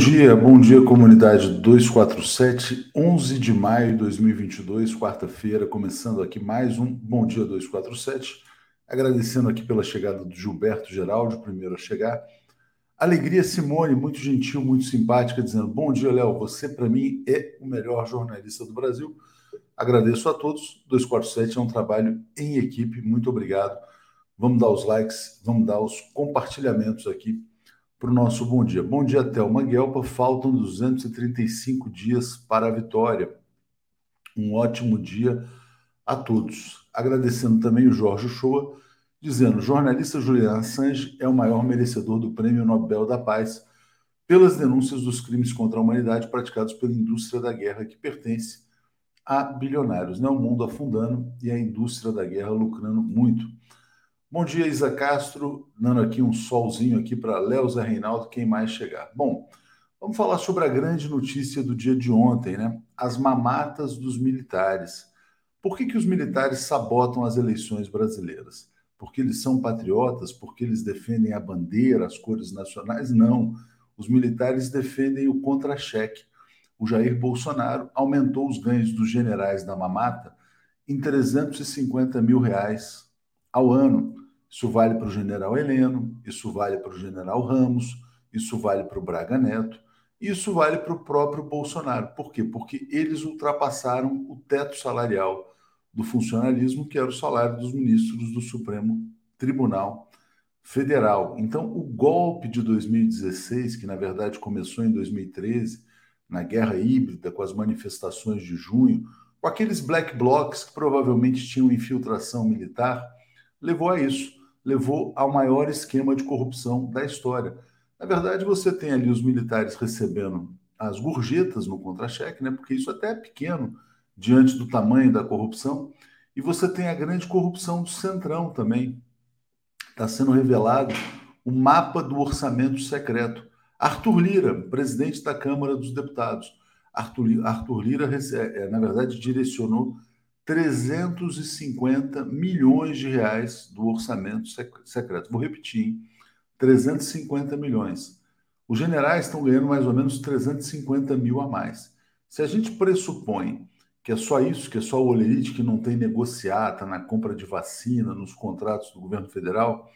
Bom dia, bom dia comunidade 247, 11 de maio de 2022, quarta-feira, começando aqui mais um Bom Dia 247. Agradecendo aqui pela chegada do Gilberto Geraldo, primeiro a chegar. Alegria Simone, muito gentil, muito simpática, dizendo: Bom dia, Léo, você para mim é o melhor jornalista do Brasil. Agradeço a todos. 247 é um trabalho em equipe, muito obrigado. Vamos dar os likes, vamos dar os compartilhamentos aqui para o nosso bom dia. Bom dia, Thelma Guelpa. Faltam 235 dias para a vitória. Um ótimo dia a todos. Agradecendo também o Jorge Shoa, dizendo: jornalista Julian Assange é o maior merecedor do Prêmio Nobel da Paz pelas denúncias dos crimes contra a humanidade praticados pela indústria da guerra que pertence a bilionários. Né? O mundo afundando e a indústria da guerra lucrando muito. Bom dia, Isa Castro, dando aqui um solzinho aqui para Léo Zé Reinaldo, quem mais chegar. Bom, vamos falar sobre a grande notícia do dia de ontem, né? As mamatas dos militares. Por que, que os militares sabotam as eleições brasileiras? Porque eles são patriotas? Porque eles defendem a bandeira, as cores nacionais? Não. Os militares defendem o contra-cheque. O Jair Bolsonaro aumentou os ganhos dos generais da mamata em 350 mil reais ao ano. Isso vale para o general Heleno, isso vale para o general Ramos, isso vale para o Braga Neto, isso vale para o próprio Bolsonaro. Por quê? Porque eles ultrapassaram o teto salarial do funcionalismo, que era o salário dos ministros do Supremo Tribunal Federal. Então, o golpe de 2016, que na verdade começou em 2013, na guerra híbrida, com as manifestações de junho, com aqueles black blocs que provavelmente tinham infiltração militar, levou a isso levou ao maior esquema de corrupção da história. Na verdade, você tem ali os militares recebendo as gorjetas no contra-cheque, né? porque isso até é pequeno diante do tamanho da corrupção, e você tem a grande corrupção do Centrão também. Está sendo revelado o mapa do orçamento secreto. Arthur Lira, presidente da Câmara dos Deputados. Arthur, Arthur Lira, é, na verdade, direcionou 350 milhões de reais do orçamento secreto. Vou repetir, hein? 350 milhões. Os generais estão ganhando mais ou menos 350 mil a mais. Se a gente pressupõe que é só isso, que é só o olerite que não tem negociata na compra de vacina, nos contratos do governo federal,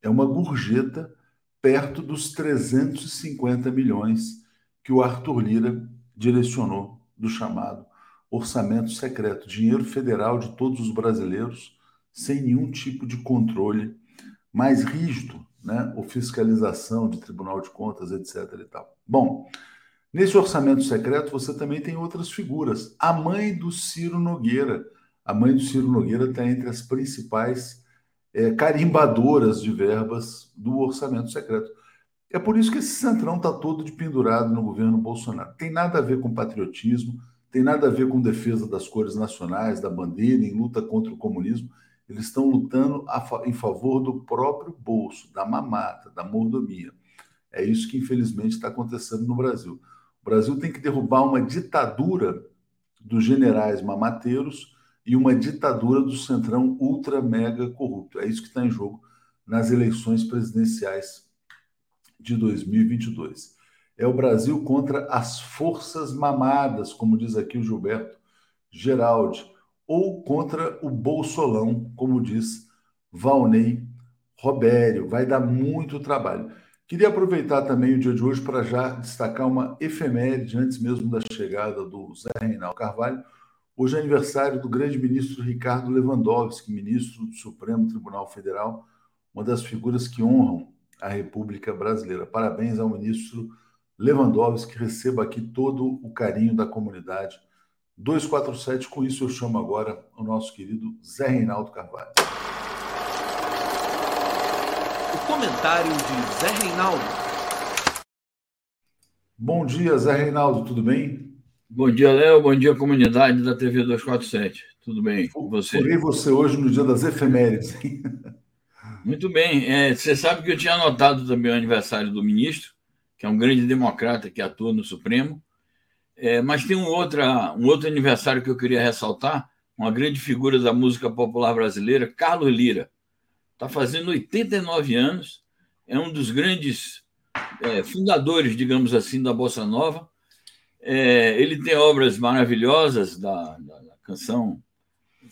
é uma gorjeta perto dos 350 milhões que o Arthur Lira direcionou do chamado orçamento secreto, dinheiro federal de todos os brasileiros, sem nenhum tipo de controle mais rígido, né? ou fiscalização de Tribunal de Contas, etc. E tal. Bom, nesse orçamento secreto você também tem outras figuras. A mãe do Ciro Nogueira. A mãe do Ciro Nogueira está entre as principais é, carimbadoras de verbas do orçamento secreto. É por isso que esse centrão está todo de pendurado no governo Bolsonaro. Tem nada a ver com patriotismo, tem nada a ver com defesa das cores nacionais, da bandeira, em luta contra o comunismo. Eles estão lutando em favor do próprio bolso, da mamata, da mordomia. É isso que, infelizmente, está acontecendo no Brasil. O Brasil tem que derrubar uma ditadura dos generais mamateiros e uma ditadura do centrão ultra mega corrupto. É isso que está em jogo nas eleições presidenciais de 2022 é o Brasil contra as forças mamadas, como diz aqui o Gilberto Geraldi, ou contra o Bolsolão, como diz Valnei Robério. Vai dar muito trabalho. Queria aproveitar também o dia de hoje para já destacar uma efeméride, antes mesmo da chegada do Zé Reinaldo Carvalho. Hoje é aniversário do grande ministro Ricardo Lewandowski, ministro do Supremo Tribunal Federal, uma das figuras que honram a República Brasileira. Parabéns ao ministro Lewandowski, receba aqui todo o carinho da comunidade. 247, com isso eu chamo agora o nosso querido Zé Reinaldo Carvalho. O comentário de Zé Reinaldo. Bom dia, Zé Reinaldo, tudo bem? Bom dia, Léo. Bom dia, comunidade da TV 247. Tudo bem com você? Furei você hoje no dia das efemérides. Muito bem. É, você sabe que eu tinha anotado também o aniversário do ministro, que é um grande democrata que atua no Supremo. É, mas tem um, outra, um outro aniversário que eu queria ressaltar, uma grande figura da música popular brasileira, Carlos Lira. Está fazendo 89 anos, é um dos grandes é, fundadores, digamos assim, da Bossa Nova. É, ele tem obras maravilhosas da, da, da, canção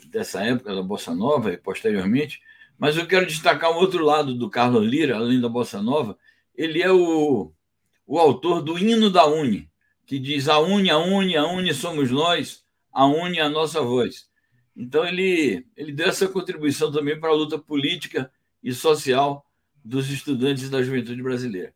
dessa época, da Bossa Nova e posteriormente, mas eu quero destacar um outro lado do Carlos Lira, além da Bossa Nova. Ele é o, o autor do Hino da Uni, que diz: A Uni, a Uni, a Uni somos nós, a Uni é a nossa voz. Então, ele, ele deu essa contribuição também para a luta política e social dos estudantes da juventude brasileira.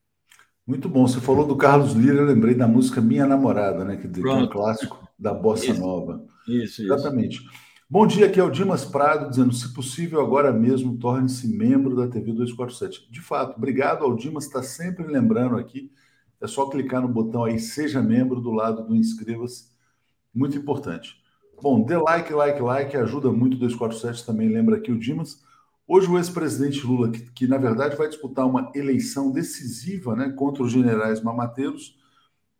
Muito bom. Você falou do Carlos Lira, eu lembrei da música Minha Namorada, né? Que é um clássico da Bossa isso. Nova. Isso, Exatamente. Isso. Bom dia, aqui é o Dimas Prado, dizendo: se possível, agora mesmo, torne-se membro da TV 247. De fato, obrigado ao Dimas, está sempre lembrando aqui. É só clicar no botão aí, seja membro do lado do inscreva-se. Muito importante. Bom, dê like, like, like, ajuda muito o 247, também lembra aqui o Dimas. Hoje o ex-presidente Lula, que, que, na verdade vai disputar uma eleição decisiva né, contra os generais mamateiros,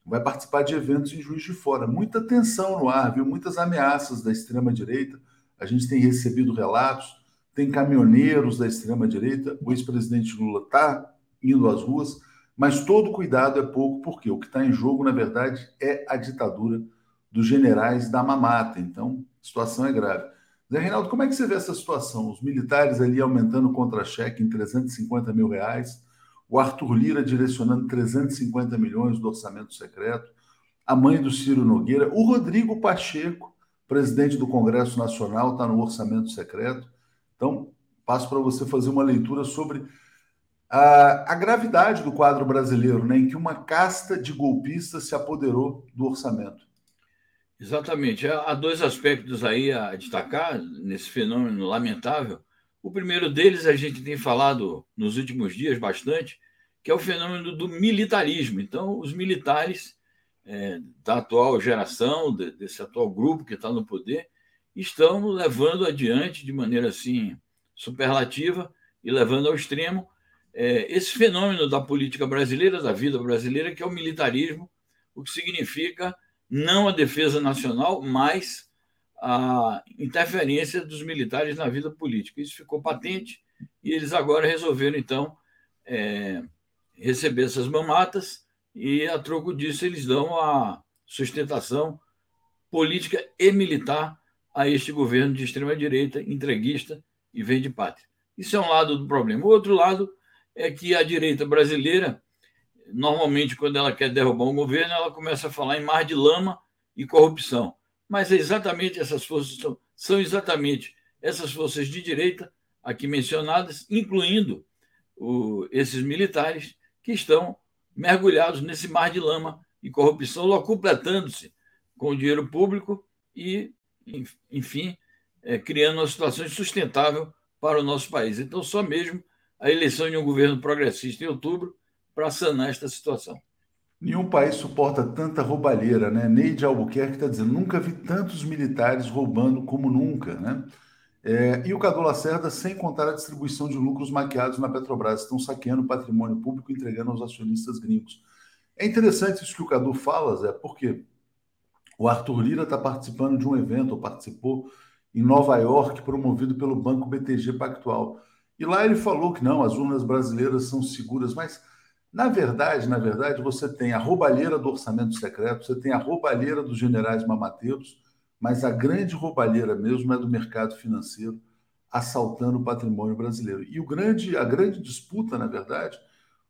vai participar de eventos em Juiz de Fora. Muita tensão no ar, viu? Muitas ameaças da extrema-direita. A gente tem recebido relatos, tem caminhoneiros da extrema-direita. O ex-presidente Lula está indo às ruas, mas todo cuidado é pouco, porque o que está em jogo, na verdade, é a ditadura dos generais da mamata. Então, a situação é grave. Zé Reinaldo, como é que você vê essa situação? Os militares ali aumentando o contra-cheque em 350 mil reais, o Arthur Lira direcionando 350 milhões do orçamento secreto, a mãe do Ciro Nogueira, o Rodrigo Pacheco, presidente do Congresso Nacional, está no orçamento secreto. Então, passo para você fazer uma leitura sobre a, a, gravidade do quadro brasileiro, né, em que uma casta de golpistas se apoderou do orçamento. Exatamente. Há dois aspectos aí a destacar nesse fenômeno lamentável. O primeiro deles a gente tem falado nos últimos dias bastante, que é o fenômeno do militarismo. Então, os militares é, da atual geração, de, desse atual grupo que está no poder, estão levando adiante de maneira assim superlativa e levando ao extremo é, esse fenômeno da política brasileira, da vida brasileira, que é o militarismo, o que significa não a defesa nacional, mas a interferência dos militares na vida política. Isso ficou patente e eles agora resolveram, então, é, receber essas mamatas e, a troco disso, eles dão a sustentação política e militar a este governo de extrema-direita, entreguista e vem de pátria. Isso é um lado do problema. O outro lado é que a direita brasileira normalmente, quando ela quer derrubar um governo, ela começa a falar em mar de lama e corrupção. Mas é exatamente essas forças são, são exatamente essas forças de direita aqui mencionadas, incluindo o, esses militares que estão mergulhados nesse mar de lama e corrupção, locupletando-se com o dinheiro público e, enfim, é, criando uma situação insustentável para o nosso país. Então, só mesmo a eleição de um governo progressista em outubro para sanar esta situação. Nenhum país suporta tanta roubalheira, né? Neide Albuquerque está dizendo: nunca vi tantos militares roubando como nunca, né? É, e o Cadu Lacerda, sem contar a distribuição de lucros maquiados na Petrobras, estão saqueando patrimônio público e entregando aos acionistas gringos. É interessante isso que o Cadu fala, Zé, porque o Arthur Lira está participando de um evento, ou participou, em Nova York, promovido pelo Banco BTG Pactual. E lá ele falou que não, as urnas brasileiras são seguras, mas na verdade, na verdade, você tem a roubalheira do orçamento secreto, você tem a roubalheira dos generais mamateiros, mas a grande roubalheira mesmo é do mercado financeiro assaltando o patrimônio brasileiro. E o grande, a grande disputa, na verdade,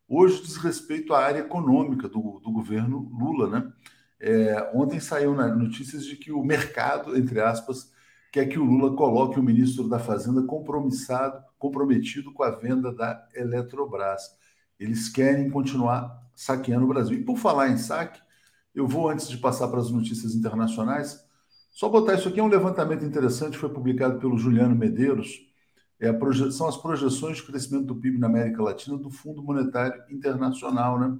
hoje diz respeito à área econômica do, do governo Lula. Né? É, ontem saiu notícias de que o mercado, entre aspas, quer que o Lula coloque o ministro da Fazenda compromissado, comprometido com a venda da Eletrobras. Eles querem continuar saqueando o Brasil. E por falar em saque, eu vou, antes de passar para as notícias internacionais, só botar isso aqui, é um levantamento interessante, foi publicado pelo Juliano Medeiros, é proje... são as projeções de crescimento do PIB na América Latina do Fundo Monetário Internacional. Né?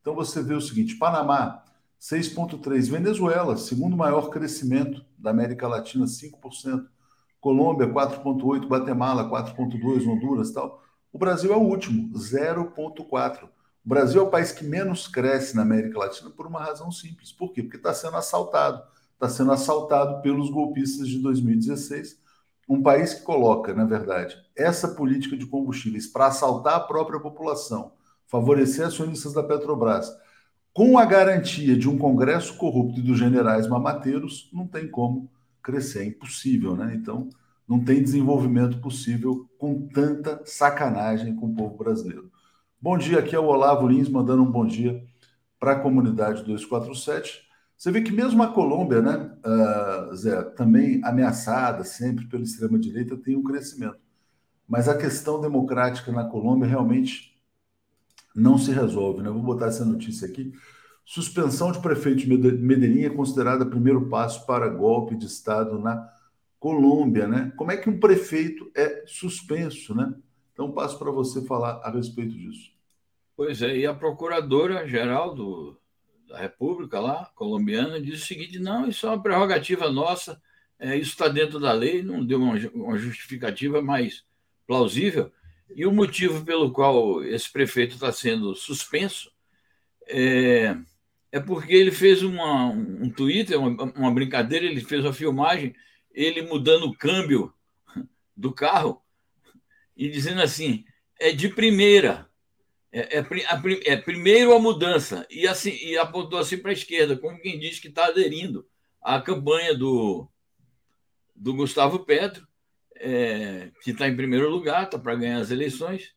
Então você vê o seguinte: Panamá, 6,3%, Venezuela, segundo maior crescimento da América Latina, 5%, Colômbia, 4,8%, Guatemala, 4,2%, Honduras tal. O Brasil é o último, 0,4. O Brasil é o país que menos cresce na América Latina por uma razão simples. Por quê? Porque está sendo assaltado. Está sendo assaltado pelos golpistas de 2016. Um país que coloca, na verdade, essa política de combustíveis para assaltar a própria população, favorecer acionistas da Petrobras, com a garantia de um Congresso corrupto e dos generais mamateiros, não tem como crescer, é impossível, né? Então, não tem desenvolvimento possível com tanta sacanagem com o povo brasileiro. Bom dia, aqui é o Olavo Lins mandando um bom dia para a comunidade 247. Você vê que mesmo a Colômbia, né, uh, Zé, também ameaçada sempre pela extrema-direita, tem um crescimento. Mas a questão democrática na Colômbia realmente não se resolve. Né? Vou botar essa notícia aqui. Suspensão de prefeito de Medellín é considerada primeiro passo para golpe de Estado na Colômbia. Né? Como é que um prefeito é suspenso? Né? Então, passo para você falar a respeito disso. Pois é, e a procuradora-geral da República lá, colombiana, diz o seguinte: não, isso é uma prerrogativa nossa, é, isso está dentro da lei, não deu uma, uma justificativa mais plausível. E o motivo pelo qual esse prefeito está sendo suspenso é, é porque ele fez uma, um Twitter, uma, uma brincadeira, ele fez uma filmagem, ele mudando o câmbio do carro e dizendo assim: é de primeira. É, é, é, primeiro a mudança e assim e apontou assim para a esquerda, como quem diz que está aderindo à campanha do, do Gustavo Petro, é, que está em primeiro lugar, está para ganhar as eleições,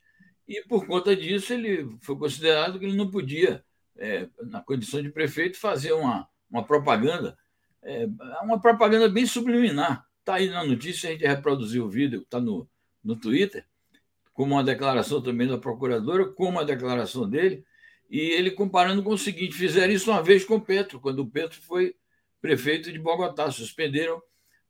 e por conta disso ele foi considerado que ele não podia é, na condição de prefeito, fazer uma, uma propaganda, é, uma propaganda bem subliminar. Está aí na notícia, a gente reproduziu o vídeo, está no, no Twitter, como uma declaração também da procuradora, como a declaração dele, e ele comparando com o seguinte: fizeram isso uma vez com o Petro, quando o Petro foi prefeito de Bogotá, suspenderam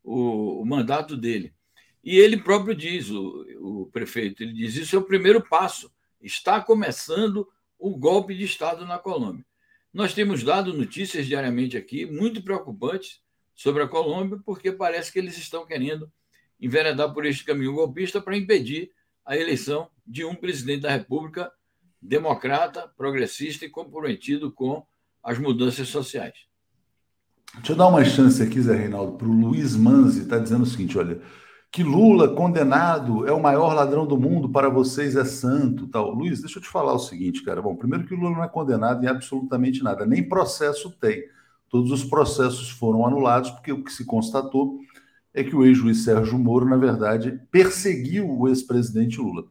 o, o mandato dele. E ele próprio diz, o, o prefeito, ele diz: isso é o primeiro passo, está começando o golpe de Estado na Colômbia. Nós temos dado notícias diariamente aqui muito preocupantes sobre a Colômbia, porque parece que eles estão querendo enveredar por este caminho golpista para impedir a eleição de um presidente da República democrata, progressista e comprometido com as mudanças sociais. Deixa eu dar uma chance aqui, Zé Reinaldo, para o Luiz Manzi, está dizendo o seguinte: olha, que Lula, condenado, é o maior ladrão do mundo, para vocês é santo. Tal. Luiz, deixa eu te falar o seguinte, cara. Bom, primeiro que o Lula não é condenado em absolutamente nada, nem processo tem. Todos os processos foram anulados, porque o que se constatou é que o ex-juiz Sérgio Moro, na verdade, perseguiu o ex-presidente Lula.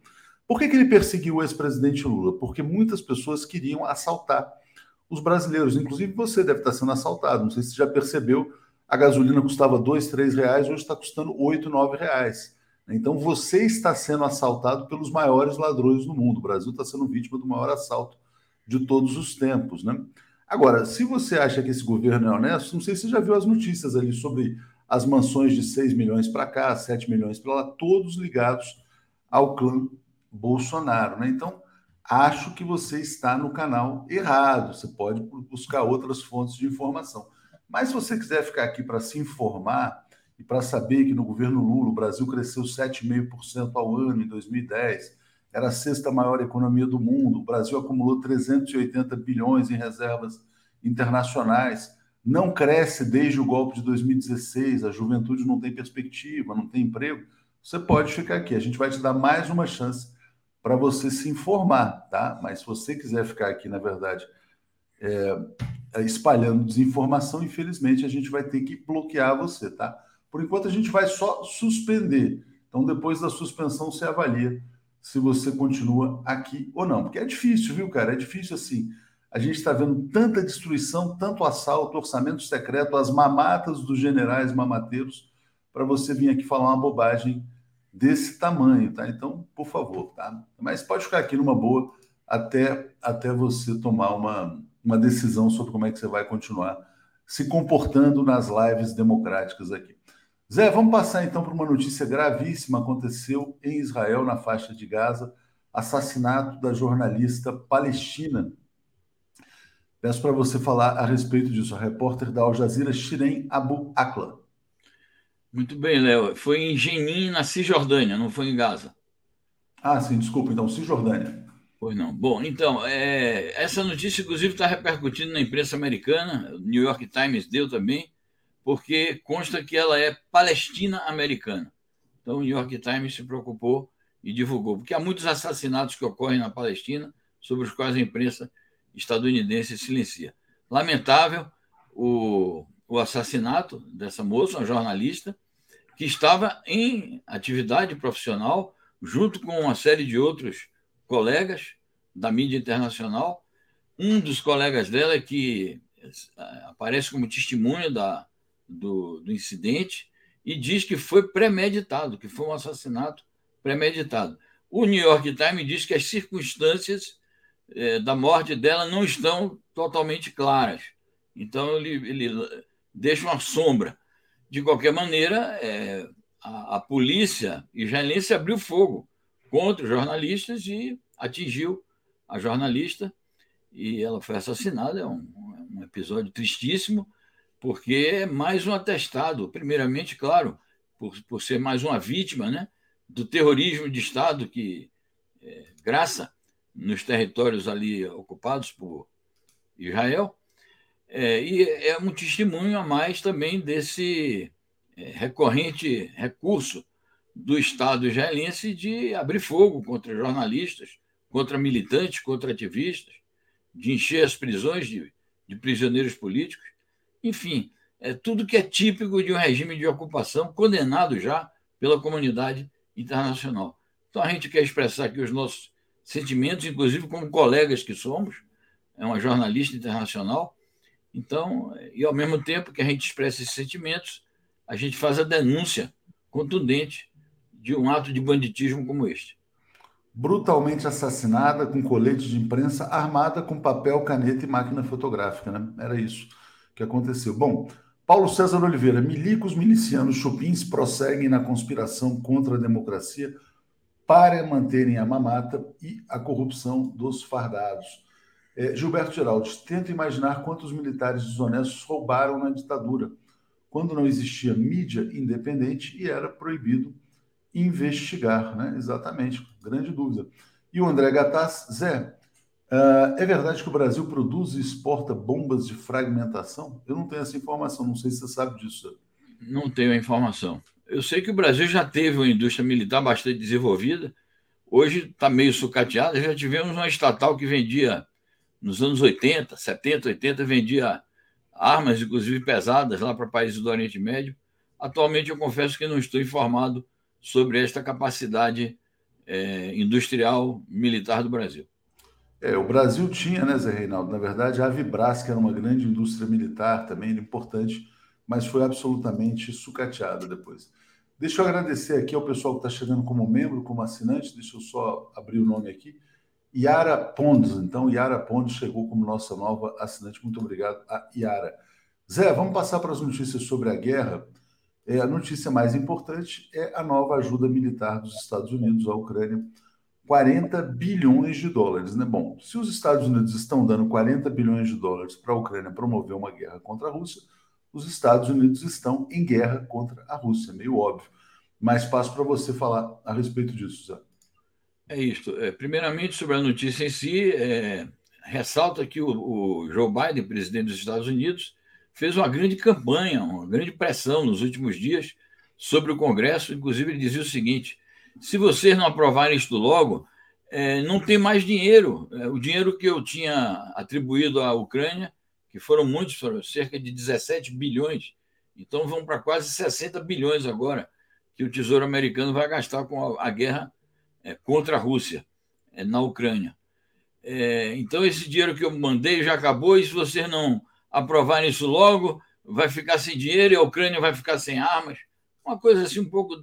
Por que, que ele perseguiu o ex-presidente Lula? Porque muitas pessoas queriam assaltar os brasileiros. Inclusive você deve estar sendo assaltado. Não sei se você já percebeu a gasolina custava dois, três reais, hoje está custando oito, nove reais. Então você está sendo assaltado pelos maiores ladrões do mundo. O Brasil está sendo vítima do maior assalto de todos os tempos, né? Agora, se você acha que esse governo é honesto, não sei se você já viu as notícias ali sobre as mansões de 6 milhões para cá, 7 milhões para lá, todos ligados ao clã Bolsonaro, né? Então, acho que você está no canal errado. Você pode buscar outras fontes de informação. Mas se você quiser ficar aqui para se informar e para saber que no governo Lula o Brasil cresceu 7,5% ao ano em 2010, era a sexta maior economia do mundo, o Brasil acumulou 380 bilhões em reservas internacionais, não cresce desde o golpe de 2016, a juventude não tem perspectiva, não tem emprego, você pode ficar aqui. A gente vai te dar mais uma chance para você se informar, tá? Mas se você quiser ficar aqui, na verdade, é, espalhando desinformação, infelizmente a gente vai ter que bloquear você, tá? Por enquanto a gente vai só suspender. Então depois da suspensão você avalia se você continua aqui ou não. Porque é difícil, viu, cara? É difícil assim. A gente está vendo tanta destruição, tanto assalto, orçamento secreto, as mamatas dos generais mamateiros, para você vir aqui falar uma bobagem desse tamanho, tá? Então, por favor, tá? Mas pode ficar aqui numa boa até, até você tomar uma, uma decisão sobre como é que você vai continuar se comportando nas lives democráticas aqui. Zé, vamos passar então para uma notícia gravíssima. Aconteceu em Israel, na faixa de Gaza, assassinato da jornalista palestina. Peço para você falar a respeito disso. A repórter da Al Jazeera, Shiren Abu Akla. Muito bem, Léo. Foi em Jenin, na Cisjordânia, não foi em Gaza. Ah, sim, desculpa. Então, Cisjordânia. Pois não. Bom, então, é, essa notícia, inclusive, está repercutindo na imprensa americana, o New York Times deu também, porque consta que ela é palestina-americana. Então, o New York Times se preocupou e divulgou, porque há muitos assassinatos que ocorrem na Palestina, sobre os quais a imprensa estadunidense silencia. Lamentável o, o assassinato dessa moça, uma jornalista, que estava em atividade profissional junto com uma série de outros colegas da mídia internacional. Um dos colegas dela que eh, aparece como testemunha da, do, do incidente e diz que foi premeditado, que foi um assassinato premeditado. O New York Times diz que as circunstâncias eh, da morte dela não estão totalmente claras. Então, ele, ele deixa uma sombra. De qualquer maneira, é, a, a, polícia israelense abriu fogo contra os jornalistas e atingiu a jornalista e ela foi assassinada. É um, um episódio tristíssimo, porque é mais um atestado, primeiramente, claro, por, por ser mais uma vítima né, do terrorismo de Estado que é, graça nos territórios ali ocupados por Israel, é, e é um testemunho a mais também desse é, recorrente recurso do Estado israelense de abrir fogo contra jornalistas, contra militantes, contra ativistas, de encher as prisões de, de prisioneiros políticos. Enfim, é tudo que é típico de um regime de ocupação condenado já pela comunidade internacional. Então a gente quer expressar aqui os nossos sentimentos, inclusive como colegas que somos, é uma jornalista internacional, então, e ao mesmo tempo que a gente expressa esses sentimentos, a gente faz a denúncia contundente de um ato de banditismo como este. Brutalmente assassinada com colete de imprensa armada com papel, caneta e máquina fotográfica, né? Era isso que aconteceu. Bom, Paulo César Oliveira, milicos milicianos chupins prosseguem na conspiração contra a democracia para manterem a mamata e a corrupção dos fardados. É, Gilberto Geraldes, tenta imaginar quantos militares desonestos roubaram na ditadura, quando não existia mídia independente e era proibido investigar, né? Exatamente, grande dúvida. E o André Gataz, Zé, uh, é verdade que o Brasil produz e exporta bombas de fragmentação? Eu não tenho essa informação, não sei se você sabe disso. Não tenho a informação. Eu sei que o Brasil já teve uma indústria militar bastante desenvolvida, hoje está meio sucateada. Já tivemos uma estatal que vendia nos anos 80, 70, 80, vendia armas, inclusive pesadas, lá para países do Oriente Médio. Atualmente, eu confesso que não estou informado sobre esta capacidade é, industrial militar do Brasil. É, o Brasil tinha, né, Zé Reinaldo? Na verdade, a Vibras, que era uma grande indústria militar também, importante, mas foi absolutamente sucateada depois. Deixa eu agradecer aqui ao pessoal que está chegando como membro, como assinante. Deixa eu só abrir o nome aqui. Yara Pondes. Então, Yara Pondes chegou como nossa nova assinante. Muito obrigado a Yara. Zé, vamos passar para as notícias sobre a guerra. É, a notícia mais importante é a nova ajuda militar dos Estados Unidos à Ucrânia. 40 bilhões de dólares, né? Bom, se os Estados Unidos estão dando 40 bilhões de dólares para a Ucrânia promover uma guerra contra a Rússia, os Estados Unidos estão em guerra contra a Rússia, meio óbvio. Mas passo para você falar a respeito disso, Zé. É isso. É, primeiramente, sobre a notícia em si, é, ressalta que o, o Joe Biden, presidente dos Estados Unidos, fez uma grande campanha, uma grande pressão nos últimos dias sobre o Congresso. Inclusive, ele dizia o seguinte: se vocês não aprovarem isto logo, é, não tem mais dinheiro. É, o dinheiro que eu tinha atribuído à Ucrânia, que foram muitos, foram cerca de 17 bilhões, então vão para quase 60 bilhões agora, que o Tesouro Americano vai gastar com a, a guerra é, contra a Rússia é, na Ucrânia. É, então, esse dinheiro que eu mandei já acabou, e se vocês não aprovarem isso logo, vai ficar sem dinheiro e a Ucrânia vai ficar sem armas. Uma coisa assim, um pouco.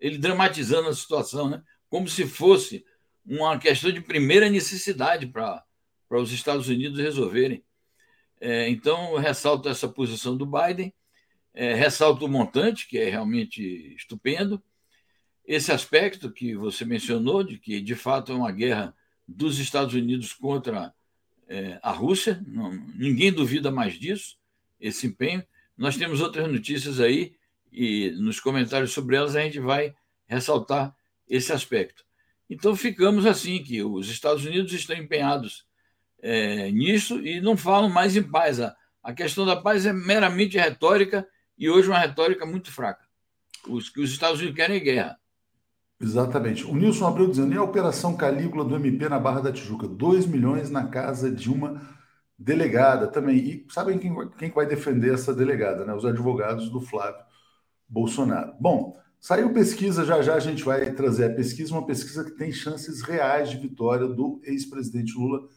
Ele dramatizando a situação, né? como se fosse uma questão de primeira necessidade para os Estados Unidos resolverem. É, então, ressalto essa posição do Biden, é, ressalto o montante, que é realmente estupendo, esse aspecto que você mencionou, de que de fato é uma guerra dos Estados Unidos contra é, a Rússia, não, ninguém duvida mais disso, esse empenho. Nós temos outras notícias aí, e nos comentários sobre elas a gente vai ressaltar esse aspecto. Então ficamos assim, que os Estados Unidos estão empenhados é, nisso e não falam mais em paz. A, a questão da paz é meramente retórica e hoje uma retórica muito fraca. Os que os Estados Unidos querem é guerra. Exatamente. O Nilson Abreu dizendo, e a Operação Calígula do MP na Barra da Tijuca? 2 milhões na casa de uma delegada também. E sabem quem, quem vai defender essa delegada? Né? Os advogados do Flávio Bolsonaro. Bom, saiu pesquisa, já já a gente vai trazer a pesquisa, uma pesquisa que tem chances reais de vitória do ex-presidente Lula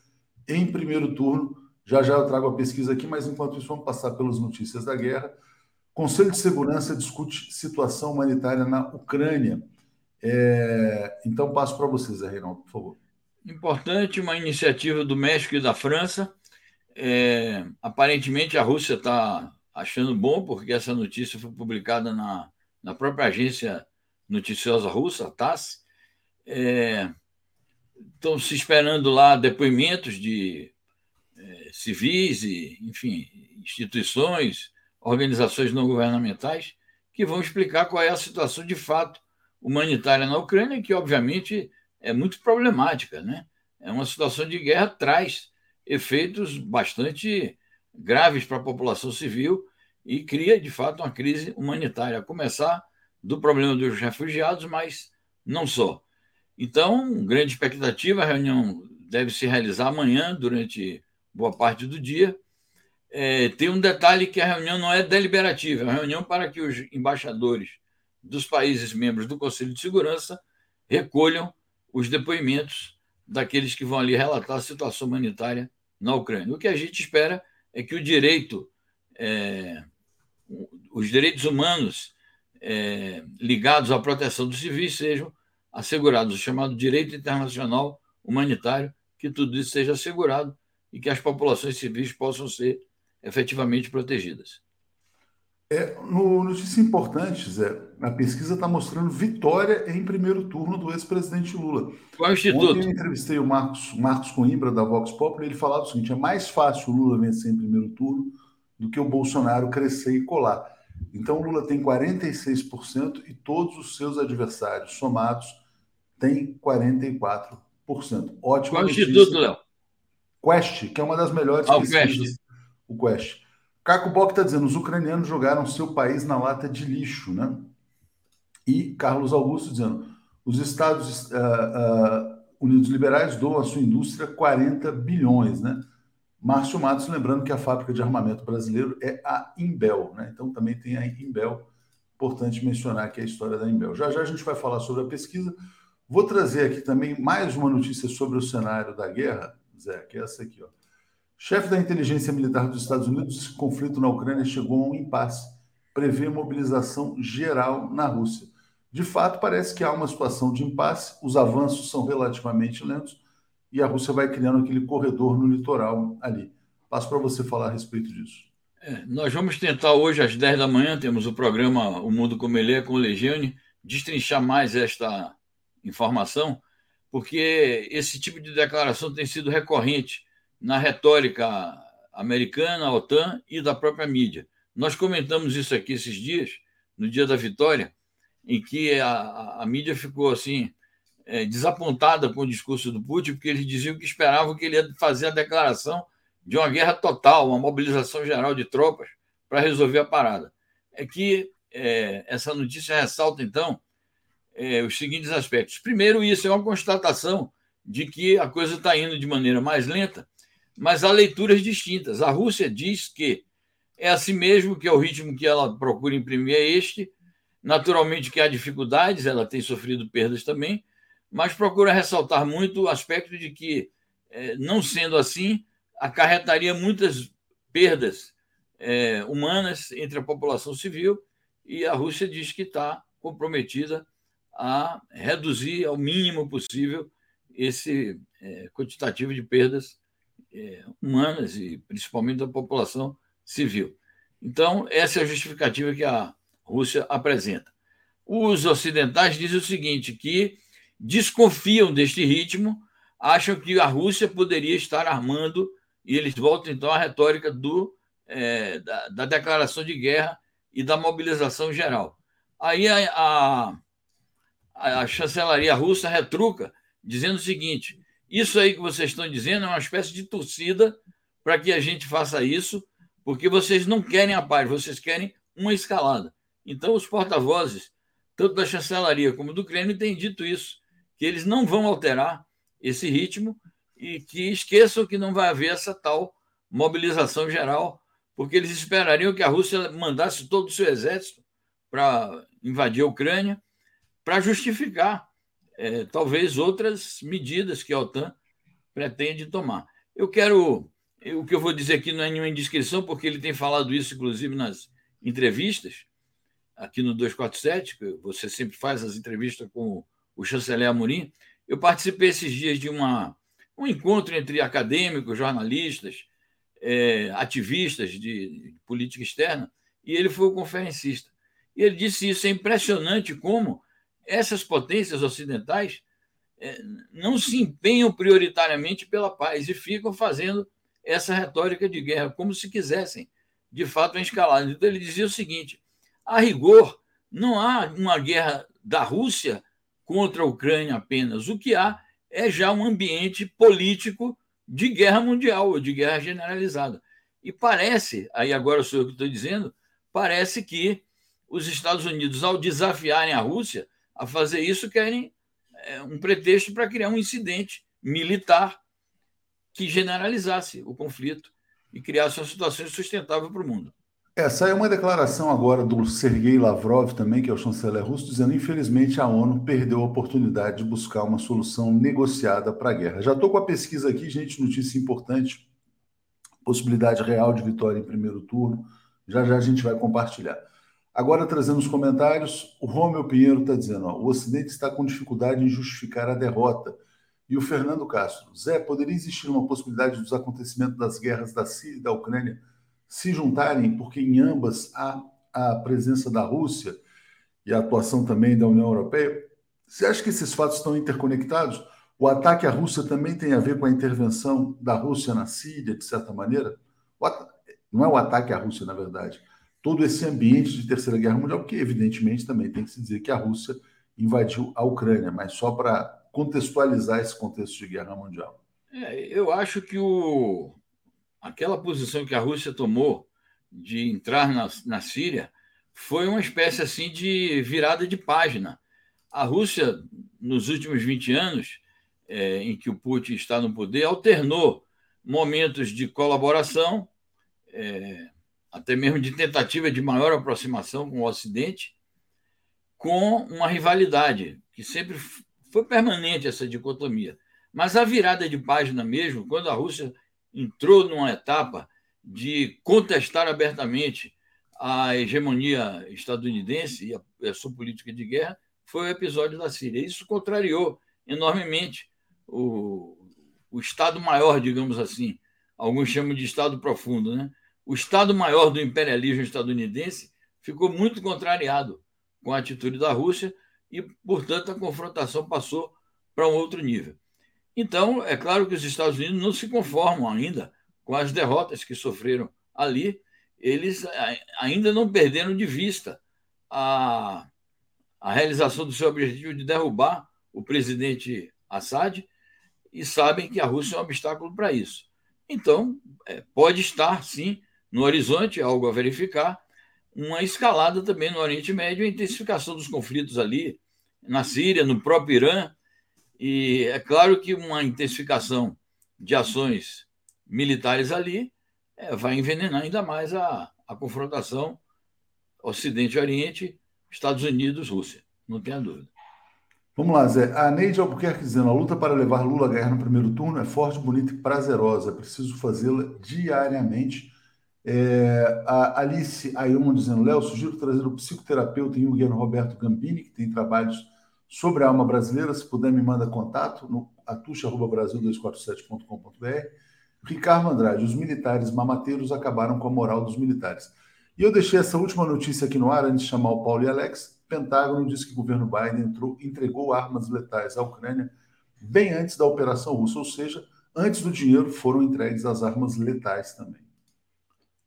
em primeiro turno. Já já eu trago a pesquisa aqui, mas enquanto isso, vamos passar pelas notícias da guerra. Conselho de Segurança discute situação humanitária na Ucrânia. É... Então, passo para vocês, Zé Reinaldo, por favor. Importante, uma iniciativa do México e da França. É... Aparentemente, a Rússia está achando bom, porque essa notícia foi publicada na, na própria agência noticiosa russa, a TASS. É... Estão se esperando lá depoimentos de é, civis e, enfim, instituições, organizações não governamentais que vão explicar qual é a situação de fato humanitária na Ucrânia, que obviamente é muito problemática, né? É uma situação de guerra traz efeitos bastante graves para a população civil e cria de fato uma crise humanitária, a começar do problema dos refugiados, mas não só. Então, grande expectativa, a reunião deve se realizar amanhã durante boa parte do dia. É, tem um detalhe que a reunião não é deliberativa, é uma reunião para que os embaixadores dos países membros do Conselho de Segurança recolham os depoimentos daqueles que vão ali relatar a situação humanitária na Ucrânia. O que a gente espera é que o direito, é, os direitos humanos é, ligados à proteção dos civis sejam assegurados, o chamado direito internacional humanitário, que tudo isso seja assegurado e que as populações civis possam ser efetivamente protegidas. É, no, notícia importante, Zé, a pesquisa está mostrando vitória em primeiro turno do ex-presidente Lula. Qual instituto? Ontem eu entrevistei o Marcos, Marcos Coimbra, da Vox Populi, ele falava o seguinte: é mais fácil o Lula vencer em primeiro turno do que o Bolsonaro crescer e colar. Então o Lula tem 46% e todos os seus adversários somados têm 44%. Ótimo. Qual notícia. instituto, Léo? Quest, que é uma das melhores ah, pesquisas. O Quest. O Quest. Caco Bock está dizendo: os ucranianos jogaram seu país na lata de lixo, né? E Carlos Augusto dizendo: os Estados uh, uh, Unidos Liberais doam à sua indústria 40 bilhões, né? Márcio Matos lembrando que a fábrica de armamento brasileiro é a Imbel, né? Então também tem a Imbel. Importante mencionar aqui a história da Imbel. Já já a gente vai falar sobre a pesquisa. Vou trazer aqui também mais uma notícia sobre o cenário da guerra, Zé, que é essa aqui, ó. Chefe da inteligência militar dos Estados Unidos, conflito na Ucrânia chegou a um impasse. Prevê mobilização geral na Rússia. De fato, parece que há uma situação de impasse, os avanços são relativamente lentos e a Rússia vai criando aquele corredor no litoral ali. Passo para você falar a respeito disso. É, nós vamos tentar hoje, às 10 da manhã, temos o programa O Mundo Como Ele É com o Legiane, destrinchar mais esta informação, porque esse tipo de declaração tem sido recorrente na retórica americana, a OTAN e da própria mídia. Nós comentamos isso aqui esses dias, no dia da vitória, em que a, a, mídia ficou assim é, desapontada com o discurso do Putin, porque eles diziam que esperavam que ele ia fazer a declaração de uma guerra total, uma mobilização geral de tropas para resolver a parada. É que é, essa notícia ressalta, então, é, os seguintes aspectos. Primeiro, isso é uma constatação de que a coisa está indo de maneira mais lenta mas há leituras distintas. A Rússia diz que é assim mesmo, que é o ritmo que ela procura imprimir é este. Naturalmente que há dificuldades, ela tem sofrido perdas também, mas procura ressaltar muito o aspecto de que, é, não sendo assim, acarretaria muitas perdas é, humanas entre a população civil e a Rússia diz que está comprometida a reduzir ao mínimo possível esse é, quantitativo de perdas é, humanas e principalmente da população civil. Então, essa é a justificativa que a Rússia apresenta. Os ocidentais dizem o seguinte, que desconfiam deste ritmo, acham que a Rússia poderia estar armando, e eles voltam então à retórica do, é, da, da, declaração de guerra e da mobilização geral. Aí a, a, a chancelaria russa retruca, dizendo o seguinte: isso aí que vocês estão dizendo é uma espécie de torcida para que a gente faça isso, porque vocês não querem a paz, vocês querem uma escalada. Então, os porta-vozes tanto da chancelaria como do Kremlin, têm dito isso, que eles não vão alterar esse ritmo e que esqueçam que não vai haver essa tal mobilização geral, porque eles esperariam que a Rússia mandasse todo o seu exército para invadir a Ucrânia, para justificar é, talvez outras medidas que a OTAN pretende tomar. Eu quero. O que eu vou dizer aqui não é nenhuma indiscrição, porque ele tem falado isso, inclusive, nas entrevistas, aqui no 247, que você sempre faz as entrevistas com o chanceler Amorim. Eu participei esses dias de uma, um encontro entre acadêmicos, jornalistas, é, ativistas de política externa, e ele foi o conferencista. E ele disse isso: é impressionante como essas potências ocidentais é, não se empenham prioritariamente pela paz e ficam fazendo essa retórica de guerra, como se quisessem, de fato, uma escalada. Então, ele dizia o seguinte: a rigor, não há uma guerra da Rússia contra a Ucrânia apenas. O que há é já um ambiente político de guerra mundial, ou de guerra generalizada. E parece, aí agora sou eu que estou dizendo, parece que os Estados Unidos, ao desafiarem a Rússia a fazer isso, querem é, um pretexto para criar um incidente militar que generalizasse o conflito e criasse uma situação sustentável para o mundo. Essa é uma declaração agora do Sergei Lavrov, também, que é o chanceler russo, dizendo infelizmente a ONU perdeu a oportunidade de buscar uma solução negociada para a guerra. Já estou com a pesquisa aqui, gente, notícia importante, possibilidade real de vitória em primeiro turno. Já já a gente vai compartilhar. Agora, trazendo os comentários, o Romeu Pinheiro está dizendo: ó, o Ocidente está com dificuldade em justificar a derrota. E o Fernando Castro, Zé, poderia existir uma possibilidade dos acontecimentos das guerras da Síria e da Ucrânia se juntarem, porque em ambas há a presença da Rússia e a atuação também da União Europeia? Você acha que esses fatos estão interconectados? O ataque à Rússia também tem a ver com a intervenção da Rússia na Síria, de certa maneira? Não é o ataque à Rússia, na verdade todo esse ambiente de Terceira Guerra Mundial, porque, evidentemente, também tem que se dizer que a Rússia invadiu a Ucrânia, mas só para contextualizar esse contexto de guerra mundial. É, eu acho que o, aquela posição que a Rússia tomou de entrar na, na Síria foi uma espécie assim de virada de página. A Rússia, nos últimos 20 anos, é, em que o Putin está no poder, alternou momentos de colaboração, é, até mesmo de tentativa de maior aproximação com o Ocidente, com uma rivalidade, que sempre foi permanente essa dicotomia. Mas a virada de página mesmo, quando a Rússia entrou numa etapa de contestar abertamente a hegemonia estadunidense e a, a sua política de guerra, foi o episódio da Síria. Isso contrariou enormemente o, o Estado-maior, digamos assim. Alguns chamam de Estado profundo, né? O Estado-Maior do imperialismo estadunidense ficou muito contrariado com a atitude da Rússia e, portanto, a confrontação passou para um outro nível. Então, é claro que os Estados Unidos não se conformam ainda com as derrotas que sofreram ali, eles ainda não perderam de vista a, a realização do seu objetivo de derrubar o presidente Assad e sabem que a Rússia é um obstáculo para isso. Então, é, pode estar, sim, no horizonte, algo a verificar, uma escalada também no Oriente Médio, a intensificação dos conflitos ali, na Síria, no próprio Irã. E é claro que uma intensificação de ações militares ali é, vai envenenar ainda mais a, a confrontação Ocidente-Oriente, Estados Unidos-Rússia. Não tenha dúvida. Vamos lá, Zé. A Neide Albuquerque dizendo: a luta para levar Lula a ganhar no primeiro turno é forte, bonita e prazerosa. É preciso fazê-la diariamente é, a Alice Ayoma dizendo, Léo, sugiro trazer o psicoterapeuta Guilherme Roberto Gambini, que tem trabalhos sobre a alma brasileira. Se puder, me manda contato no atucha.brasil247.com.br. Ricardo Andrade, os militares mamateiros acabaram com a moral dos militares. E eu deixei essa última notícia aqui no ar antes de chamar o Paulo e Alex. Pentágono diz que o governo Biden entrou, entregou armas letais à Ucrânia bem antes da operação russa, ou seja, antes do dinheiro foram entregues as armas letais também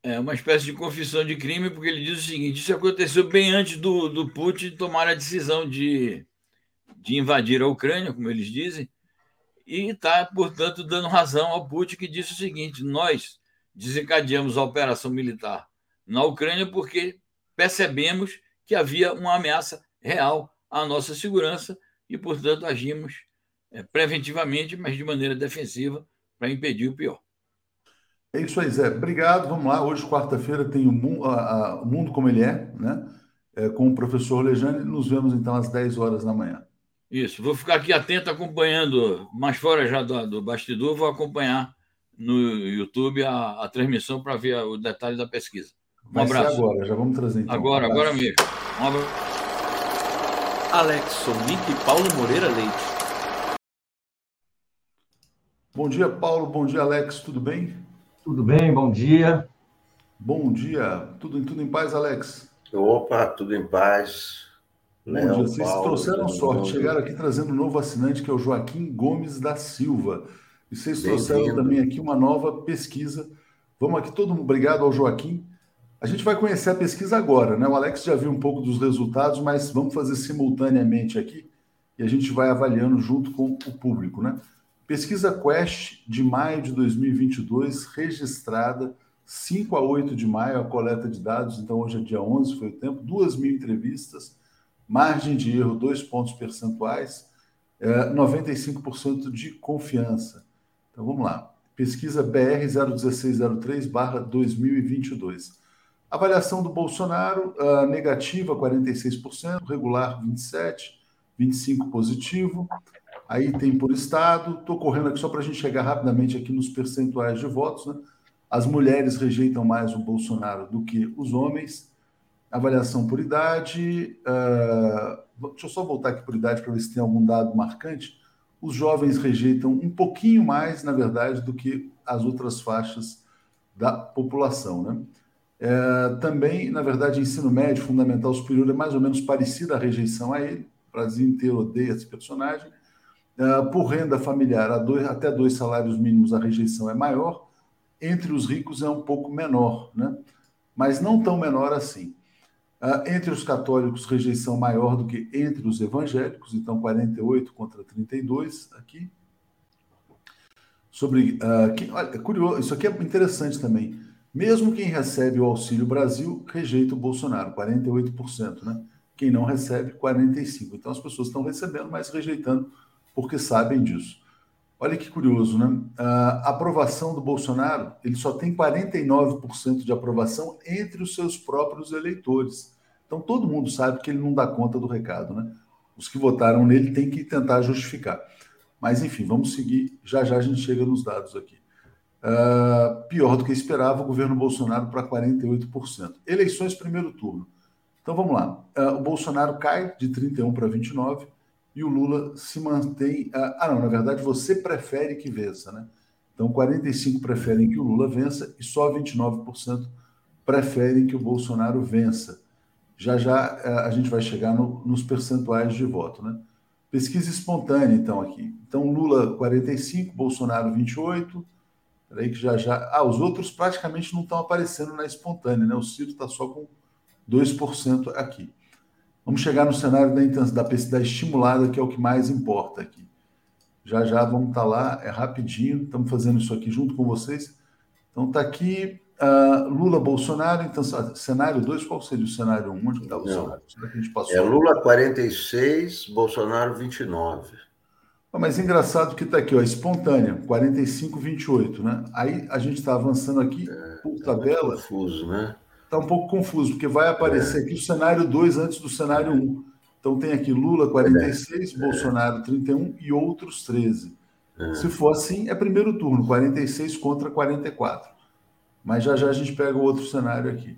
é uma espécie de confissão de crime, porque ele diz o seguinte: isso aconteceu bem antes do, do Putin tomar a decisão de, de invadir a Ucrânia, como eles dizem, e está, portanto, dando razão ao Putin, que disse o seguinte: nós desencadeamos a operação militar na Ucrânia porque percebemos que havia uma ameaça real à nossa segurança e, portanto, agimos é, preventivamente, mas de maneira defensiva, para impedir o pior. É isso aí, Zé. Obrigado. Vamos lá. Hoje, quarta-feira, tem o mundo, a, a, o mundo como ele é, né? É, com o professor Lejane. Nos vemos então às 10 horas da manhã. Isso. Vou ficar aqui atento acompanhando, mais fora já do, do bastidor, vou acompanhar no YouTube a, a transmissão para ver o detalhe da pesquisa. Um Vai abraço. agora, já vamos trazer então. Agora, um agora mesmo. Um abraço. Alex Sonic e Paulo Moreira Leite. Bom dia, Paulo. Bom dia, Alex. Tudo bem? Tudo bem, bom dia. Bom dia. Tudo, tudo em paz, Alex? Opa, tudo em paz. Bom dia. Vocês Paulo, trouxeram sorte. Chegaram aqui trazendo um novo assinante, que é o Joaquim Gomes da Silva. E vocês trouxeram também aqui uma nova pesquisa. Vamos aqui, todo mundo, obrigado ao Joaquim. A gente vai conhecer a pesquisa agora, né? O Alex já viu um pouco dos resultados, mas vamos fazer simultaneamente aqui e a gente vai avaliando junto com o público, né? Pesquisa Quest de maio de 2022, registrada 5 a 8 de maio, a coleta de dados, então hoje é dia 11, foi o tempo, 2 mil entrevistas, margem de erro 2 pontos percentuais, é, 95% de confiança. Então vamos lá. Pesquisa BR 01603-2022. Avaliação do Bolsonaro, uh, negativa 46%, regular 27%, 25% positivo. Aí tem por estado. Estou correndo aqui só para a gente chegar rapidamente aqui nos percentuais de votos. Né? As mulheres rejeitam mais o Bolsonaro do que os homens. Avaliação por idade. Uh, deixa eu só voltar aqui por idade para ver se tem algum dado marcante. Os jovens rejeitam um pouquinho mais, na verdade, do que as outras faixas da população. Né? É, também, na verdade, ensino médio, fundamental, superior é mais ou menos parecida a rejeição a ele. O Brasil inteiro odeia esse personagem. Uh, por renda familiar, dois, até dois salários mínimos, a rejeição é maior. Entre os ricos é um pouco menor, né? mas não tão menor assim. Uh, entre os católicos, rejeição maior do que entre os evangélicos, então 48 contra 32 aqui. Sobre. Uh, que, olha, é curioso, isso aqui é interessante também. Mesmo quem recebe o Auxílio Brasil rejeita o Bolsonaro, 48%, né? Quem não recebe, 45%. Então as pessoas estão recebendo, mas rejeitando porque sabem disso. Olha que curioso, né? A aprovação do Bolsonaro, ele só tem 49% de aprovação entre os seus próprios eleitores. Então todo mundo sabe que ele não dá conta do recado, né? Os que votaram nele têm que tentar justificar. Mas enfim, vamos seguir. Já já a gente chega nos dados aqui. Uh, pior do que esperava, o governo Bolsonaro para 48%. Eleições primeiro turno. Então vamos lá. Uh, o Bolsonaro cai de 31 para 29 e o Lula se mantém. Ah, ah, não, na verdade você prefere que vença, né? Então 45 preferem que o Lula vença e só 29% preferem que o Bolsonaro vença. Já já ah, a gente vai chegar no, nos percentuais de voto, né? Pesquisa espontânea, então, aqui. Então, Lula 45, Bolsonaro 28. Peraí que já já. Ah, os outros praticamente não estão aparecendo na espontânea, né? O Ciro está só com 2% aqui. Vamos chegar no cenário da, da, da estimulada, que é o que mais importa aqui. Já já vamos estar tá lá, é rapidinho, estamos fazendo isso aqui junto com vocês. Então está aqui uh, Lula, Bolsonaro, então cenário 2, qual seria o cenário 1? Um? Onde está o cenário? Será que a gente passou? É Lula 46, Bolsonaro 29. Ah, mas engraçado que está aqui, ó, espontânea, 45, 28, né? Aí a gente está avançando aqui é, por tá tabela. Confuso, né? Está um pouco confuso, porque vai aparecer aqui o cenário 2 antes do cenário 1. Um. Então tem aqui Lula 46, é. Bolsonaro 31 e outros 13. É. Se for assim, é primeiro turno, 46 contra 44. Mas já já a gente pega o outro cenário aqui.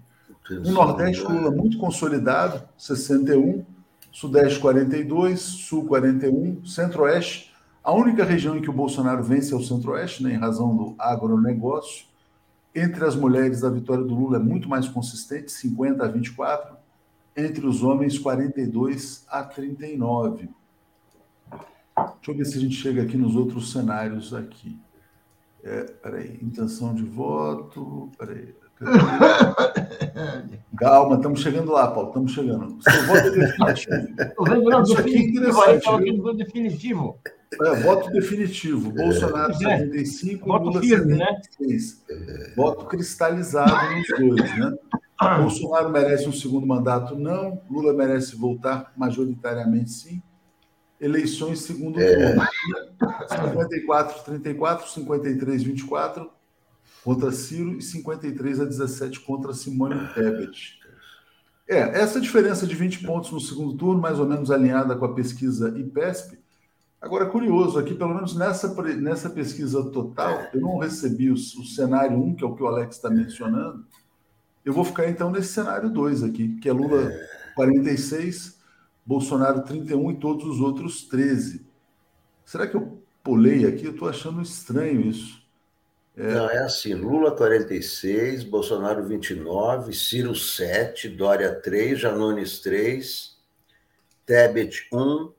O Nordeste, Lula muito consolidado, 61, Sudeste 42, Sul 41, Centro-Oeste. A única região em que o Bolsonaro vence é o Centro-Oeste, né, em razão do agronegócio. Entre as mulheres, a vitória do Lula é muito mais consistente, 50 a 24. Entre os homens, 42 a 39. Deixa eu ver se a gente chega aqui nos outros cenários aqui. É, peraí, intenção de voto. Peraí. Calma, estamos chegando lá, Paulo. Estamos chegando. Seu voto é definitivo. Isso aqui é interessante. definitivo. É, voto definitivo. Bolsonaro é. 75, voto Lula firme, 76. Né? Voto cristalizado nos dois, né? Bolsonaro merece um segundo mandato? Não. Lula merece voltar majoritariamente? Sim. Eleições segundo é. turno. 54, 34, 53, 24 contra Ciro e 53 a 17 contra Simone Tebet. É, essa diferença de 20 pontos no segundo turno, mais ou menos alinhada com a pesquisa IPESP. Agora, curioso, aqui, pelo menos nessa, nessa pesquisa total, eu não recebi o, o cenário 1, que é o que o Alex está mencionando. Eu vou ficar então nesse cenário 2 aqui, que é Lula 46, Bolsonaro 31 e todos os outros 13. Será que eu pulei aqui? Eu estou achando estranho isso. É... Não, é assim: Lula 46, Bolsonaro 29, Ciro 7, Dória 3, Janones 3, Tebet 1,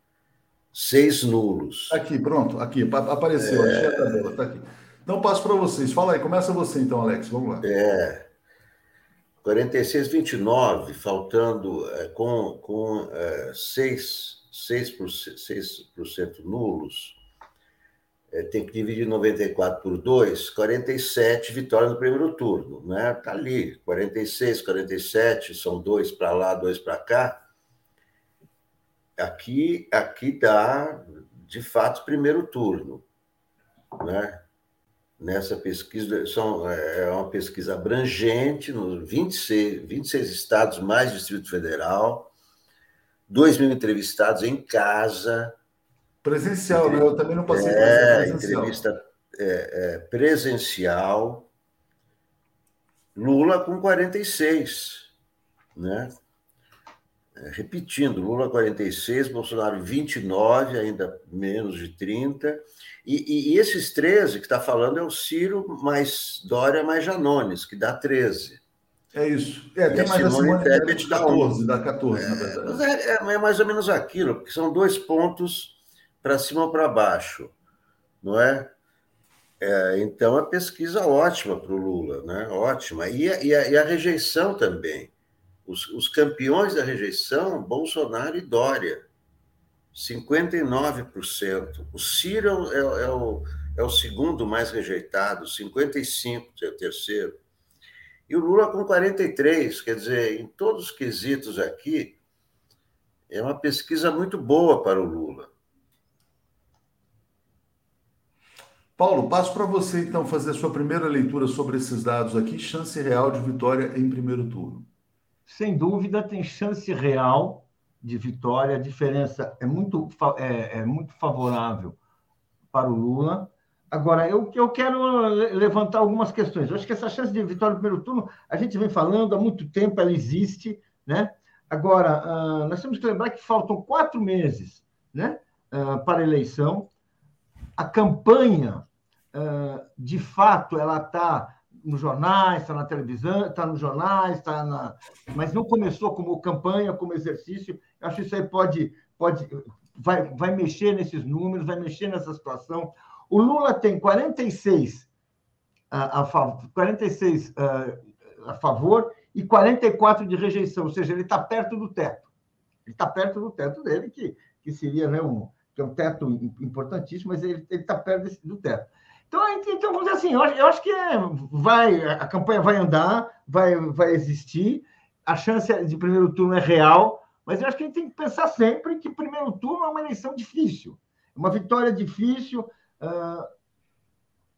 6 nulos. Aqui, pronto, aqui, apareceu, é... achei a tabela, está aqui. Então passo para vocês. Fala aí, começa você então, Alex, vamos lá. É. 46, 29, faltando é, com, com é, 6, 6%, 6% nulos, é, tem que dividir 94 por 2, 47 vitória no primeiro turno, né? Tá ali, 46, 47, são dois para lá, dois para cá. Aqui, aqui dá, de fato, primeiro turno, né? nessa pesquisa, são, é, é uma pesquisa abrangente, nos 26, 26 estados, mais Distrito Federal, 2 mil entrevistados em casa. Presencial, né? Eu também não passei é, presencial. entrevista é, é, presencial. Lula com 46, né? É, repetindo, Lula 46, Bolsonaro 29, ainda menos de 30, e, e, esses 13 que está falando é o Ciro mais Dória mais Janones, que dá 13. É isso. É, tem mais a Simone Tebet dá 14, dá 14, é, na verdade. É, é, é, mais ou menos aquilo, porque são dois pontos para cima ou para baixo, não é? é? Então, a pesquisa ótima para o Lula, né? ótima. E e a, e a rejeição também. Os, os campeões da rejeição, Bolsonaro e Dória. 59%. O Ciro é, é, o, é o segundo mais rejeitado, 55% é o terceiro. E o Lula com 43%. Quer dizer, em todos os quesitos aqui, é uma pesquisa muito boa para o Lula. Paulo, passo para você então fazer a sua primeira leitura sobre esses dados aqui. Chance real de vitória em primeiro turno. Sem dúvida, tem chance real de vitória, a diferença é muito, é, é muito favorável para o Lula. Agora, eu, eu quero levantar algumas questões. Eu acho que essa chance de vitória no primeiro turno, a gente vem falando há muito tempo, ela existe, né? Agora, uh, nós temos que lembrar que faltam quatro meses né, uh, para a eleição. A campanha, uh, de fato, ela está nos jornais, está na televisão, está nos jornais, está na... mas não começou como campanha, como exercício. Eu acho que isso aí pode, pode vai, vai mexer nesses números, vai mexer nessa situação. O Lula tem 46 a, a, 46, a, a favor e 44 de rejeição, ou seja, ele está perto do teto. Ele está perto do teto dele, que, que seria né, um, que é um teto importantíssimo, mas ele está perto desse, do teto. Então, então, vamos dizer assim, eu eu acho que é, vai, a campanha vai andar, vai, vai existir, a chance de primeiro turno é real, mas eu acho que a gente tem que pensar sempre que primeiro turno é uma eleição difícil, uma vitória difícil. Uh,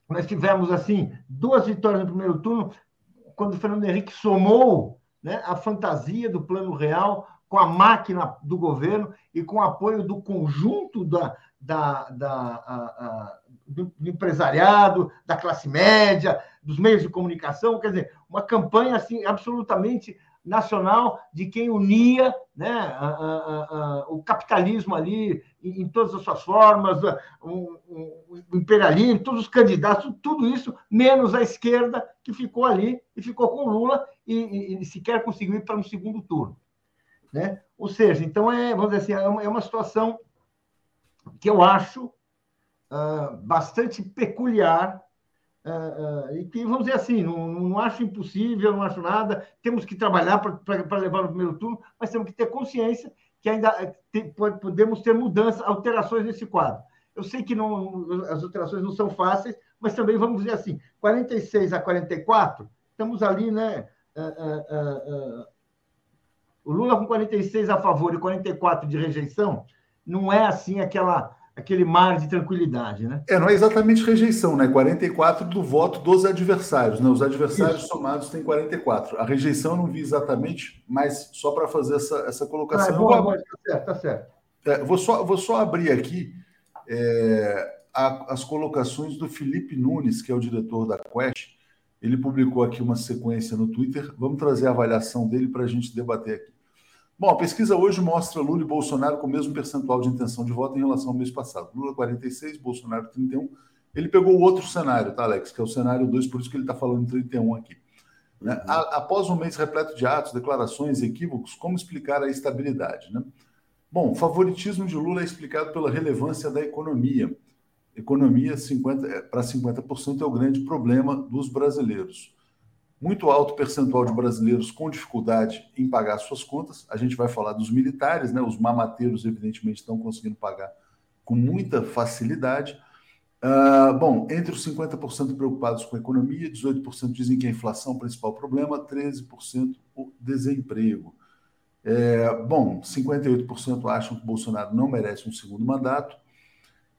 nós tivemos, assim, duas vitórias no primeiro turno, quando o Fernando Henrique somou né, a fantasia do plano real com a máquina do governo e com o apoio do conjunto da, da, da a, do, empresariado, da classe média, dos meios de comunicação, quer dizer, uma campanha assim absolutamente nacional de quem unia né, a, a, a, o capitalismo ali em, em, todas as suas formas, o, o, o, imperialismo, todos os candidatos, tudo isso, menos a esquerda que ficou ali e ficou com Lula e, e, e sequer conseguiu ir para um segundo turno. Né? Ou seja, então é, vamos dizer assim, é uma, é uma situação que eu acho uh, bastante peculiar uh, uh, e que, vamos dizer assim, não, não acho impossível, não acho nada, temos que trabalhar para levar no primeiro turno, mas temos que ter consciência que ainda eh, te, podemos ter mudanças, alterações nesse quadro. Eu sei que não, as alterações não são fáceis, mas também vamos dizer assim, 46 a 44, estamos ali, né? é, o Lula com 46 a favor e 44 de rejeição, não é assim aquela aquele mar de tranquilidade, né? É, não é exatamente rejeição, né? 44 do voto dos adversários, né? Os adversários Isso. somados têm 44. A rejeição eu não vi exatamente, mas só para fazer essa, essa colocação. Ah, é boa, boa, tá certo, tá certo. É, vou, só, vou só abrir aqui é, a, as colocações do Felipe Nunes, que é o diretor da Quest. Ele publicou aqui uma sequência no Twitter. Vamos trazer a avaliação dele para a gente debater aqui. Bom, a pesquisa hoje mostra Lula e Bolsonaro com o mesmo percentual de intenção de voto em relação ao mês passado. Lula 46, Bolsonaro 31. Ele pegou o outro cenário, tá, Alex? Que é o cenário 2, por isso que ele está falando 31 aqui. Né? Uhum. Após um mês repleto de atos, declarações, equívocos, como explicar a estabilidade? Né? Bom, o favoritismo de Lula é explicado pela relevância da economia. Economia 50, para 50% é o grande problema dos brasileiros muito alto percentual de brasileiros com dificuldade em pagar suas contas. A gente vai falar dos militares, né? Os mamateiros, evidentemente, estão conseguindo pagar com muita facilidade. Uh, bom, entre os 50% preocupados com a economia, 18% dizem que a inflação é o principal problema, 13% o desemprego. É, bom, 58% acham que Bolsonaro não merece um segundo mandato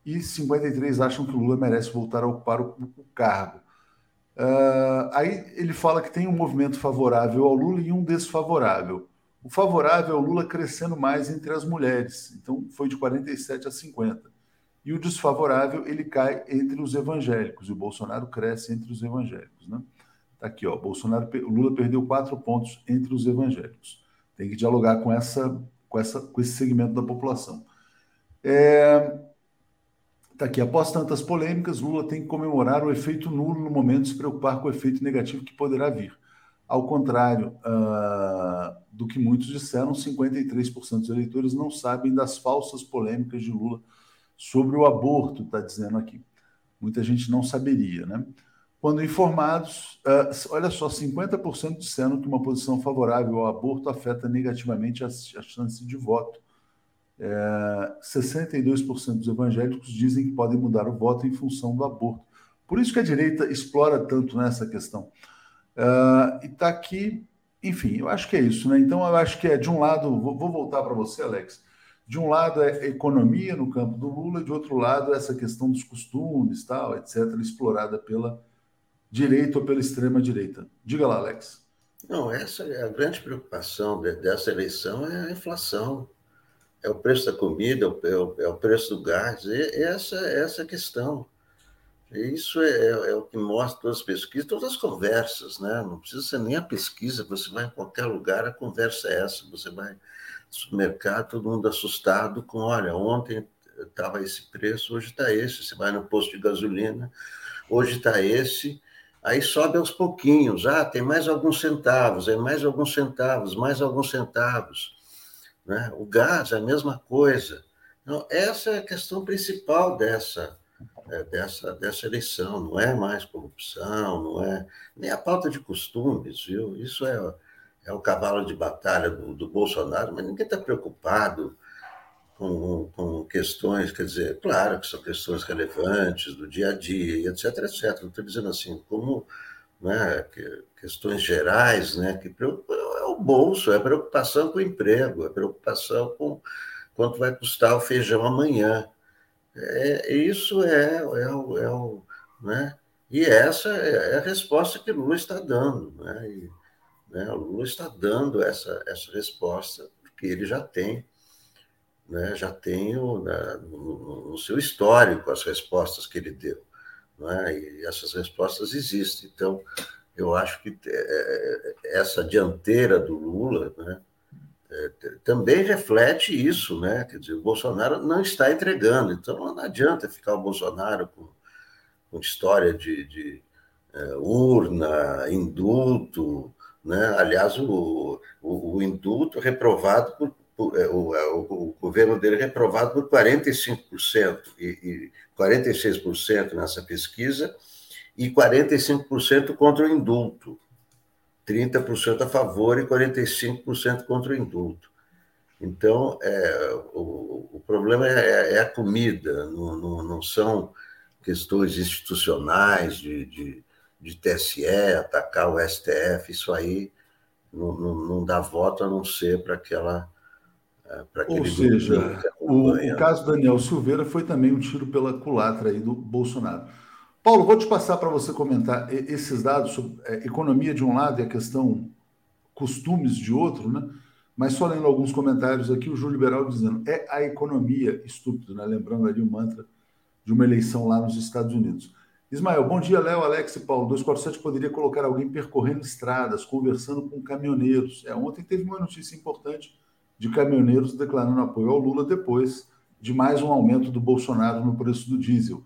e 53% acham que Lula merece voltar a ocupar o, o cargo. Uh, aí ele fala que tem um movimento favorável ao Lula e um desfavorável. O favorável é o Lula crescendo mais entre as mulheres, então foi de 47 a 50. E o desfavorável ele cai entre os evangélicos, e o Bolsonaro cresce entre os evangélicos. Né? Tá aqui, ó, Bolsonaro, o Lula perdeu quatro pontos entre os evangélicos. Tem que dialogar com, essa, com, essa, com esse segmento da população. É, Está aqui. Após tantas polêmicas, Lula tem que comemorar o efeito nulo no momento de se preocupar com o efeito negativo que poderá vir. Ao contrário uh, do que muitos disseram, 53% dos eleitores não sabem das falsas polêmicas de Lula sobre o aborto, está dizendo aqui. Muita gente não saberia, né? Quando informados, uh, olha só, 50% disseram que uma posição favorável ao aborto afeta negativamente a, a chance de voto é, 62% dos evangélicos dizem que podem mudar o voto em função do aborto. Por isso que a direita explora tanto nessa questão. É, e está aqui, enfim, eu acho que é isso, né? Então, eu acho que é de um lado, vou, vou voltar para você, Alex. De um lado é economia no campo do Lula, de outro lado essa questão dos costumes, tal, etc., explorada pela direita ou pela extrema direita. Diga lá, Alex. Não, essa é a grande preocupação dessa eleição é a inflação é o preço da comida, é o, é o preço do gás, e essa, essa é questão. Isso é, é, é, o que mostra todas as pesquisas, todas as conversas, né? Não precisa ser nem a pesquisa, você vai em qualquer lugar, a conversa é essa. Você vai no supermercado, todo mundo assustado com, olha, ontem estava esse preço, hoje está esse. Você vai no posto de gasolina, hoje está esse. Aí sobe aos pouquinhos, ah, tem mais alguns centavos, é mais alguns centavos, mais alguns centavos. Né? O gás é a mesma coisa. Então, essa é a questão principal dessa, é, dessa, dessa eleição, não é mais corrupção, não é nem a pauta de costumes, viu? Isso é, é o cavalo de batalha do, do Bolsonaro, mas ninguém está preocupado com, com questões, quer dizer, claro que são questões relevantes do dia a dia, etc, etc. Não estou dizendo assim, como né, questões gerais, né, que é o bolso, é preocupação com o emprego, é preocupação com quanto vai custar o feijão amanhã. É, isso é, é, o, é o, né, e essa é a resposta que Lula está dando, né, e, né, o Lula está dando essa, essa resposta porque ele já tem né, já tem o, né, no, no seu histórico as respostas que ele deu né? e essas respostas existem. Então, eu acho que é, é, essa dianteira do Lula né, é, também reflete isso, né? Quer dizer, o Bolsonaro não está entregando, então não adianta ficar o Bolsonaro com, com história de, de urna, indulto, né? Aliás, o, o, o indulto reprovado por o, é, o, o, governo dele é reprovado por 45% e, e 46% nessa pesquisa e 45% contra o indulto. 30% a favor e 45% contra o indulto. Então, é, o, o, problema é, é, a comida, não, não, não, são questões institucionais de, de, de TSE, atacar o STF, isso aí não, não, não dá voto a não ser para aquela. Ou seja, o, o, caso Daniel Silveira foi também um tiro pela culatra aí do Bolsonaro. Paulo, vou te passar para você comentar esses dados sobre é, economia de um lado e a questão costumes de outro, né? Mas só lendo alguns comentários aqui, o Júlio Liberal dizendo é a economia estúpido, né? Lembrando ali o mantra de uma eleição lá nos Estados Unidos. Ismael, bom dia, Léo, Alex e Paulo. 247 poderia colocar alguém percorrendo estradas, conversando com caminhoneiros. É, ontem teve uma notícia importante de caminhoneiros declarando apoio ao Lula depois de mais um aumento do Bolsonaro no preço do diesel.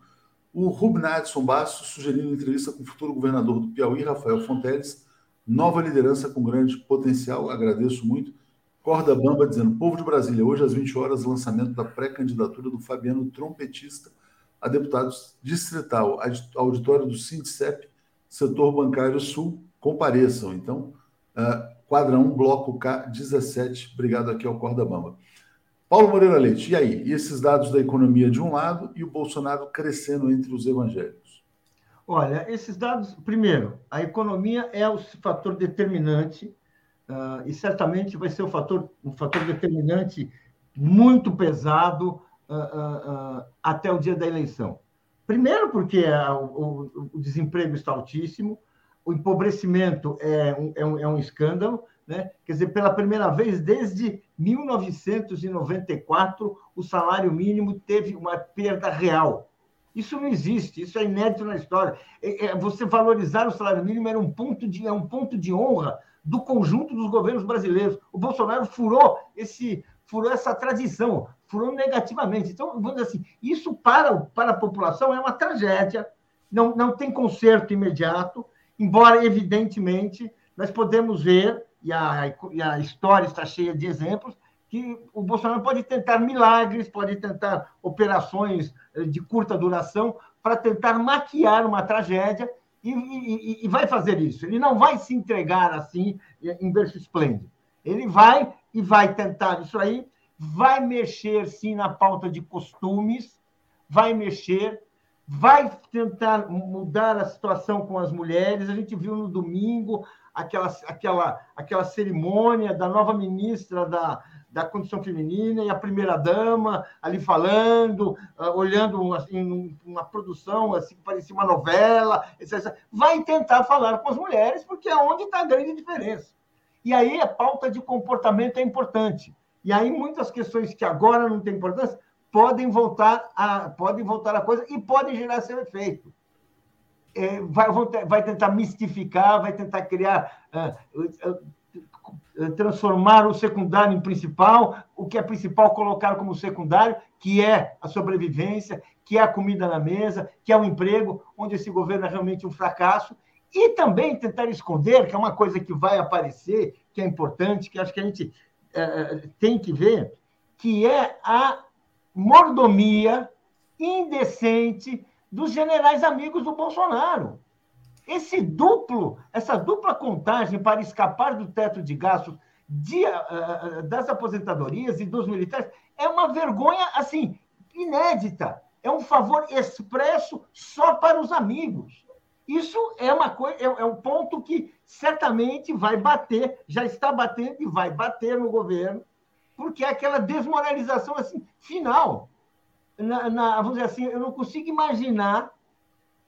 O Rubnadson Bastos sugerindo entrevista com o futuro governador do Piauí, Rafael Fonteles, nova liderança com grande potencial, agradeço muito. Corda Bamba dizendo, povo de Brasília, hoje às 20 horas, lançamento da pré-candidatura do Fabiano Trompetista a deputados distrital, auditório do Sindicep, setor bancário sul, compareçam. Então, uh, quadra 1, bloco K17, obrigado aqui ao Corda Bamba. Paulo Moreira Leite, e aí? E esses dados da economia de um lado e o Bolsonaro crescendo entre os evangélicos? Olha, esses dados, primeiro, a economia é o fator determinante uh, e certamente vai ser um fator, um fator determinante muito pesado uh, uh, até o dia da eleição. Primeiro, porque o, o, desemprego está altíssimo, o empobrecimento é um, é um, é um escândalo, né? Quer dizer, pela primeira vez desde 1994, o salário mínimo teve uma perda real. Isso não existe, isso é inédito na história. É, é, você valorizar o salário mínimo era um ponto de, é um ponto de honra do conjunto dos governos brasileiros. O Bolsonaro furou esse furou essa tradição, furou negativamente. Então, vamos dizer assim, isso para, para a população é uma tragédia, não, não tem conserto imediato, embora, evidentemente, nós podemos ver, e a, e a história está cheia de exemplos, que o Bolsonaro pode tentar milagres, pode tentar operações eh, de curta duração para tentar maquiar uma tragédia e, e, e, vai fazer isso. Ele não vai se entregar assim em berço esplêndido. Ele vai e vai tentar isso aí, vai mexer sim na pauta de costumes, vai mexer, vai tentar mudar a situação com as mulheres. A gente viu no domingo aquela, aquela, aquela cerimônia da nova ministra da, da condição feminina e a primeira dama ali falando, uh, olhando assim, uma produção assim que parecia uma novela, etc. Vai tentar falar com as mulheres porque é onde está a grande diferença. E aí a pauta de comportamento é importante. E aí muitas questões que agora não têm importância podem voltar a, podem voltar a coisa e podem gerar seu efeito. É, vai, vai tentar mistificar, vai tentar criar, uh, uh, transformar o secundário em principal, o que é principal colocar como secundário, que é a sobrevivência, que é a comida na mesa, que é o emprego, onde esse governo é realmente um fracasso, e também tentar esconder, que é uma coisa que vai aparecer, que é importante, que acho que a gente é, tem que ver, que é a mordomia indecente dos generais amigos do Bolsonaro. Esse duplo, essa dupla contagem para escapar do teto de gastos de, uh, das aposentadorias e dos militares é uma vergonha assim inédita. É um favor expresso só para os amigos. Isso é uma coisa, é, é um ponto que certamente vai bater, já está batendo e vai bater no governo, porque é aquela desmoralização assim final. Na, na, vamos dizer assim, eu não consigo imaginar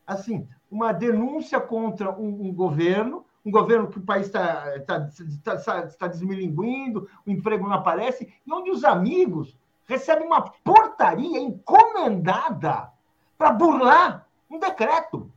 assim uma denúncia contra um, um governo, um governo que o país está tá, tá, tá, tá desmilinguindo, o emprego não aparece, e onde os amigos recebem uma portaria encomendada para burlar um decreto.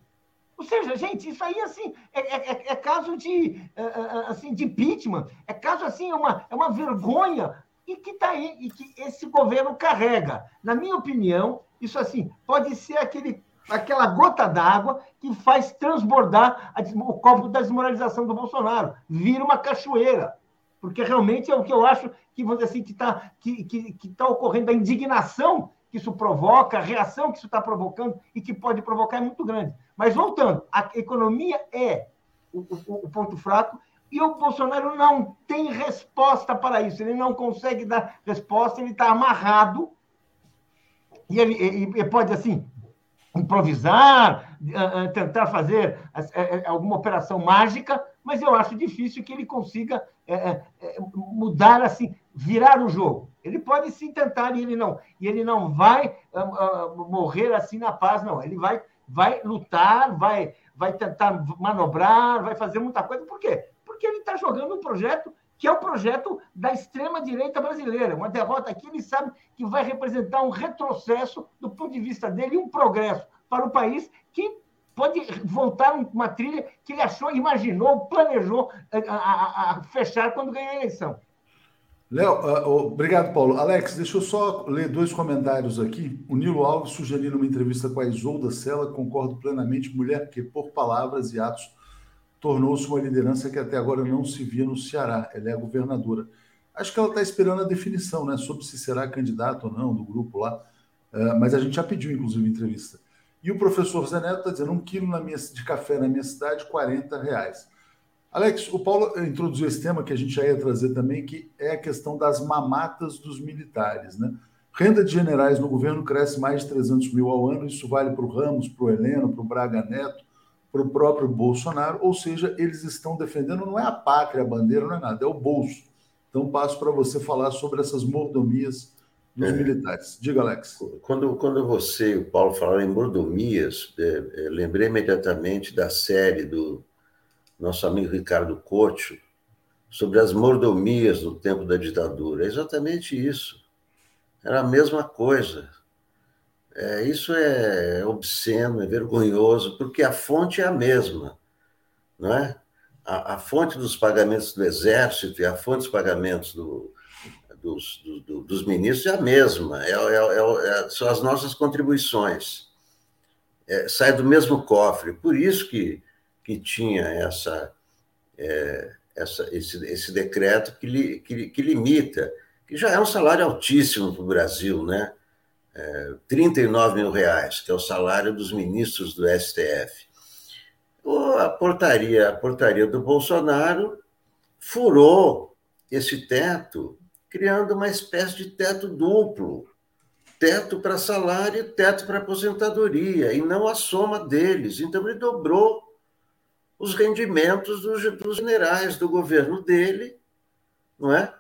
Ou seja, gente, isso aí assim é, é, é, é caso de é, é, assim de impeachment, é caso assim é uma é uma vergonha e que tá aí e que esse governo carrega. Na minha opinião, isso assim pode ser aquele aquela gota d'água que faz transbordar a, o copo da desmoralização do Bolsonaro, vira uma cachoeira, porque realmente é o que eu acho que vamos assim que está que, que, que tá ocorrendo a indignação que isso provoca, a reação que isso está provocando e que pode provocar é muito grande. Mas voltando, a economia é o, o, o ponto fraco e o Bolsonaro não tem resposta para isso. Ele não consegue dar resposta, ele está amarrado e ele, ele, pode, assim, improvisar, tentar fazer alguma operação mágica, mas eu acho difícil que ele consiga é, mudar assim, virar o jogo. Ele pode sim tentar e ele não. E ele não vai uh, morrer assim na paz, não. Ele vai, vai lutar, vai, vai tentar manobrar, vai fazer muita coisa. Por quê? Porque ele está jogando um projeto que é o projeto da extrema-direita brasileira. Uma derrota aqui, ele sabe que vai representar um retrocesso do ponto de vista dele e um progresso para o país que pode voltar uma trilha que ele achou, imaginou, planejou eh, a, a, a fechar quando ganhar a eleição. Léo, uh, obrigado, Paulo. Alex, deixa eu só ler dois comentários aqui. O Nilo Alves sugeriu numa entrevista com a Isolda Sela, concordo plenamente, mulher que por palavras e atos tornou-se uma liderança que até agora não se via no Ceará. Ela é governadora. Acho que ela está esperando a definição, né, sobre se será candidato ou não do grupo lá. Uh, mas a gente já pediu, inclusive, entrevista. E o professor Zé Neto está dizendo um quilo na minha, de café na minha cidade, 40 reais. Alex, o Paulo introduziu esse tema que a gente já ia trazer também, que é a questão das mamatas dos militares. Né? Renda de generais no governo cresce mais de 300 mil ao ano, isso vale para o Ramos, para o Heleno, para o Braga Neto, para o próprio Bolsonaro, ou seja, eles estão defendendo não é a pátria, a bandeira, não é nada, é o bolso. Então passo para você falar sobre essas mordomias dos é. militares. Diga, Alex. Quando, quando você e o Paulo falaram em mordomias, é, é, lembrei imediatamente da série do nosso amigo Ricardo Couto sobre as mordomias do tempo da ditadura. É exatamente isso. Era a mesma coisa. É, isso é obsceno, é vergonhoso, porque a fonte é a mesma, não é? A, a fonte dos pagamentos do Exército e a fonte dos pagamentos do, dos, do, dos ministros é a mesma, é, é, é, é, são as nossas contribuições. É, sai do mesmo cofre. Por isso que, que tinha essa, é, essa, esse, esse decreto que, li, que, que limita, que já é um salário altíssimo para o Brasil, né? É, 39 mil reais, que é o salário dos ministros do STF. A portaria, a portaria do Bolsonaro furou esse teto, criando uma espécie de teto duplo. Teto para salário e teto para aposentadoria, e não a soma deles. Então, ele dobrou os rendimentos dos, dos generais do governo dele, não é?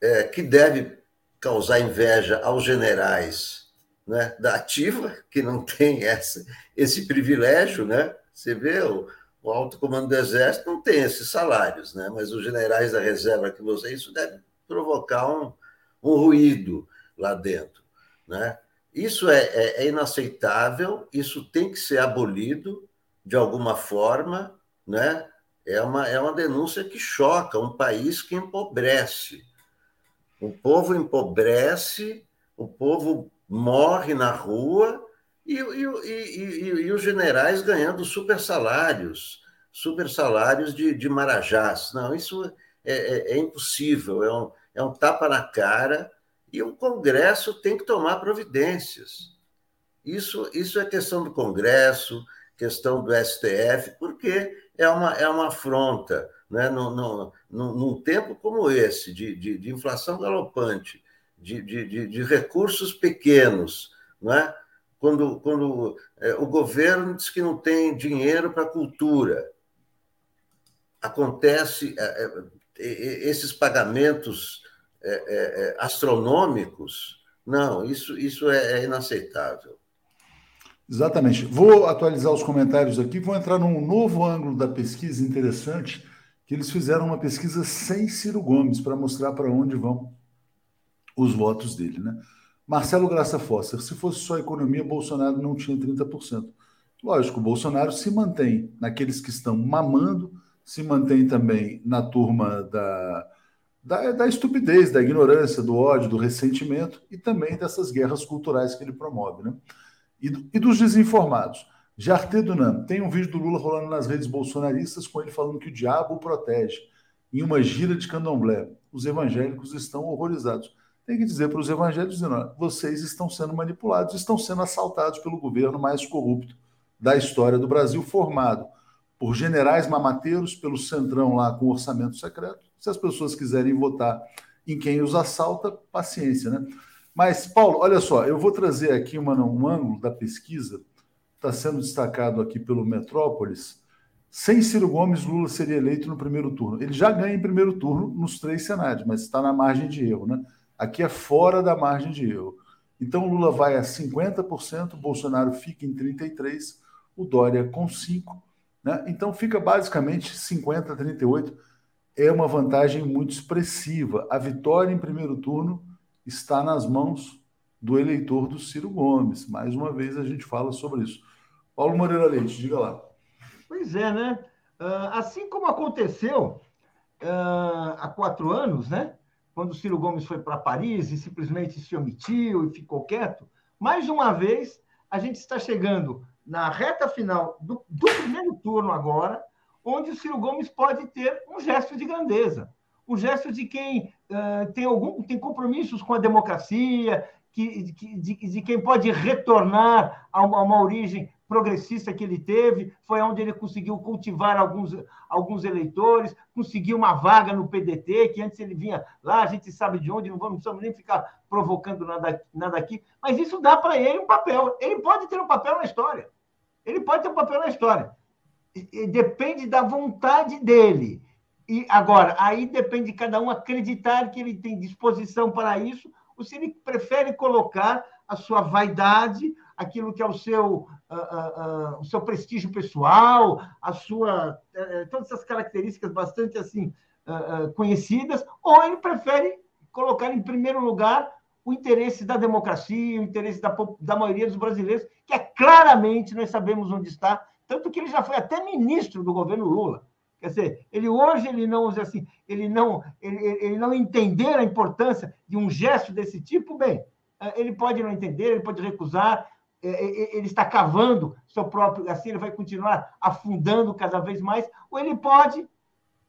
é que deve causar inveja aos generais né, da ativa, que não tem essa, esse privilégio, né? Você vê, o, o alto comando do Exército não tem esses salários, né? Mas os generais da reserva que você, isso deve provocar um, um ruído lá dentro, né? Isso é, é, é inaceitável, isso tem que ser abolido de alguma forma, né? É uma, é uma denúncia que choca um país que empobrece, o povo empobrece, o povo morre na rua e, e, e, e os generais ganhando super salários, super salários de, de marajás. Não, isso é, é, é impossível, é um, é um tapa na cara e o Congresso tem que tomar providências. Isso, isso é questão do Congresso, questão do STF, porque é uma, é uma afronta né, no, no, num tempo como esse, de, de, de inflação galopante, de, de, de, recursos pequenos, né, quando, quando é, o governo diz que não tem dinheiro para cultura, acontece é, é, esses pagamentos é, é, é, astronômicos, não, isso, isso é inaceitável. Exatamente. Vou atualizar os comentários aqui, vou entrar num novo ângulo da pesquisa interessante que eles fizeram uma pesquisa sem Ciro Gomes para mostrar para onde vão os votos dele. Né? Marcelo Graça Fosser, se fosse só economia, Bolsonaro não tinha 30%. Lógico, o Bolsonaro se mantém naqueles que estão mamando, se mantém também na turma da, da, da estupidez, da ignorância, do ódio, do ressentimento e também dessas guerras culturais que ele promove. Né? E, e dos desinformados. Jarte Dunan, tem um vídeo do Lula rolando nas redes bolsonaristas com ele falando que o diabo o protege em uma gira de candomblé. Os evangélicos estão horrorizados. Tem que dizer para os evangélicos, vocês estão sendo manipulados, estão sendo assaltados pelo governo mais corrupto da história do Brasil, formado por generais mamateiros, pelo centrão lá com orçamento secreto. Se as pessoas quiserem votar em quem os assalta, paciência, né? Mas, Paulo, olha só, eu vou trazer aqui uma, um ângulo da pesquisa está sendo destacado aqui pelo Metrópolis, Sem Ciro Gomes, Lula seria eleito no primeiro turno. Ele já ganha em primeiro turno nos três cenários, mas está na margem de erro, né? Aqui é fora da margem de erro. Então Lula vai a 50%, Bolsonaro fica em 33%, o Dória com 5%. Né? Então fica basicamente 50 38. É uma vantagem muito expressiva. A vitória em primeiro turno está nas mãos do eleitor do Ciro Gomes. Mais uma vez a gente fala sobre isso. Paulo Moreira Leite, diga lá. Pois é, né? Uh, assim como aconteceu uh, há quatro anos, né? Quando o Ciro Gomes foi para Paris e simplesmente se omitiu e ficou quieto, mais uma vez a gente está chegando na reta final do, do primeiro turno agora, onde o Ciro Gomes pode ter um gesto de grandeza, um gesto de quem uh, tem algum tem compromissos com a democracia, que, de, de, quem pode retornar a uma, a uma origem progressista que ele teve, foi onde ele conseguiu cultivar alguns, alguns eleitores, conseguiu uma vaga no PDT, que antes ele vinha lá, a gente sabe de onde, não vamos, não precisamos nem ficar provocando nada, nada aqui, mas isso dá para ele um papel. Ele pode ter um papel na história. Ele pode ter um papel na história. E, e depende da vontade dele. E agora, aí depende de cada um acreditar que ele tem disposição para isso, ou se ele prefere colocar a sua vaidade, aquilo que é o seu, o seu prestígio pessoal, a sua eh, eh, todas essas características bastante assim conhecidas, ou ele prefere colocar em primeiro lugar o interesse da democracia, o interesse da, da maioria dos brasileiros, que é claramente nós sabemos onde está, tanto que ele já foi até ministro do governo Lula. Quer dizer, ele hoje ele não assim, ele não ele, ele não entender a importância de um gesto desse tipo, bem, ele pode não entender, ele pode recusar, é, é, é, ele está cavando seu próprio, assim ele vai continuar afundando cada vez mais, ou ele pode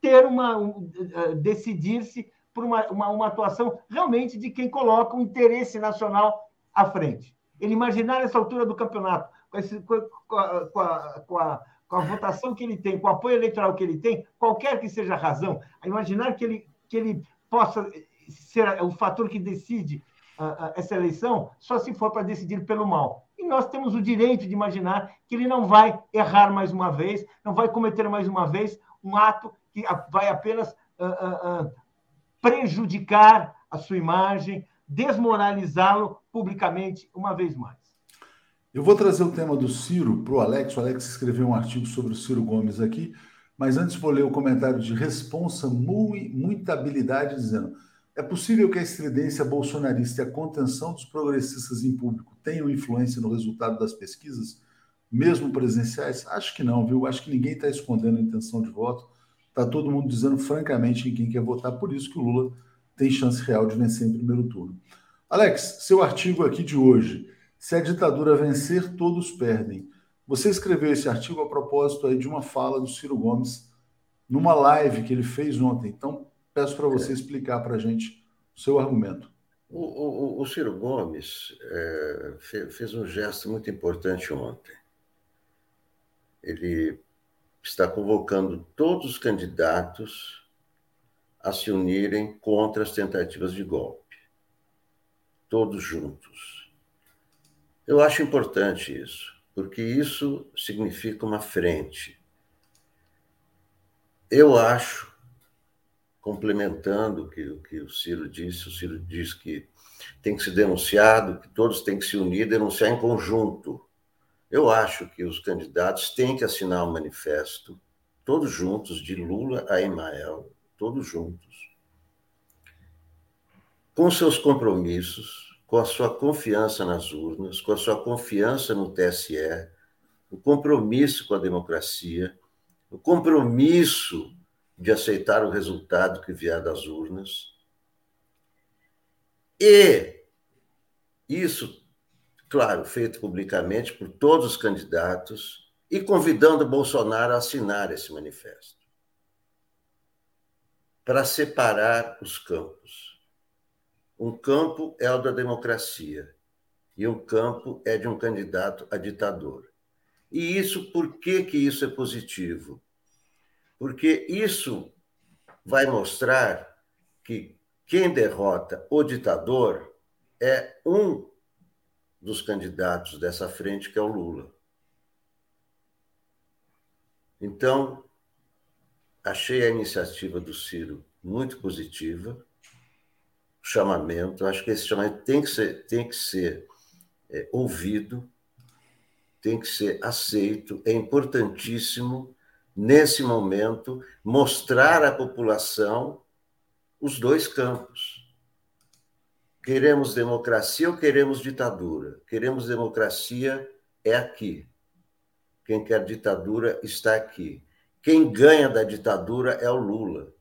ter uma um, decidir-se por uma, uma, uma, atuação realmente de quem coloca o interesse nacional à frente. Ele imaginar essa altura do campeonato, com, esse, com, a, com, a, com, a, com a votação que ele tem, com o apoio eleitoral que ele tem, qualquer que seja a razão, imaginar que ele, que ele possa ser o fator que decide essa eleição só se for para decidir pelo mal. E nós temos o direito de imaginar que ele não vai errar mais uma vez, não vai cometer mais uma vez um ato que vai apenas uh, uh, prejudicar a sua imagem, desmoralizá-lo publicamente uma vez mais. Eu vou trazer o tema do Ciro para o Alex. O Alex escreveu um artigo sobre o Ciro Gomes aqui, mas antes vou ler o comentário de responsa, muita habilidade, dizendo é possível que a estridência bolsonarista e a contenção dos progressistas em público tenham influência no resultado das pesquisas, mesmo presenciais? Acho que não, viu? Acho que ninguém está escondendo a intenção de voto. Está todo mundo dizendo francamente em quem quer votar, por isso que o Lula tem chance real de vencer em primeiro turno. Alex, seu artigo aqui de hoje. Se a ditadura vencer, todos perdem. Você escreveu esse artigo a propósito aí de uma fala do Ciro Gomes numa live que ele fez ontem. Então, Peço para você é. explicar para a gente o seu argumento. O, o, o Ciro Gomes é, fez um gesto muito importante ontem. Ele está convocando todos os candidatos a se unirem contra as tentativas de golpe. Todos juntos. Eu acho importante isso, porque isso significa uma frente. Eu acho complementando o que, o que o Ciro disse, o Ciro diz que tem que ser denunciado, que todos têm que se unir, denunciar em conjunto. Eu acho que os candidatos têm que assinar um manifesto, todos juntos, de Lula a Emael, todos juntos, com seus compromissos, com a sua confiança nas urnas, com a sua confiança no TSE, o compromisso com a democracia, o compromisso de aceitar o resultado que vier das urnas. E isso, claro, feito publicamente por todos os candidatos e convidando Bolsonaro a assinar esse manifesto para separar os campos. Um campo é o da democracia e um campo é de um candidato a ditador. E isso, por que, que isso é positivo? Porque isso vai mostrar que quem derrota o ditador é um dos candidatos dessa frente, que é o Lula. Então, achei a iniciativa do Ciro muito positiva, o chamamento, acho que esse chamamento tem que ser, tem que ser é, ouvido, tem que ser aceito, é importantíssimo, nesse momento, mostrar à população os dois campos. Queremos democracia ou queremos ditadura? Queremos democracia é aqui. Quem quer ditadura está aqui. Quem ganha da ditadura é o Lula.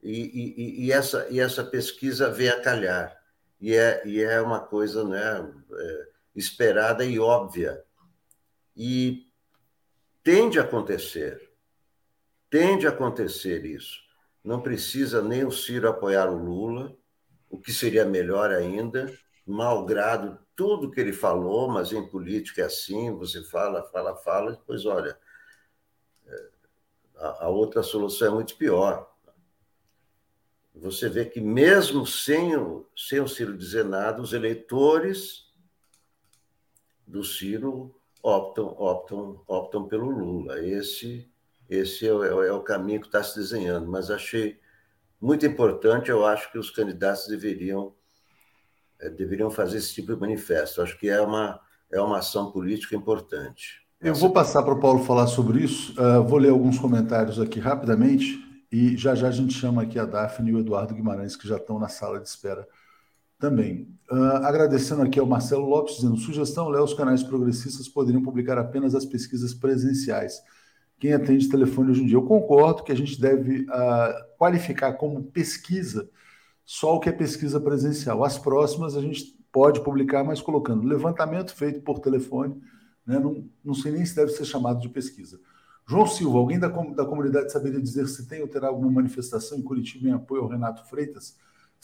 E, e, e essa, e essa pesquisa vem a calhar. E é, e é uma coisa né, é, esperada e óbvia. E tende a acontecer. Tende a acontecer isso. Não precisa nem o Ciro apoiar o Lula, o que seria melhor ainda, malgrado tudo que ele falou, mas em política é assim, você fala, fala, fala, depois, olha, é, a, a outra solução é muito pior. Você vê que mesmo sem o, sem o Ciro dizer nada, os eleitores do Ciro optam, optam, optam pelo Lula. Esse, esse é, o, é o caminho que está se desenhando. Mas achei muito importante, eu acho que os candidatos deveriam é, deveriam fazer esse tipo de manifesto. Acho que é uma, é uma ação política importante. Eu vou passar para o Paulo falar sobre isso. Uh, vou ler alguns comentários aqui rapidamente e já já a gente chama aqui a Daphne e o Eduardo Guimarães, que já estão na sala de espera também. Uh, agradecendo aqui ao Marcelo Lopes, dizendo: sugestão, Léo, os canais progressistas poderiam publicar apenas as pesquisas presenciais. Quem atende telefone hoje em dia? Eu concordo que a gente deve uh, qualificar como pesquisa só o que é pesquisa presencial. As próximas a gente pode publicar, mas colocando levantamento feito por telefone, né? não, não sei nem se deve ser chamado de pesquisa. João Silva, alguém da, da comunidade saberia dizer se tem ou terá alguma manifestação em Curitiba em apoio ao Renato Freitas?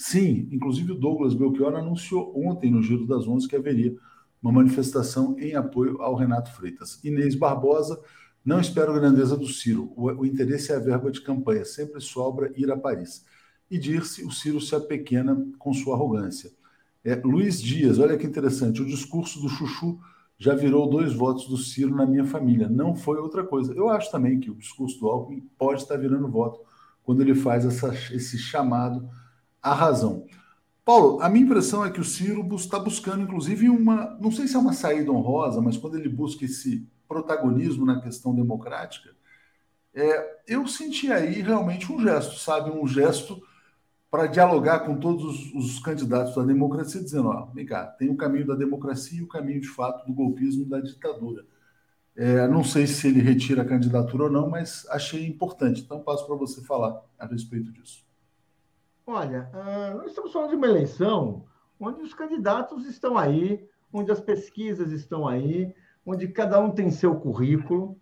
Sim, inclusive o Douglas Belchior anunciou ontem no Giro das Onze que haveria uma manifestação em apoio ao Renato Freitas. Inês Barbosa, não espero grandeza do Ciro. O, o interesse é a verba de campanha, sempre sobra ir a Paris e dir-se o Ciro se apequena com sua arrogância. É, Luiz Dias, olha que interessante, o discurso do Chuchu já virou dois votos do Ciro na minha família. Não foi outra coisa. Eu acho também que o discurso do Alckmin pode estar virando voto quando ele faz essa, esse chamado à razão. Paulo, a minha impressão é que o Ciro está buscando, inclusive, uma. Não sei se é uma saída honrosa, mas quando ele busca esse protagonismo na questão democrática, é, eu senti aí realmente um gesto, sabe? Um gesto para dialogar com todos os, os, candidatos da democracia, dizendo: ó, vem cá, tem o caminho da democracia e o caminho de fato do golpismo da ditadura. É, não sei se ele retira a candidatura ou não, mas achei importante. Então, passo para você falar a respeito disso. Olha, uh, nós estamos falando de uma eleição onde os candidatos estão aí, onde as pesquisas estão aí, onde cada um tem seu currículo.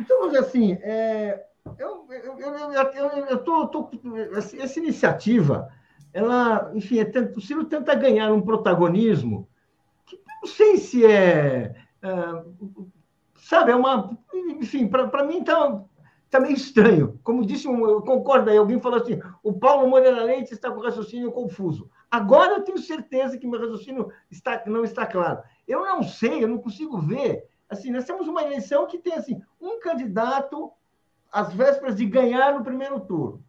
Então, assim, é, eu, eu, eu, eu, tô, tô, essa iniciativa, ela, enfim, é, o Ciro tenta ganhar um protagonismo que não sei se é, é sabe, é uma, enfim, para mim está tá meio estranho. Como disse, um, eu concordo aí, alguém falou assim, o Paulo Moreira Leite está com raciocínio confuso. Agora eu tenho certeza que meu raciocínio está, não está claro. Eu não sei, eu não consigo ver. Assim, nós temos uma eleição que tem assim um candidato às vésperas de ganhar no primeiro turno.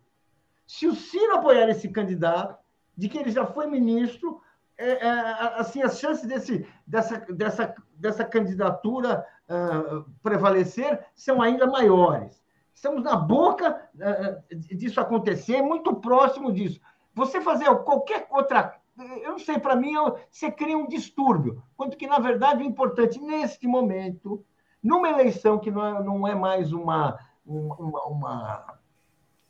Se o Ciro apoiar esse candidato, de que ele já foi ministro, é, é, assim as chances desse, dessa, dessa, dessa candidatura uh, prevalecer são ainda maiores. Estamos na boca uh, disso acontecer, muito próximo disso. Você fazer qualquer outra eu não sei, para mim, você cria um distúrbio. Quanto que, na verdade, o importante, neste momento, numa eleição que não é, não é mais uma, uma, uma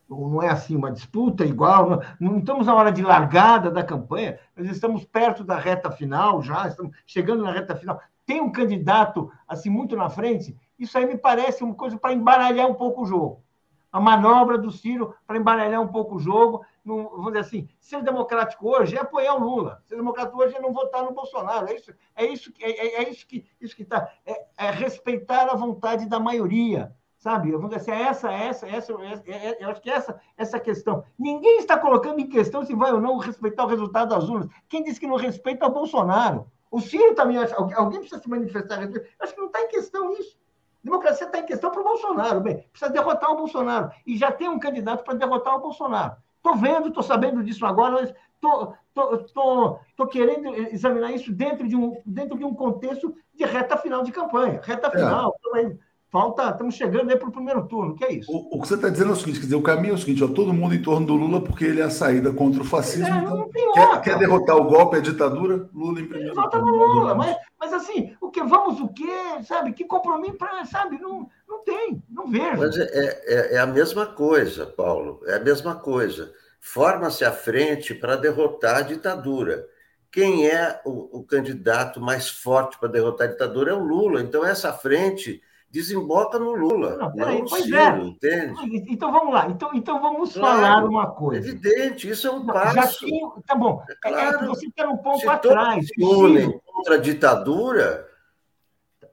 não é assim uma disputa igual, não, não, estamos na hora de largada da campanha, nós estamos perto da reta final já, estamos chegando na reta final. Tem um candidato assim muito na frente, isso aí me parece uma coisa para embaralhar um pouco o jogo. A manobra do Ciro para embaralhar um pouco o jogo, vamos dizer assim, ser democrático hoje é apoiar o Lula, ser democrático hoje é não votar no Bolsonaro, é isso, é isso, é, é, é isso que isso que está, é, é respeitar a vontade da maioria sabe? Vamos dizer assim, essa, essa, essa, essa, eu acho que essa, essa questão. Ninguém está colocando em questão se vai ou não respeitar o resultado das urnas. Quem disse que não respeita é o Bolsonaro. O Ciro também acha, alguém precisa se manifestar respeito. Acho que não está em questão isso. Democracia está em questão para o Bolsonaro. Bem, precisa derrotar o Bolsonaro. E já tem um candidato para derrotar o Bolsonaro. Estou vendo, estou sabendo disso agora, mas estou querendo examinar isso dentro de, um, dentro de um contexto de reta final de campanha. Reta é. final, é. Falta, estamos chegando aí para o primeiro turno, que é isso? O, o que você está dizendo é o seguinte: quer dizer, o caminho é o seguinte, ó, todo mundo em torno do Lula, porque ele é a saída contra o fascismo. É, então, quer, quer, derrotar o golpe, a ditadura, Lula em primeiro Volta no Lula, mas, mas assim, o que vamos o quê? Sabe? Que compromisso para, sabe? Não, não tem, não vejo. Mas é, é, é a mesma coisa, Paulo, é a mesma coisa. Forma-se a frente para derrotar a ditadura quem é o, o, candidato mais forte para derrotar a ditadura é o Lula. Então, essa frente desemboca no Lula. Não, peraí, pois Ciro, é. Entende? Então vamos lá. Então, então vamos claro, falar uma coisa. Evidente, isso é um passo. Já tinha, tá bom. É, é claro, você quer um ponto se atrás. Se unem contra a ditadura,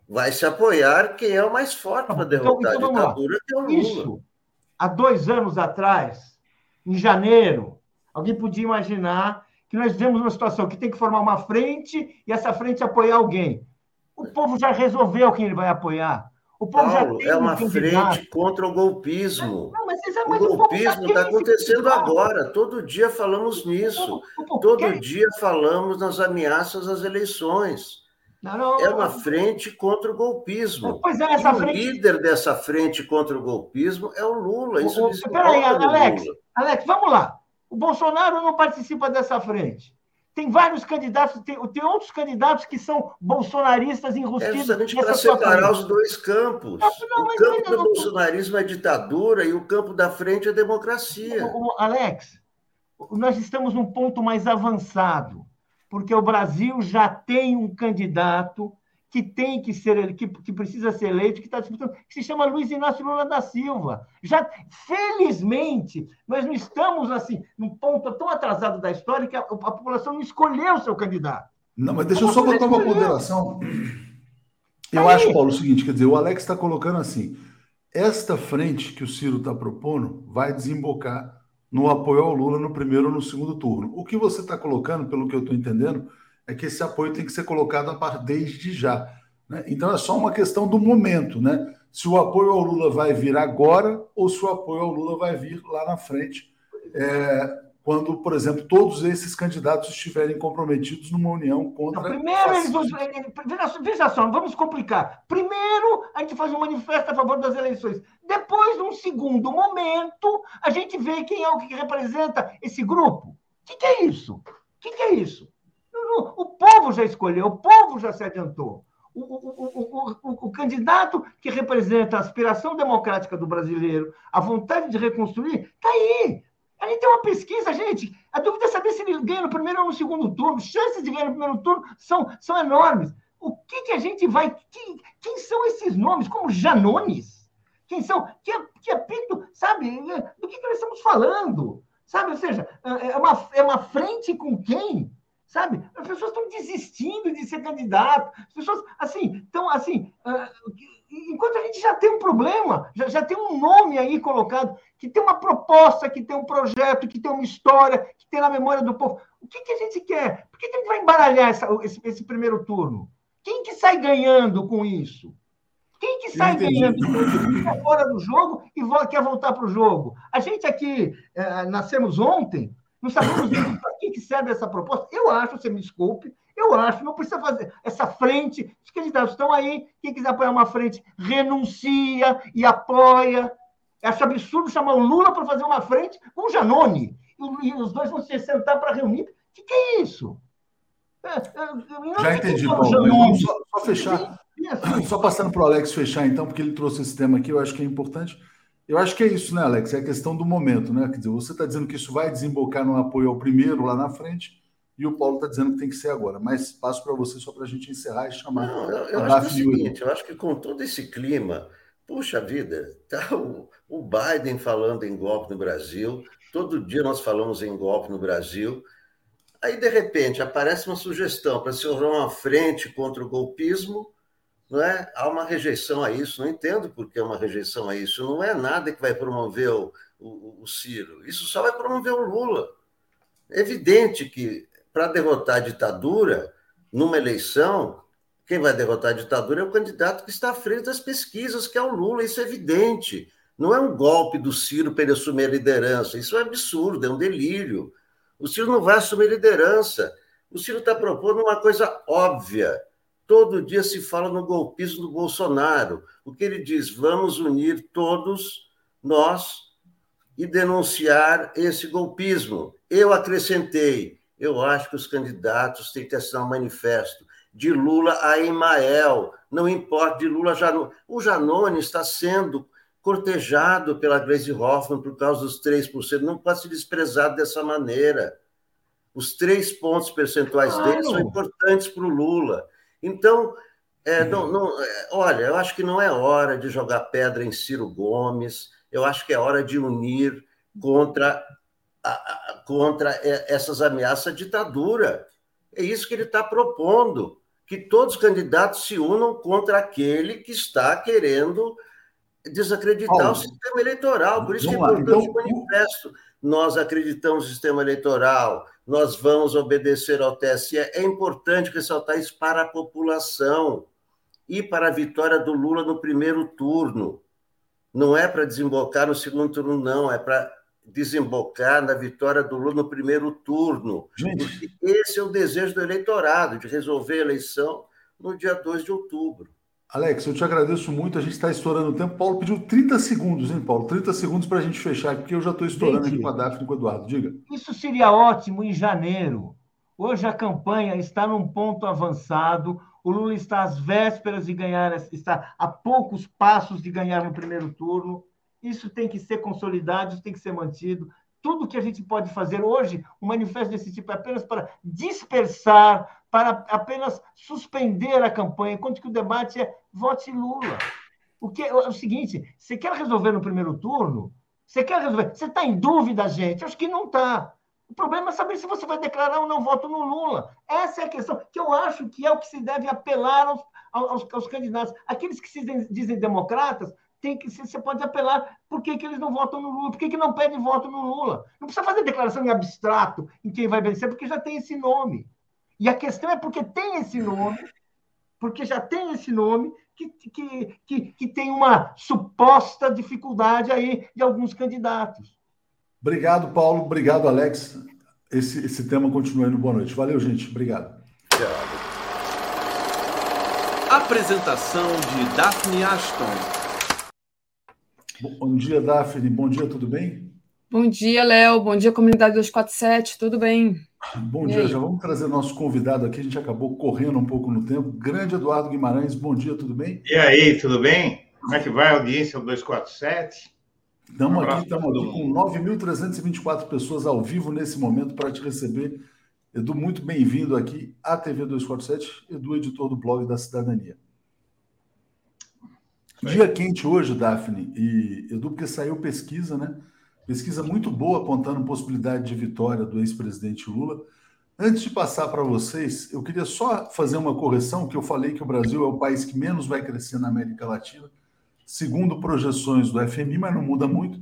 vai se apoiar quem é o mais forte para derrotar então, então, a ditadura, que é o Lula. Isso, há dois anos atrás, em janeiro, alguém podia imaginar que nós vivemos uma situação que tem que formar uma frente e essa frente apoiar alguém. O povo já resolveu quem ele vai apoiar. O povo Paulo, já é uma um frente contra o golpismo. Não, o golpismo está acontecendo agora. Todo dia falamos nisso. Todo dia falamos nas ameaças às eleições. Não, é uma frente contra o golpismo. Pois é, essa e frente... O líder dessa frente contra o golpismo é o Lula. Isso o, Peraí, Alex, Alex, vamos lá. O Bolsonaro não participa dessa frente. Tem vários candidatos, tem, tem outros candidatos que são bolsonaristas enrustidos. É justamente para separar os dois campos. Não, não, o campo do não... bolsonarismo é ditadura e o campo da frente é democracia. Alex, nós estamos num ponto mais avançado, porque o Brasil já tem um candidato que tem que ser que, que precisa ser eleito, que está disputando, que se chama Luiz Inácio Lula da Silva. Já, felizmente, nós não estamos assim num ponto tão atrasado da história que a, a população não escolheu o seu candidato. Não, mas deixa eu só botar uma ponderação. Eu Aí. acho, Paulo, o seguinte, quer dizer, o Alex está colocando assim, esta frente que o Ciro está propondo vai desembocar no apoio ao Lula no primeiro ou no segundo turno. O que você está colocando, pelo que eu estou entendendo, é que esse apoio tem que ser colocado desde já. Né? Então é só uma questão do momento, né? Se o apoio ao Lula vai vir agora ou se o apoio ao Lula vai vir lá na frente, é, quando, por exemplo, todos esses candidatos estiverem comprometidos numa união contra. Não, primeiro, eles, veja, veja só, vamos complicar. Primeiro, a gente faz um manifesto a favor das eleições. Depois, num segundo momento, a gente vê quem é o que representa esse grupo. O que, que é isso? O que, que é isso? O povo já escolheu, o povo já se adiantou. O, o, o, o, candidato que representa a aspiração democrática do brasileiro, a vontade de reconstruir, está aí. A gente tem uma pesquisa, gente. A dúvida é saber se ele ganha no primeiro ou no segundo turno. Chances de ganhar no primeiro turno são, são enormes. O que, que a gente vai. Quem, quem são esses nomes? Como Janones? Quem são? Que, que apito, sabe? Do que, que nós estamos falando? Sabe? Ou seja, é uma, é uma frente com quem? Sabe? As pessoas estão desistindo de ser candidato. As pessoas, assim, estão assim. Uh, enquanto a gente já tem um problema, já, já tem um nome aí colocado, que tem uma proposta, que tem um projeto, que tem uma história, que tem na memória do povo. O que, que a gente quer? Por que, que a gente vai embaralhar essa, esse, esse primeiro turno? Quem que sai ganhando com isso? Quem que sai ganhando? Fica fora do jogo e quer voltar para o jogo? A gente aqui eh, nascemos ontem, não sabemos para que, que serve essa proposta. Eu acho, você me desculpe, eu acho, não precisa fazer essa frente. Os candidatos estão aí, quem quiser apoiar uma frente, renuncia e apoia. Acho absurdo chamar o Lula para fazer uma frente com o Janone. E, os dois vão se sentar para reunir. O que, que é isso? É, é, Já entendi, Paulo. Só, só fechar. Só passando para o Alex fechar, então, porque ele trouxe esse tema aqui, eu acho que é importante. Eu acho que é isso, né, Alex? É a questão do momento, né? Quer dizer, você está dizendo que isso vai desembocar no apoio ao primeiro lá na frente, e o Paulo está dizendo que tem que ser agora. Mas passo para você só para a gente encerrar e chamar. Não, eu, eu acho que é o seguinte, eu acho que com todo esse clima, puxa vida, tá o, o Biden falando em golpe no Brasil, todo dia nós falamos em golpe no Brasil. Aí, de repente, aparece uma sugestão para se formar uma frente contra o golpismo não é? Há uma rejeição a isso, não entendo por que é uma rejeição a isso. Não é nada que vai promover o, o, o Ciro, isso só vai promover o Lula. É evidente que para derrotar a ditadura numa eleição, Quem vai derrotar a ditadura é o candidato que está à frente das pesquisas, que é o Lula, isso é evidente. Não é um golpe do Ciro para ele assumir a liderança, isso é absurdo, é um delírio. O Ciro não vai assumir liderança. O Ciro está propondo uma coisa óbvia. Todo dia se fala no golpismo do Bolsonaro. O que ele diz? Vamos unir todos nós e denunciar esse golpismo. Eu acrescentei, eu acho que os candidatos têm que assinar um manifesto de Lula a Emael, não importa, de Lula a Janone. O Janone está sendo cortejado pela Grace Hoffman por causa dos 3%, não pode ser desprezado dessa maneira. Os três pontos percentuais claro. dele são importantes para o Lula. Então, é, não, não, é, olha, eu acho que não é hora de jogar pedra em Ciro Gomes, eu acho que é hora de unir contra, a, a, contra essas ameaças à ditadura. É isso que ele está propondo, que todos os candidatos se unam contra aquele que está querendo desacreditar o sistema eleitoral. Por isso que é importante então, o manifesto. Nós acreditamos no sistema eleitoral, nós vamos obedecer ao TSE. É importante ressaltar isso para a população e para a vitória do Lula no primeiro turno. Não é para desembocar no segundo turno, não, é para desembocar na vitória do Lula no primeiro turno. Gente. Esse é o desejo do eleitorado, de resolver a eleição no dia 2 de outubro. Alex, eu te agradeço muito. A gente está estourando o tempo. Paulo pediu 30 segundos, hein, Paulo? 30 segundos para a gente fechar, porque eu já estou estourando gente, aqui com a Daphne e com o Eduardo. Diga. Isso seria ótimo em janeiro. Hoje a campanha está num ponto avançado. O Lula está às vésperas de ganhar, está a poucos passos de ganhar no primeiro turno. Isso tem que ser consolidado, isso tem que ser mantido. Tudo que a gente pode fazer hoje, um manifesto desse tipo, é apenas para dispersar para apenas suspender a campanha, enquanto que o debate é vote Lula. O que é, o seguinte: você quer resolver no primeiro turno? Você quer resolver? Você está em dúvida, gente? Acho que não está. O problema é saber se você vai declarar ou não voto no Lula. Essa é a questão que eu acho que é o que se deve apelar aos, aos, aos candidatos. Aqueles que se dizem democratas, tem que você pode apelar por que, que eles não votam no Lula, por que, que não pedem voto no Lula. Não precisa fazer declaração em abstrato em quem vai vencer, porque já tem esse nome. E a questão é porque tem esse nome, porque já tem esse nome, que, que, que, que tem uma suposta dificuldade aí de alguns candidatos. Obrigado, Paulo. Obrigado, Alex. Esse, esse tema continua indo. Boa noite. Valeu, gente. Obrigado. Apresentação de Daphne Ashton. Bom dia, Daphne. Bom dia, tudo bem? Bom dia, Léo. Bom dia, comunidade 247. Tudo bem? Bom dia, já vamos trazer nosso convidado aqui. A gente acabou correndo um pouco no tempo. Grande Eduardo Guimarães, bom dia, tudo bem? E aí, tudo bem? Como é que vai a audiência do 247? Estamos um aqui, estamos aqui com 9.324 pessoas ao vivo nesse momento para te receber. Edu, muito bem-vindo aqui à TV 247, Edu, editor do blog da Cidadania. Dia quente hoje, Daphne e Edu, porque saiu pesquisa, né? Pesquisa muito boa apontando possibilidade de vitória do ex-presidente Lula. Antes de passar para vocês, eu queria só fazer uma correção, que eu falei que o Brasil é o país que menos vai crescer na América Latina, segundo projeções do FMI, mas não muda muito.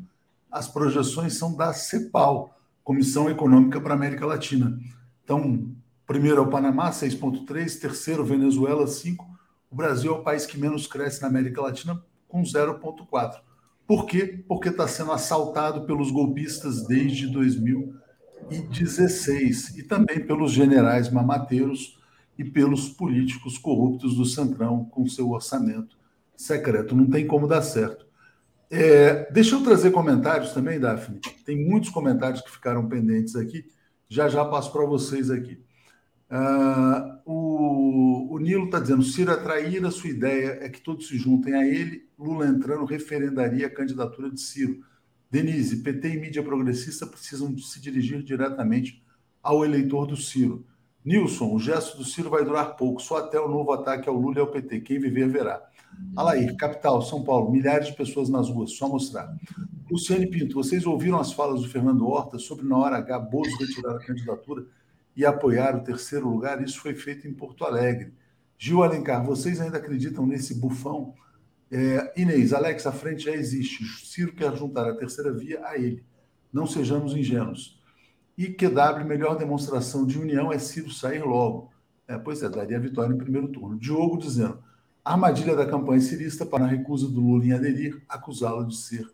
As projeções são da CEPAL, Comissão Econômica para a América Latina. Então, primeiro é o Panamá, 6,3, terceiro, Venezuela, 5. O Brasil é o país que menos cresce na América Latina, com 0,4. Por quê? Porque está sendo assaltado pelos golpistas desde 2016 e também pelos generais mamateiros e pelos políticos corruptos do Centrão com seu orçamento secreto. Não tem como dar certo. É, deixa eu trazer comentários também, Daphne. Tem muitos comentários que ficaram pendentes aqui. Já já passo para vocês aqui. Uh, o, o, Nilo está dizendo: Ciro é traíra, sua ideia é que todos se juntem a ele. Lula entrando referendaria a candidatura de Ciro. Denise, PT e mídia progressista precisam se dirigir diretamente ao eleitor do Ciro. Nilson, o gesto do Ciro vai durar pouco, só até o novo ataque ao Lula e ao PT. Quem viver, verá. Alair, capital, São Paulo, milhares de pessoas nas ruas, só mostrar. Luciane Pinto, vocês ouviram as falas do Fernando Horta sobre, na hora H, Bozo retirar a candidatura? E apoiar o terceiro lugar. Isso foi feito em Porto Alegre. Gil Alencar, vocês ainda acreditam nesse bufão? É, Inês, Alex, a frente já existe. Ciro quer juntar a terceira via a ele. Não sejamos ingênuos. E QW, melhor demonstração de união é Ciro sair logo. É, pois é, daria vitória no primeiro turno. Diogo dizendo: armadilha da campanha cirista para a recusa do Lula em aderir, acusá-lo de ser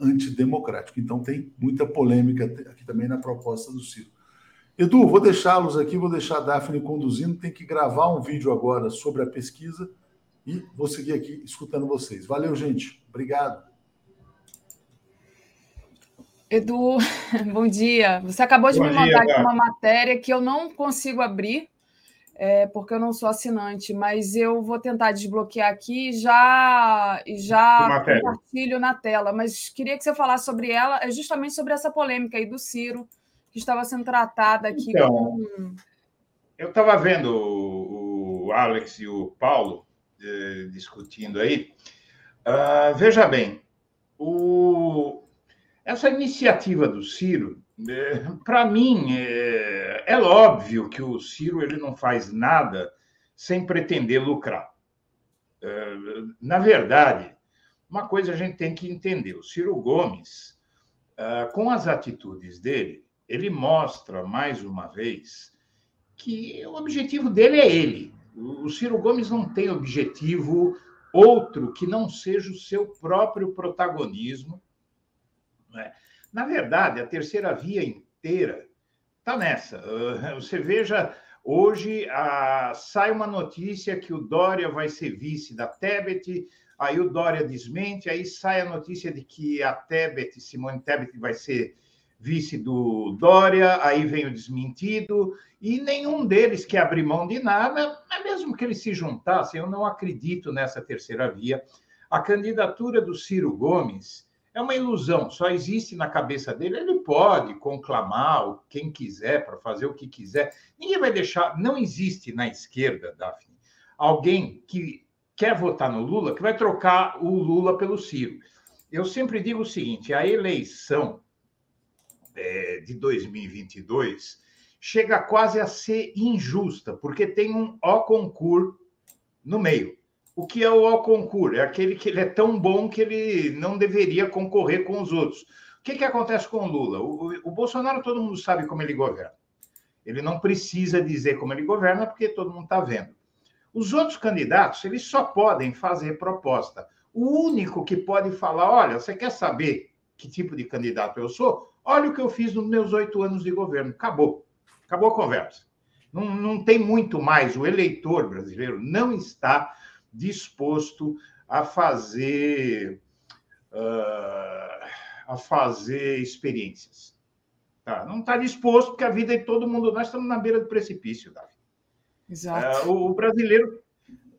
antidemocrático. Então tem muita polêmica aqui também na proposta do Ciro. Edu, vou deixá-los aqui, vou deixar a Daphne conduzindo, tem que gravar um vídeo agora sobre a pesquisa e vou seguir aqui escutando vocês. Valeu, gente. Obrigado. Edu, bom dia. Você acabou de bom me mandar dia, aqui uma matéria que eu não consigo abrir, é, porque eu não sou assinante, mas eu vou tentar desbloquear aqui e já, e já compartilho na tela. Mas queria que você falasse sobre ela, é justamente sobre essa polêmica aí do Ciro, que estava sendo tratada aqui então, com... Eu estava vendo o, o, Alex e o Paulo eh, discutindo aí. Uh, veja bem, o, essa iniciativa do Ciro, é, para mim, é, é, óbvio que o Ciro ele não faz nada sem pretender lucrar. É, na verdade, uma coisa a gente tem que entender: o Ciro Gomes, é, com as atitudes dele, ele mostra mais uma vez que o objetivo dele é ele. O Ciro Gomes não tem objetivo outro que não seja o seu próprio protagonismo né? Na verdade, a terceira via inteira está nessa. Você veja, hoje a, sai uma notícia que o Dória vai ser vice da Tebet, aí o Dória desmente, aí sai a notícia de que a Tebet, Simone Tebet, vai ser vice do Dória, aí vem o desmentido, e nenhum deles quer abrir mão de nada, mas mesmo que eles se juntassem, eu não acredito nessa terceira via. A candidatura do Ciro Gomes é uma ilusão, só existe na cabeça dele. Ele pode conclamar quem quiser para fazer o que quiser. Ninguém vai deixar. Não existe na esquerda, Daphne, alguém que quer votar no Lula que vai trocar o Lula pelo Ciro. Eu sempre digo o seguinte: a eleição é, de 2022 chega quase a ser injusta, porque tem um ó concurso no meio. O que é o concurso? É aquele que ele é tão bom que ele não deveria concorrer com os outros. O que, que acontece com o Lula? O, o, Bolsonaro, todo mundo sabe como ele governa. Ele não precisa dizer como ele governa, porque todo mundo está vendo. Os outros candidatos, eles só podem fazer proposta. O único que pode falar: olha, você quer saber que tipo de candidato eu sou? Olha o que eu fiz nos meus oito anos de governo. Acabou. Acabou a conversa. Não, não tem muito mais. O eleitor brasileiro não está disposto a fazer uh, a fazer experiências. Tá? Não está disposto, porque a vida de todo mundo, nós estamos na beira do precipício, Davi. Exato. Uh, o, o brasileiro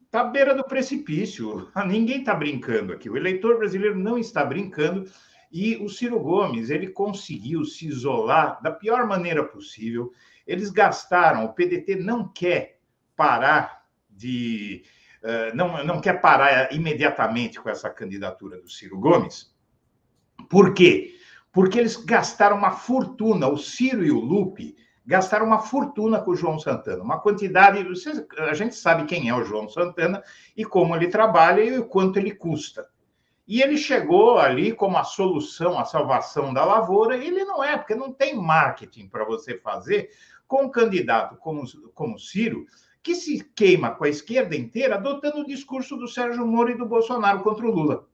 está à beira do precipício. Ninguém está brincando aqui. O eleitor brasileiro não está brincando. E o Ciro Gomes, ele conseguiu se isolar da pior maneira possível. Eles gastaram, o PDT não quer parar de eh, não, não quer parar imediatamente com essa candidatura do Ciro Gomes. Por quê? Porque eles gastaram uma fortuna, o Ciro e o Lupe gastaram uma fortuna com o João Santana, uma quantidade. A gente sabe quem é o João Santana e como ele trabalha e o quanto ele custa. E ele chegou ali como a solução, a salvação da lavoura, e ele não é, porque não tem marketing para você fazer com um candidato como, como Ciro, que se queima com a esquerda inteira adotando o discurso do Sérgio Moro e do Bolsonaro contra o Lula.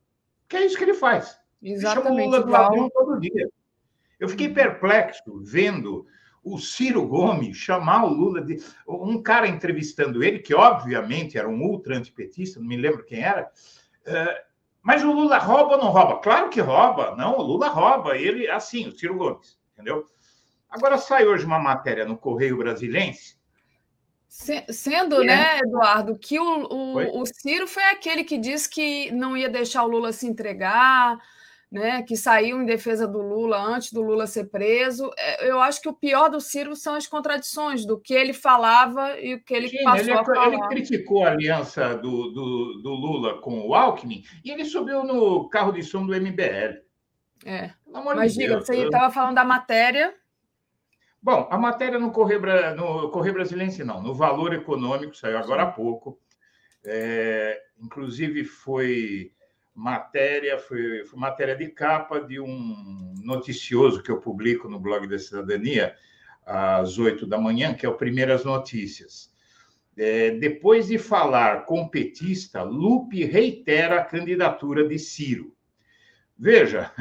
Que é isso que ele faz. Exatamente. Ele chama o Lula de ladrão todo dia. Eu fiquei perplexo vendo o Ciro Gomes chamar o Lula de. Um cara entrevistando ele, que obviamente era um ultra antipetista, não me lembro quem era. Uh, mas o Lula rouba ou não rouba? Claro que rouba. Não, o Lula rouba. Ele, assim, o Ciro Gomes, entendeu? Agora sai hoje uma matéria no Correio Brasilense Sendo, é. né, Eduardo, que o, o, o, Ciro foi aquele que disse que não ia deixar o Lula se entregar, né, que saiu em defesa do Lula antes do Lula ser preso. É, eu acho que o pior do Ciro são as contradições do que ele falava e o que ele Sim, passou ele, a falar. Ele criticou a aliança do, do, do, Lula com o Alckmin e ele subiu no carro de som do MBL. É. Mas diga, você estava falando da matéria Bom, a matéria no Correio, no Correio Brasilense, não, no Valor Econômico, saiu agora há pouco. É, inclusive, foi matéria, foi, foi, matéria de capa de um noticioso que eu publico no blog da Cidadania, às oito da manhã, que é o Primeiras Notícias. É, depois de falar com petista, Lupe reitera a candidatura de Ciro. Veja,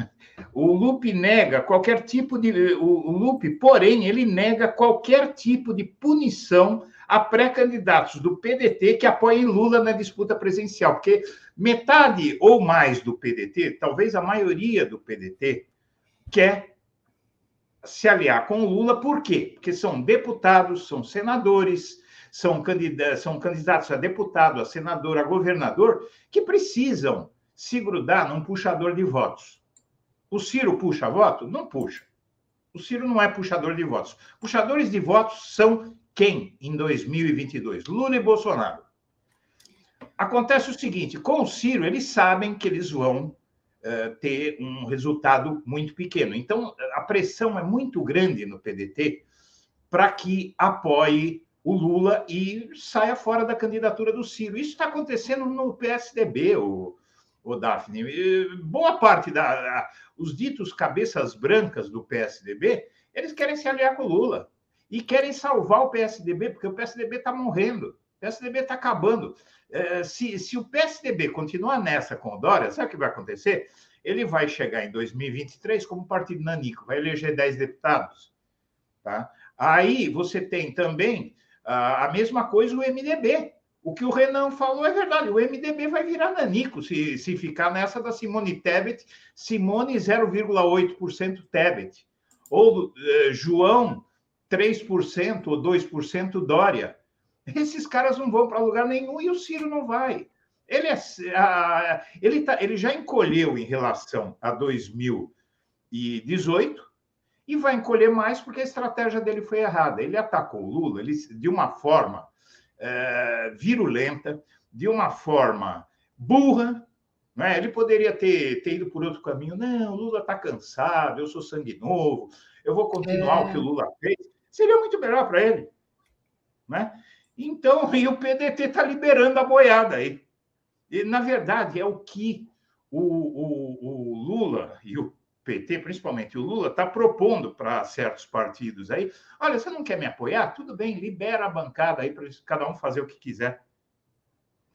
o Lupe nega qualquer tipo de. O, Lupe, porém, ele nega qualquer tipo de punição a pré-candidatos do PDT que apoiem Lula na disputa presidencial, porque metade ou mais do PDT, talvez a maioria do PDT, quer se aliar com Lula, por quê? Porque são deputados, são senadores, são candidatos, são candidatos a deputado, a senador, a governador, que precisam se grudar num puxador de votos. O Ciro puxa voto? Não puxa. O Ciro não é puxador de votos. Puxadores de votos são quem em 2022? Lula e Bolsonaro. Acontece o seguinte: com o Ciro, eles sabem que eles vão uh, ter um resultado muito pequeno. Então, a pressão é muito grande no PDT para que apoie o Lula e saia fora da candidatura do Ciro. Isso está acontecendo no PSDB, o, o Daphne. Boa parte da os ditos cabeças brancas do PSDB, eles querem se aliar com o Lula e querem salvar o PSDB, porque o PSDB está morrendo, PSDB está acabando. É, se, se o PSDB continuar nessa com o Dória, sabe o que vai acontecer? Ele vai chegar em 2023 como partido nanico, vai eleger 10 deputados. Tá? Aí você tem também a mesma coisa o MDB. O que o Renan falou é verdade. O MDB vai virar nanico se, se ficar nessa da Simone Tebet, Simone 0,8% Tebet. Ou eh, João 3% ou 2% Dória. Esses caras não vão para lugar nenhum e o Ciro não vai. Ele, é, a, ele, tá, ele já encolheu em relação a 2018 e vai encolher mais porque a estratégia dele foi errada. Ele atacou o Lula ele, de uma forma é, virulenta, de uma forma burra. Né? Ele poderia ter, ter ido por outro caminho. Não, o Lula está cansado, eu sou sangue novo, eu vou continuar é. o que o Lula fez. Seria muito melhor para ele. Né? Então, e o PDT está liberando a boiada aí. E, na verdade, é o que o, o, o Lula e o PT, principalmente o Lula, está propondo para certos partidos aí. Olha, você não quer me apoiar? Tudo bem, libera a bancada aí para cada um fazer o que quiser.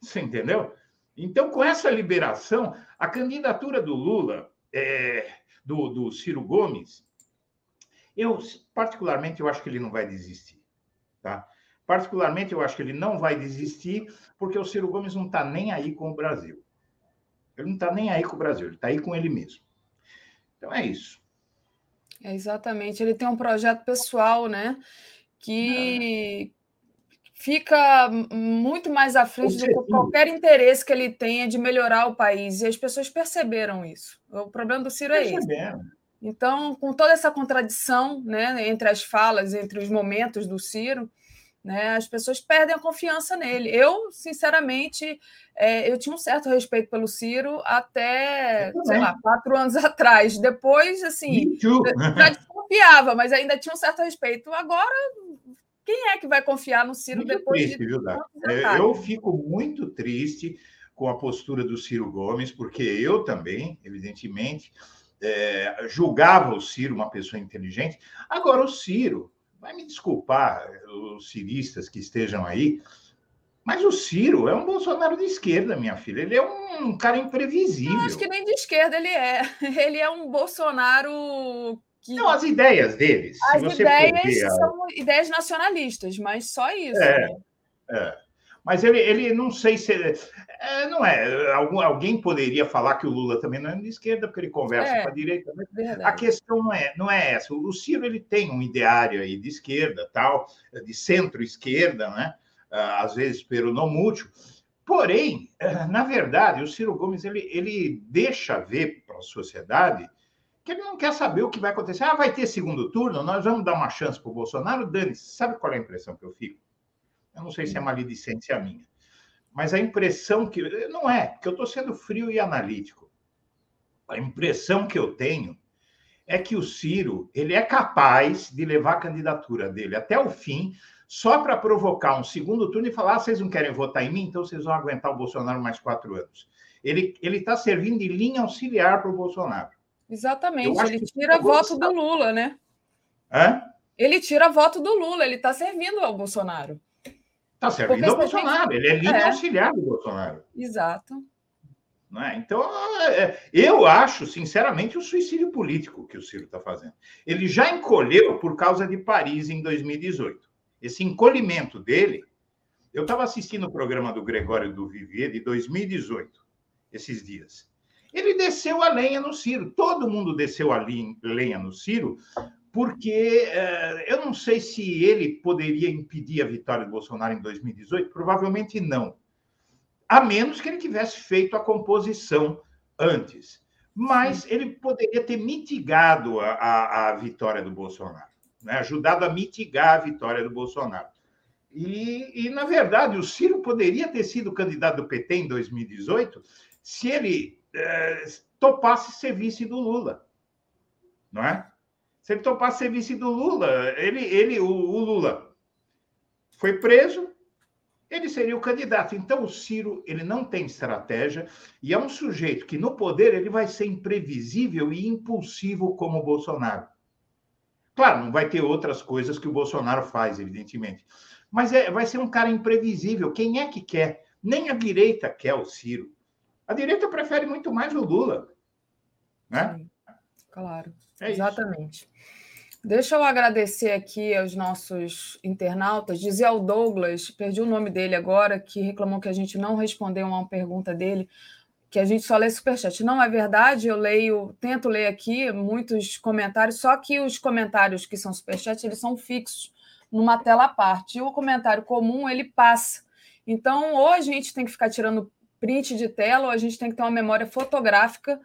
Você entendeu? Então, com essa liberação, a candidatura do Lula, é, do, do Ciro Gomes, eu, particularmente, eu acho que ele não vai desistir. Tá? Particularmente, eu acho que ele não vai desistir, porque o Ciro Gomes não está nem aí com o Brasil. Ele não está nem aí com o Brasil, ele está aí com ele mesmo. Então é isso. É, exatamente. Ele tem um projeto pessoal, né? Que fica muito mais à frente do que qualquer interesse que ele tenha de melhorar o país. E as pessoas perceberam isso. O problema do Ciro é esse. Então, com toda essa contradição né, entre as falas, entre os momentos do Ciro, né? As pessoas perdem a confiança nele. Eu, sinceramente, é, eu tinha um certo respeito pelo Ciro até, sei lá, quatro anos atrás. Depois, assim, já desconfiava, mas ainda tinha um certo respeito. Agora, quem é que vai confiar no Ciro muito depois triste, de viu, é, Eu fico muito triste com a postura do Ciro Gomes, porque eu também, evidentemente, é, julgava o Ciro uma pessoa inteligente. Agora, o Ciro vai me desculpar os ciristas que estejam aí, mas o Ciro é um Bolsonaro de esquerda, minha filha. Ele é um cara imprevisível. Eu acho que nem de esquerda ele é. Ele é um Bolsonaro que... Não, as ideias deles. As ideias são ideias nacionalistas, mas só isso. É, né? é. Mas ele, ele não sei se. É, não é. Algum, alguém poderia falar que o Lula também não é de esquerda, porque ele conversa é, com a direita. a questão não é, não é essa. O Ciro ele tem um ideário aí de esquerda, tal, de centro-esquerda, né? Ah, às vezes peronomútil. Porém, eh, na verdade, o Ciro Gomes ele, ele deixa ver para a sociedade que ele não quer saber o que vai acontecer. Ah, vai ter segundo turno, nós vamos dar uma chance para o Bolsonaro. Dani, sabe qual é a impressão que eu fico? Eu não sei se é maledicência minha, mas a impressão que. Não é, porque eu estou sendo frio e analítico. A impressão que eu tenho é que o Ciro ele é capaz de levar a candidatura dele até o fim, só para provocar um segundo turno e falar: ah, vocês não querem votar em mim, então vocês vão aguentar o Bolsonaro mais quatro anos. Ele está servindo de linha auxiliar para o Bolsonaro. Exatamente, ele tira voto do Lula, né? Hã? Ele tira voto do Lula, ele está servindo ao Bolsonaro. Está servindo ao Bolsonaro, ele é linha é. auxiliar do Bolsonaro. Exato. Não é? Então, é, eu acho, sinceramente, o suicídio político que o Ciro está fazendo. Ele já encolheu por causa de Paris em 2018. Esse encolhimento dele. Eu estava assistindo o programa do Gregório do Vivier de 2018, esses dias. Ele desceu a lenha no Ciro. Todo mundo desceu a lenha no Ciro, porque é, eu não sei se ele poderia impedir a vitória do Bolsonaro em 2018, provavelmente não a menos que ele tivesse feito a composição antes. Mas ele poderia ter mitigado a, a, a vitória do Bolsonaro, né? ajudado a mitigar a vitória do Bolsonaro. E, e, na verdade, o Ciro poderia ter sido candidato do PT em 2018 se ele é, topasse ser vice do Lula. Não é? Se ele topasse ser vice do Lula, ele, ele o, o Lula foi preso, ele seria o candidato. Então, o Ciro ele não tem estratégia e é um sujeito que, no poder, ele vai ser imprevisível e impulsivo como o Bolsonaro. Claro, não vai ter outras coisas que o Bolsonaro faz, evidentemente. Mas é, vai ser um cara imprevisível. Quem é que quer? Nem a direita quer o Ciro. A direita prefere muito mais o Lula. Né? Claro. É Exatamente. Isso. Deixa eu agradecer aqui aos nossos internautas. Dizer ao Douglas, perdi o nome dele agora, que reclamou que a gente não respondeu a uma pergunta dele, que a gente só lê superchat. Não é verdade, eu leio, tento ler aqui muitos comentários, só que os comentários que são superchat, eles são fixos numa tela à parte. E o comentário comum, ele passa. Então, ou a gente tem que ficar tirando print de tela, ou a gente tem que ter uma memória fotográfica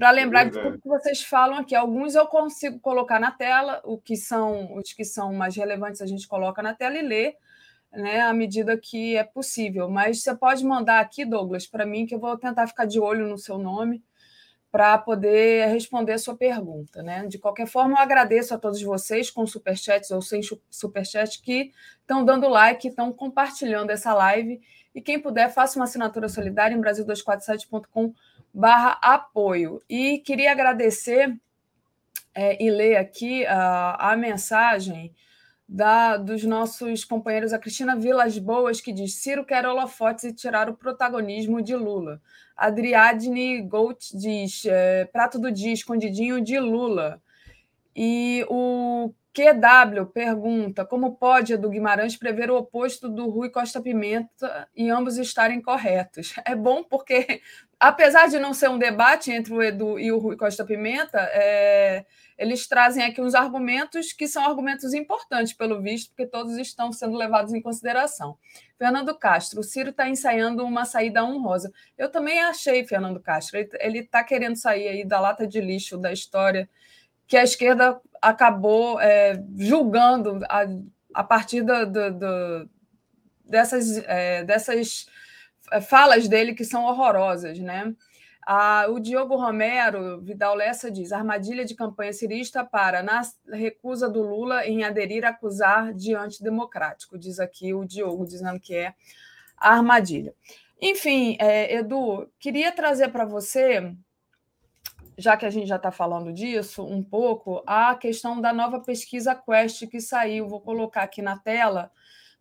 para lembrar de tudo que vocês falam aqui. Alguns eu consigo colocar na tela, o que são os que são mais relevantes a gente coloca na tela e lê, né, à medida que é possível. Mas você pode mandar aqui, Douglas, para mim, que eu vou tentar ficar de olho no seu nome para poder responder a sua pergunta. Né? De qualquer forma, eu agradeço a todos vocês com superchats ou sem superchat que estão dando like, estão compartilhando essa live. E quem puder, faça uma assinatura solidária em brasil247.com.br barra apoio. E queria agradecer é, e ler aqui a, a mensagem da, dos nossos companheiros, a Cristina Vilas Boas, que diz: Ciro quer holofotes e tirar o protagonismo de Lula. Adriadne Gold diz: é, prato do dia, escondidinho de Lula. E o QW pergunta: como pode Edu Guimarães prever o oposto do Rui Costa Pimenta e ambos estarem corretos? É bom porque, apesar de não ser um debate entre o Edu e o Rui Costa Pimenta, é, eles trazem aqui uns argumentos que são argumentos importantes, pelo visto, porque todos estão sendo levados em consideração. Fernando Castro, o Ciro está ensaiando uma saída honrosa. Eu também achei, Fernando Castro, ele está querendo sair aí da lata de lixo da história que a esquerda acabou é, julgando a, a partir do, do, do, dessas, é, dessas falas dele que são horrorosas, né? Ah, o Diogo Romero, Vidal Lessa diz: armadilha de campanha cirista para na recusa do Lula em aderir a acusar de antidemocrático, diz aqui o Diogo, dizendo que é a armadilha. Enfim, é, Edu, queria trazer para você já que a gente já está falando disso, um pouco, a questão da nova pesquisa Quest que saiu. Vou colocar aqui na tela,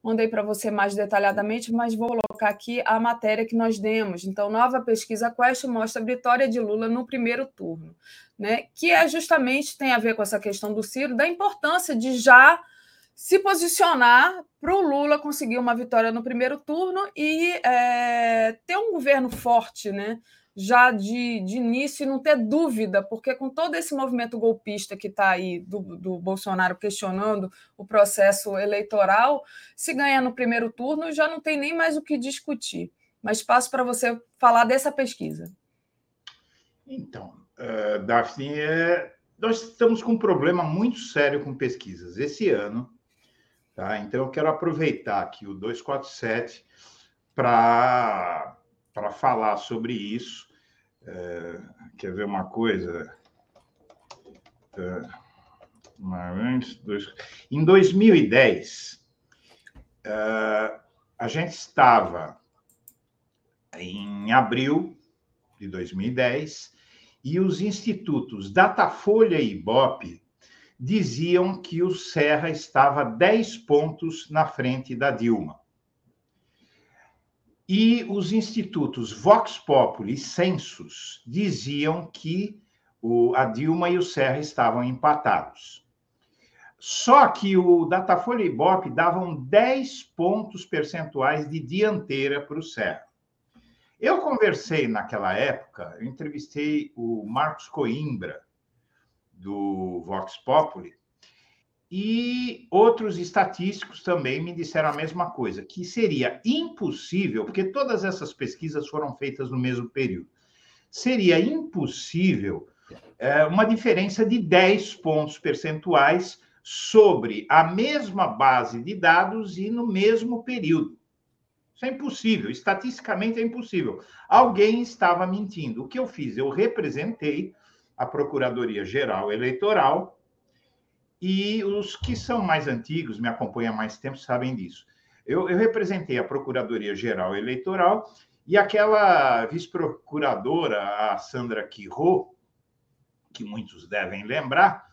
mandei para você mais detalhadamente, mas vou colocar aqui a matéria que nós demos. Então, nova pesquisa Quest mostra a vitória de Lula no primeiro turno, né? que é justamente tem a ver com essa questão do Ciro, da importância de já se posicionar para o Lula conseguir uma vitória no primeiro turno e é, ter um governo forte, né? Já de, de início e não ter dúvida, porque com todo esse movimento golpista que está aí do, do Bolsonaro questionando o processo eleitoral, se ganha no primeiro turno, já não tem nem mais o que discutir. Mas passo para você falar dessa pesquisa. Então, uh, Daphne, é, nós estamos com um problema muito sério com pesquisas esse ano. Tá? Então, eu quero aproveitar aqui o 247 para falar sobre isso é, quer ver uma coisa? É, dois... Em 2010, é, a gente estava em abril de 2010 e os institutos Datafolha e Ibope diziam que o Serra estava 10 pontos na frente da Dilma. E os institutos Vox Populi e Census diziam que o, a Dilma e o Serra estavam empatados. Só que o Datafolha e Ibope davam 10 pontos percentuais de dianteira para o Serra. Eu conversei naquela época, eu entrevistei o Marcos Coimbra, do Vox Populi, e outros estatísticos também me disseram a mesma coisa, que seria impossível, porque todas essas pesquisas foram feitas no mesmo período, seria impossível é, uma diferença de 10 pontos percentuais sobre a mesma base de dados e no mesmo período. Isso é impossível, estatisticamente é impossível. Alguém estava mentindo. O que eu fiz? Eu representei a Procuradoria Geral Eleitoral e os que são mais antigos, me acompanham há mais tempo, sabem disso. Eu, eu representei a Procuradoria Geral Eleitoral e aquela vice-procuradora, a Sandra Quirro, que muitos devem lembrar,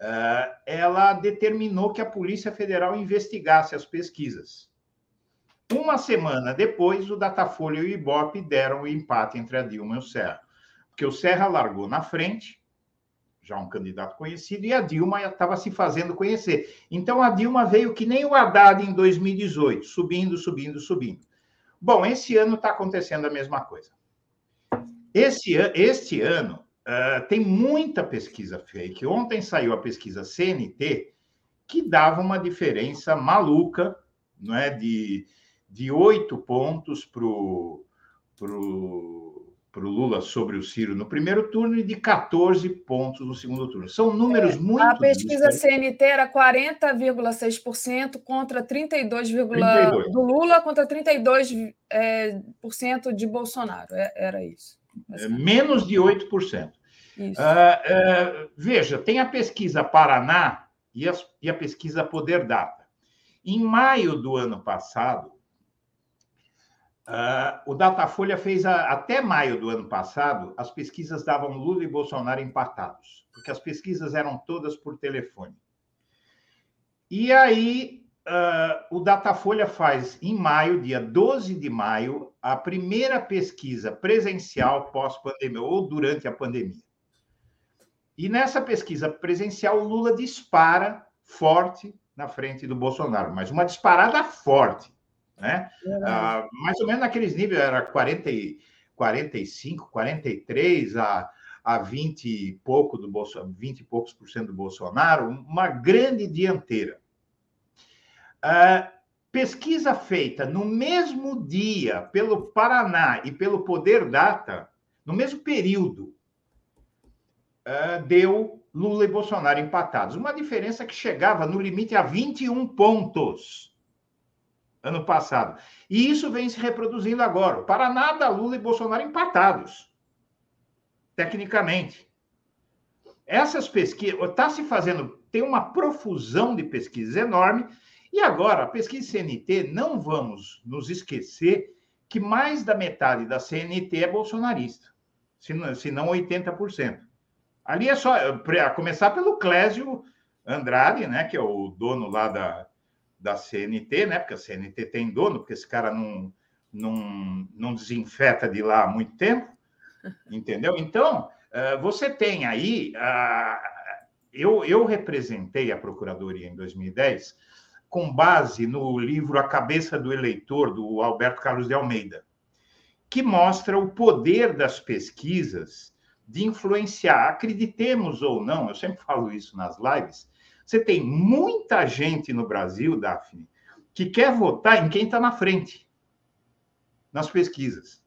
eh, ela determinou que a Polícia Federal investigasse as pesquisas. Uma semana depois, o Datafolha e o Ibope deram o empate entre a Dilma e o Serra, porque o Serra largou na frente já um candidato conhecido, e a Dilma estava se fazendo conhecer. Então a Dilma veio que nem o Haddad em 2018, subindo, subindo, subindo. Bom, esse ano está acontecendo a mesma coisa. Esse, este ano uh, tem muita pesquisa fake. Ontem saiu a pesquisa CNT, que dava uma diferença maluca, não é? De, de 8 pontos para o para o Lula sobre o Ciro no primeiro turno e de 14 pontos no segundo turno. São números é, muito. A pesquisa CNT era 40,6% contra 32, 32, do Lula contra 32% é, de Bolsonaro. É, era isso. É, menos de 8%. Isso. Uh, uh, veja, tem a pesquisa Paraná e a, e a pesquisa Poder Data. Em maio do ano passado, Uh, o Datafolha fez a, até maio do ano passado, as pesquisas davam Lula e Bolsonaro empatados, porque as pesquisas eram todas por telefone. E aí, uh, o Datafolha faz em maio, dia 12 de maio, a primeira pesquisa presencial pós-pandemia, ou durante a pandemia. E nessa pesquisa presencial, o Lula dispara forte na frente do Bolsonaro, mas uma disparada forte né? Ah, mais ou menos naqueles níveis, era 40, 45, 43 a, a 20 e pouco do Bolsonaro, 20 e poucos por cento do Bolsonaro, uma grande dianteira. Ah, pesquisa feita no mesmo dia pelo Paraná e pelo Poder Data, no mesmo período, ah, deu Lula e Bolsonaro empatados. Uma diferença que chegava no limite a 21 pontos ano passado. E isso vem se reproduzindo agora. Para nada, Lula e Bolsonaro empatados, tecnicamente. Essas pesquisas, está se fazendo, tem uma profusão de pesquisas enorme, e agora, a pesquisa CNT, não vamos nos esquecer que mais da metade da CNT é bolsonarista, se não, se não 80%. Ali é só, a começar pelo Clésio Andrade, né, que é o dono lá da, da CNT, né? Porque a CNT tem dono, porque esse cara não, não, não desinfeta de lá há muito tempo, entendeu? Então, eh, você tem aí. Eu, eu representei a Procuradoria em 2010 com base no livro A Cabeça do Eleitor, do Alberto Carlos de Almeida, que mostra o poder das pesquisas de influenciar, acreditemos ou não, eu sempre falo isso nas lives, você tem muita gente no Brasil, Daphne, que quer votar em quem está na frente nas pesquisas.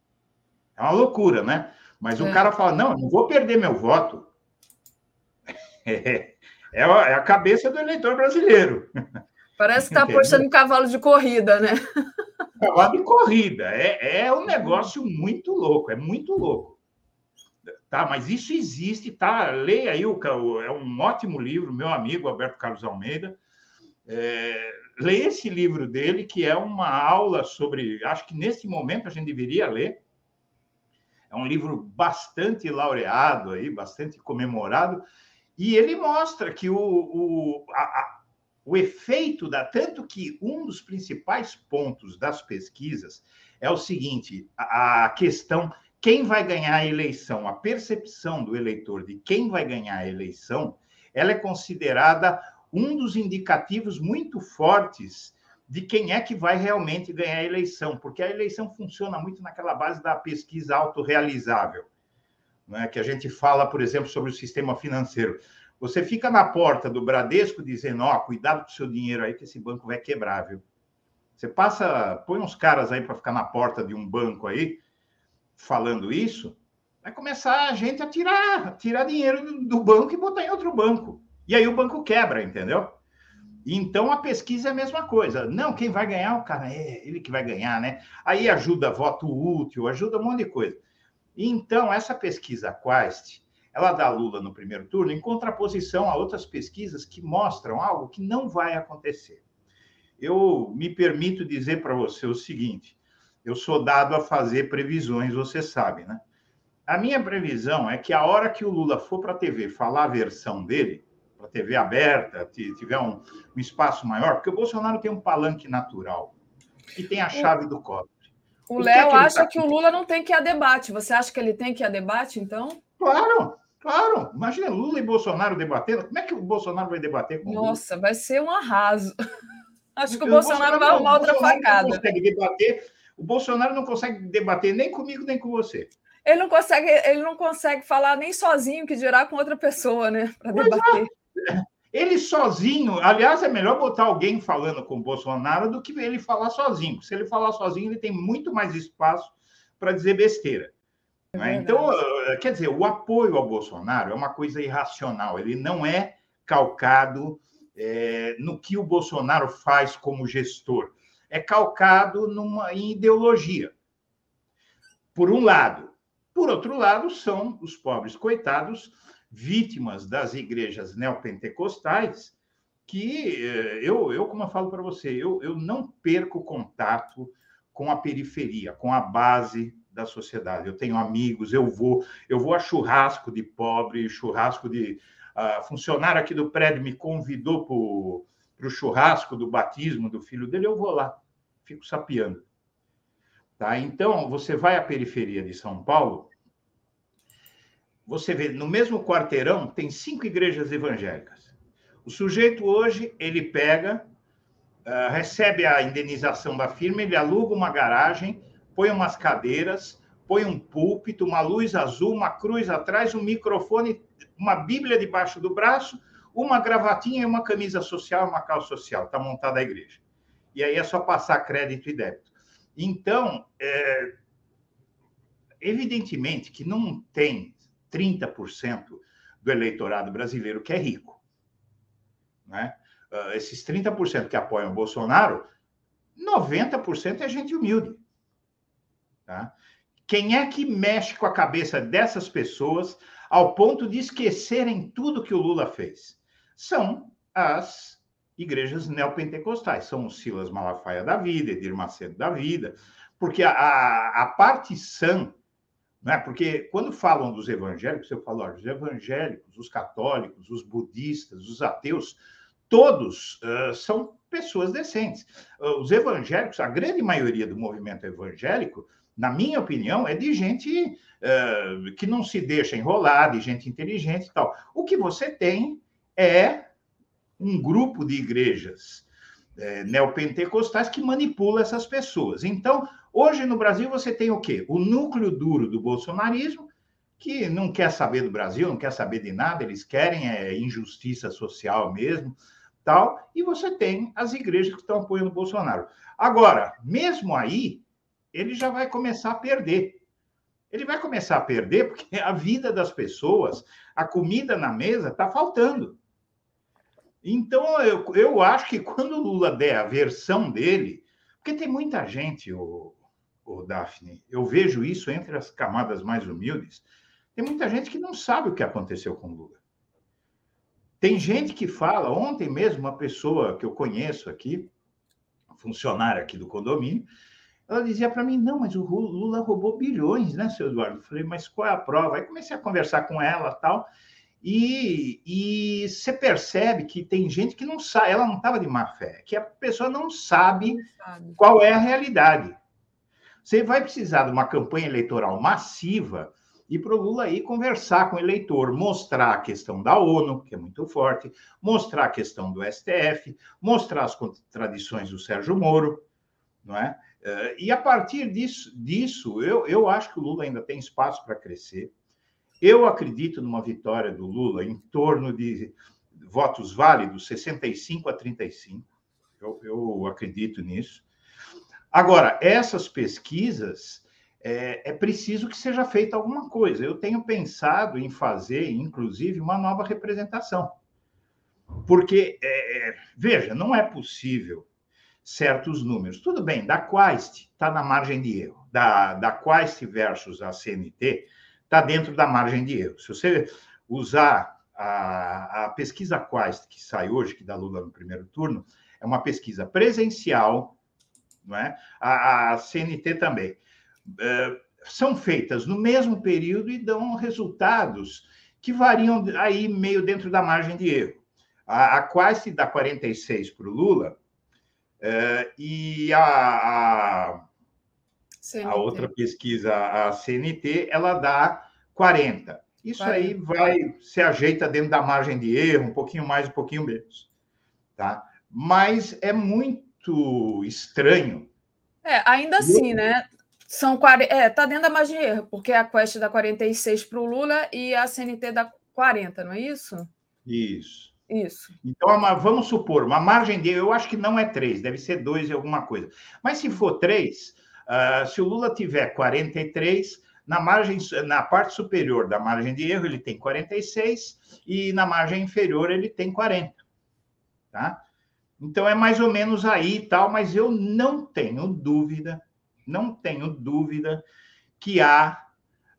É uma loucura, né? Mas é. o cara fala: não, não vou perder meu voto. É, é, a, é a cabeça do eleitor brasileiro. Parece que está apostando em cavalo de corrida, né? Cavalo de corrida. É, é um negócio muito louco, é muito louco. Tá, mas isso existe, tá? Leia aí, o, é um ótimo livro, meu amigo Alberto Carlos Almeida. É, leia esse livro dele, que é uma aula sobre. Acho que nesse momento a gente deveria ler. É um livro bastante laureado aí, bastante comemorado, e ele mostra que o, o, a, o efeito da. Tanto que um dos principais pontos das pesquisas é o seguinte: a, a questão quem vai ganhar a eleição, a percepção do eleitor de quem vai ganhar a eleição, ela é considerada um dos indicativos muito fortes de quem é que vai realmente ganhar a eleição, porque a eleição funciona muito naquela base da pesquisa autorrealizável, né? que a gente fala, por exemplo, sobre o sistema financeiro. Você fica na porta do Bradesco dizendo, ó, oh, cuidado com o seu dinheiro aí, que esse banco vai quebrar, viu? Você passa, põe uns caras aí para ficar na porta de um banco aí, falando isso, vai começar a gente a tirar, tirar dinheiro do banco e botar em outro banco. E aí o banco quebra, entendeu? Então a pesquisa é a mesma coisa. Não, quem vai ganhar o cara é ele que vai ganhar, né? Aí ajuda voto útil, ajuda um monte de coisa. Então essa pesquisa Quest, ela dá Lula no primeiro turno em contraposição a outras pesquisas que mostram algo que não vai acontecer. Eu me permito dizer para você o seguinte: eu sou dado a fazer previsões, você sabe, né? A minha previsão é que a hora que o Lula for para a TV falar a versão dele, para a TV aberta, tiver um, um, espaço maior, porque o Bolsonaro tem um palanque natural e tem a chave do cofre. O, Léo é acha tá... que o Lula não tem que ir a debate. Você acha que ele tem que ir a debate, então? Claro, claro. Imagina Lula e Bolsonaro debatendo. Como é que o Bolsonaro vai debater com Nossa, Lula? vai ser um arraso. Acho que o, o Bolsonaro, Bolsonaro vai arrumar outra facada. Não consegue debater o Bolsonaro não consegue debater nem comigo, nem com você. Ele não consegue, ele não consegue falar nem sozinho, que dirá com outra pessoa, né? Para debater. É. Ele sozinho, aliás, é melhor botar alguém falando com o Bolsonaro do que ele falar sozinho. Se ele falar sozinho, ele tem muito mais espaço para dizer besteira. É então, eh, quer dizer, o apoio ao Bolsonaro é uma coisa irracional, ele não é calcado é, no que o Bolsonaro faz como gestor é calcado numa, em ideologia. Por um lado. Por outro lado, são os pobres coitados, vítimas das igrejas neopentecostais, que eh, eu, eu como eu falo para você, eu, eu não perco contato com a periferia, com a base da sociedade. Eu tenho amigos, eu vou, eu vou a churrasco de pobre, churrasco de uh, funcionário aqui do prédio me convidou para o churrasco do batismo do filho dele, eu vou lá, fico sapiando. Tá? Então, você vai à periferia de São Paulo, você vê, no mesmo quarteirão, tem cinco igrejas evangélicas. O sujeito hoje, ele pega, uh, recebe a indenização da firma, ele aluga uma garagem, põe umas cadeiras, põe um púlpito, uma luz azul, uma cruz atrás, um microfone, uma bíblia debaixo do braço, uma gravatinha e uma camisa social, uma calça social. Está montada a igreja. E aí é só passar crédito e débito. Então, é, evidentemente que não tem 30% do eleitorado brasileiro que é rico. Né? Uh, esses 30% que apoiam o Bolsonaro, 90% é gente humilde. Tá? Quem é que mexe com a cabeça dessas pessoas ao ponto de esquecerem tudo que o Lula fez? São as igrejas neopentecostais, são os Silas Malafaia da vida, Edir Macedo da vida, porque a, a, a parte sã, né? porque quando falam dos evangélicos, eu falo, ó, os evangélicos, os católicos, os budistas, os ateus, todos uh, são pessoas decentes. Uh, os evangélicos, a grande maioria do movimento evangélico, na minha opinião, é de gente uh, que não se deixa enrolar, de gente inteligente e tal. O que você tem é um grupo de igrejas é, neopentecostais que manipula essas pessoas. Então, hoje no Brasil, você tem o quê? O núcleo duro do bolsonarismo, que não quer saber do Brasil, não quer saber de nada, eles querem é, injustiça social mesmo, tal, e você tem as igrejas que estão apoiando o Bolsonaro. Agora, mesmo aí, ele já vai começar a perder. Ele vai começar a perder porque a vida das pessoas, a comida na mesa está faltando. Então, eu, eu acho que quando o Lula der a versão dele, porque tem muita gente, o, o Daphne, eu vejo isso entre as camadas mais humildes, tem muita gente que não sabe o que aconteceu com o Lula. Tem gente que fala, ontem mesmo, uma pessoa que eu conheço aqui, funcionária aqui do condomínio, ela dizia para mim: não, mas o Lula roubou bilhões, né, seu Eduardo? Eu falei, mas qual é a prova? Aí comecei a conversar com ela tal. E, e você percebe que tem gente que não sabe, ela não estava de má fé, que a pessoa não sabe, não sabe qual é a realidade. Você vai precisar de uma campanha eleitoral massiva e para o Lula aí conversar com o eleitor, mostrar a questão da ONU, que é muito forte, mostrar a questão do STF, mostrar as contradições do Sérgio Moro, não é? Eh, e a partir disso, disso eu, eu acho que o Lula ainda tem espaço para crescer. Eu acredito numa vitória do Lula em torno de votos válidos, 65 a 35. Eu, eu acredito nisso. Agora, essas pesquisas, é, é, preciso que seja feita alguma coisa. Eu tenho pensado em fazer, inclusive, uma nova representação. Porque, é, é veja, não é possível certos números. Tudo bem, da Quaist está na margem de erro. Da, da versus a CNT está dentro da margem de erro. Se você usar a, a pesquisa Quaist que sai hoje, que dá Lula no primeiro turno, é uma pesquisa presencial não é? A, a CNT também. É, são feitas no mesmo período e dão resultados que variam aí meio dentro da margem de erro. A, a quase dá 46 para o Lula é, e a, a, a, outra pesquisa, a CNT, ela dá 40. Isso 40. aí vai se ajeita dentro da margem de erro, um pouquinho mais, um pouquinho menos. Tá? Mas é muito estranho. É, ainda assim, né? São é, tá dentro da margem de erro, porque a Quest dá 46 para o Lula e a CNT dá 40, não é isso? Isso. Isso. Então, vamos supor, uma margem de erro, eu acho que não é 3, deve ser 2 e alguma coisa. Mas se for 3, uh, se o Lula tiver 43, na margem, na parte superior da margem de erro, ele tem 46 e na margem inferior ele tem 40. Tá? Então é mais ou menos aí e tal, mas eu não tenho dúvida, não tenho dúvida que há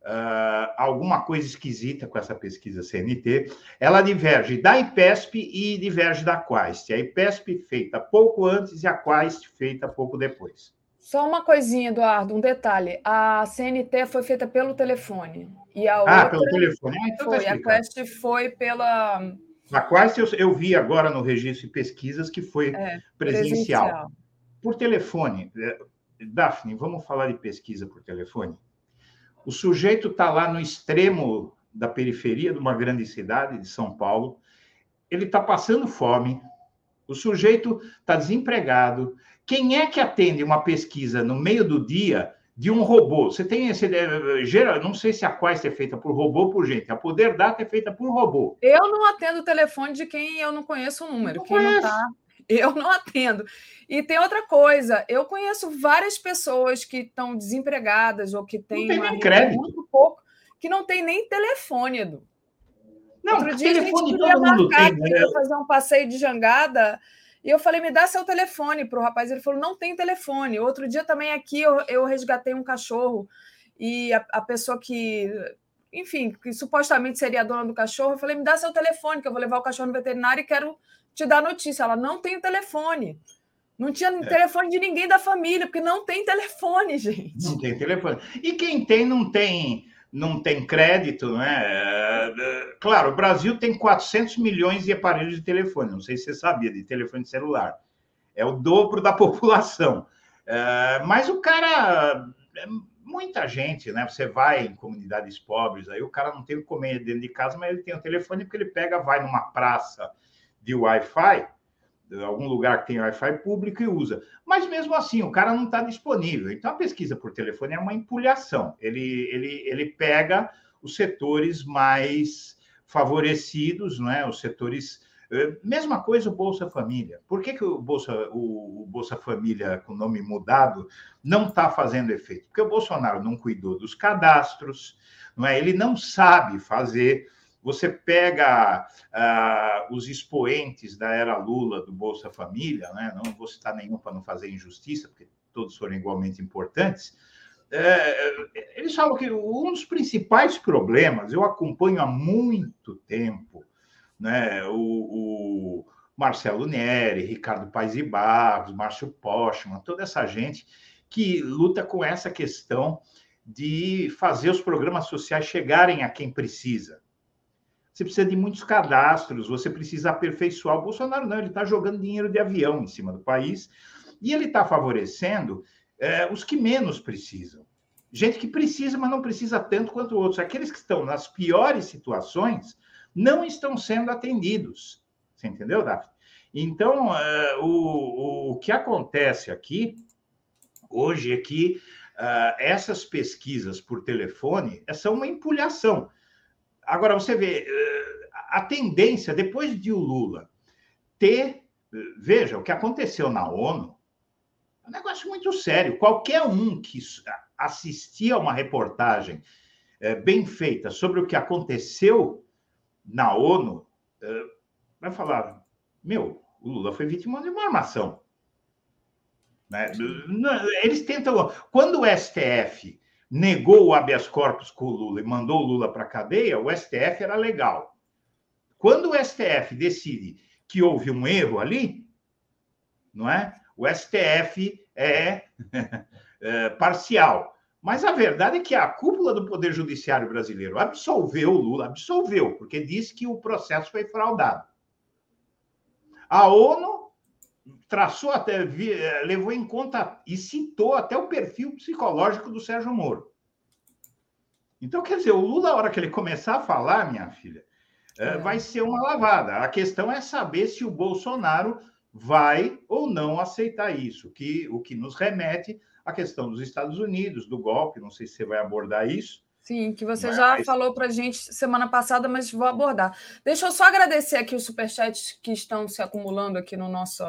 uh, alguma coisa esquisita com essa pesquisa CNT. Ela diverge da IPESP e diverge da Quaist. A IPESP feita pouco antes e a Quaist feita pouco depois. Só uma coisinha, Eduardo, um detalhe. A CNT foi feita pelo telefone. E a ah, pelo telefone. Ah, então tá foi. Tá a Quest foi pela a quais eu, eu, vi agora no registro de pesquisas que foi é, presencial. presencial. Por telefone. É, Daphne, vamos falar de pesquisa por telefone? O sujeito está lá no extremo da periferia de uma grande cidade, de São Paulo, ele está passando fome, o sujeito está desempregado. Quem é que atende uma pesquisa no meio do dia de um robô. Você tem esse. Eh, geral, não sei se a Quest é feita por robô ou por gente. A Poder Data é feita por robô. Eu não atendo o telefone de quem eu não conheço o número. Não quem conhece. não tá. Eu não atendo. E tem outra coisa, eu conheço várias pessoas que estão desempregadas ou que têm não tem crédito. muito pouco, que não tem nem telefone, Edu. Não, Outro dia a gente queria marcar tem, né? fazer um passeio de jangada e eu falei, me dá seu telefone para o rapaz. Ele falou, não tem telefone. Outro dia também aqui eu, eu resgatei um cachorro e a, a, pessoa que, enfim, que supostamente seria a dona do cachorro, eu falei, me dá seu telefone, que eu vou levar o cachorro no veterinário e quero te dar notícia. Ela, não tem telefone. Não tinha é. telefone de ninguém da família, porque não tem telefone, gente. Não tem telefone. E quem tem, não tem não tem crédito, né? É, é, claro, o Brasil tem 400 milhões de aparelhos de telefone, não sei se você sabia, de telefone celular. É o dobro da população. É, mas o cara, muita gente, né? Você vai em comunidades pobres, aí o cara não tem o que comer dentro de casa, mas ele tem o telefone porque ele pega, vai numa praça de Wi-Fi algum lugar que tem Wi-Fi público e usa. Mas mesmo assim, o cara não está disponível. Então a pesquisa por telefone é uma empulhação. Ele, ele, ele pega os setores mais favorecidos, não é? Os setores. Eh, mesma coisa o Bolsa Família. Por que, que o, Bolsa, o, o Bolsa Família, com nome mudado, não está fazendo efeito? Porque o Bolsonaro não cuidou dos cadastros, não é? ele não sabe fazer você pega uh, os expoentes da era Lula do Bolsa Família, né? não vou citar nenhum para não fazer injustiça, porque todos foram igualmente importantes. É, eles falam que um dos principais problemas, eu acompanho há muito tempo, né? o, o Marcelo Neri, Ricardo Paes e Barros, Márcio Postman, toda essa gente que luta com essa questão de fazer os programas sociais chegarem a quem precisa. Você precisa de muitos cadastros, você precisa aperfeiçoar. O Bolsonaro não, ele está jogando dinheiro de avião em cima do país e ele está favorecendo é, os que menos precisam. Gente que precisa, mas não precisa tanto quanto outros. Aqueles que estão nas piores situações não estão sendo atendidos. Você entendeu, Daphne? Então, é, o, o que acontece aqui hoje é que uh, essas pesquisas por telefone são uma empulhação. Agora, você vê, uh, a tendência, depois de o Lula ter. Veja, o que aconteceu na ONU é um negócio muito sério. Qualquer um que assistia a uma reportagem uh, bem feita sobre o que aconteceu na ONU vai falar: meu, o Lula foi vítima de uma armação. Né? Eles tentam. Quando o STF negou o habeas corpus com o Lula e mandou o Lula para a cadeia, o STF era legal. Quando o STF decide que houve um erro ali, não é? O STF é, é parcial. Mas a verdade é que a cúpula do Poder Judiciário brasileiro absolveu o Lula, absolveu, porque disse que o processo foi fraudado. A ONU traçou até, eh, levou em conta e citou até o perfil psicológico do Sérgio Moro. Então, quer dizer, o Lula, a hora que ele começar a falar, minha filha, eh, é. vai ser uma lavada. A questão é saber se o Bolsonaro vai ou não aceitar isso, que, o que nos remete à questão dos Estados Unidos, do golpe, não sei se você vai abordar isso, Sim, que você já falou para a gente semana passada, mas vou abordar. Deixa eu só agradecer aqui os superchats que estão se acumulando aqui no nosso,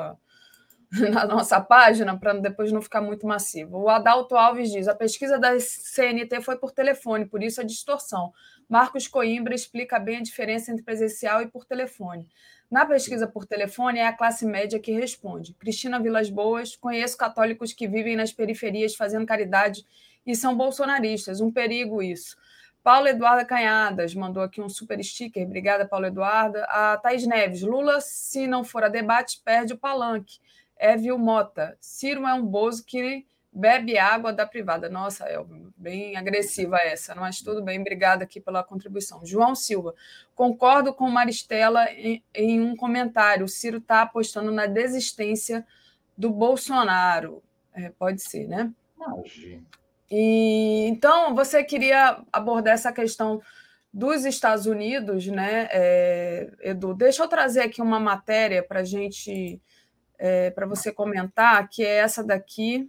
na nossa página, para depois não ficar muito massivo. O Adalto Alves diz: a pesquisa da CNT foi por telefone, por isso a distorção. Marcos Coimbra explica bem a diferença entre presencial e por telefone. Na pesquisa por telefone, é a classe média que responde. Cristina Vilas Boas, conheço católicos que vivem nas periferias fazendo caridade e são bolsonaristas. Um perigo isso. Paulo Eduarda Canhadas mandou aqui um super sticker. Obrigada, Paulo Eduarda. A Thaís Neves. Lula, se não for a debate, perde o palanque. Évio Mota. Ciro é um bozo que bebe água da privada. Nossa, é bem agressiva essa, mas tudo bem. Obrigada aqui pela contribuição. João Silva. Concordo com Maristela em, em um comentário. O Ciro está apostando na desistência do Bolsonaro. É, pode ser, né? Imagina. E então você queria abordar essa questão dos Estados Unidos, né, é, Edu? Deixa eu trazer aqui uma matéria para gente, é, para você comentar, que é essa daqui,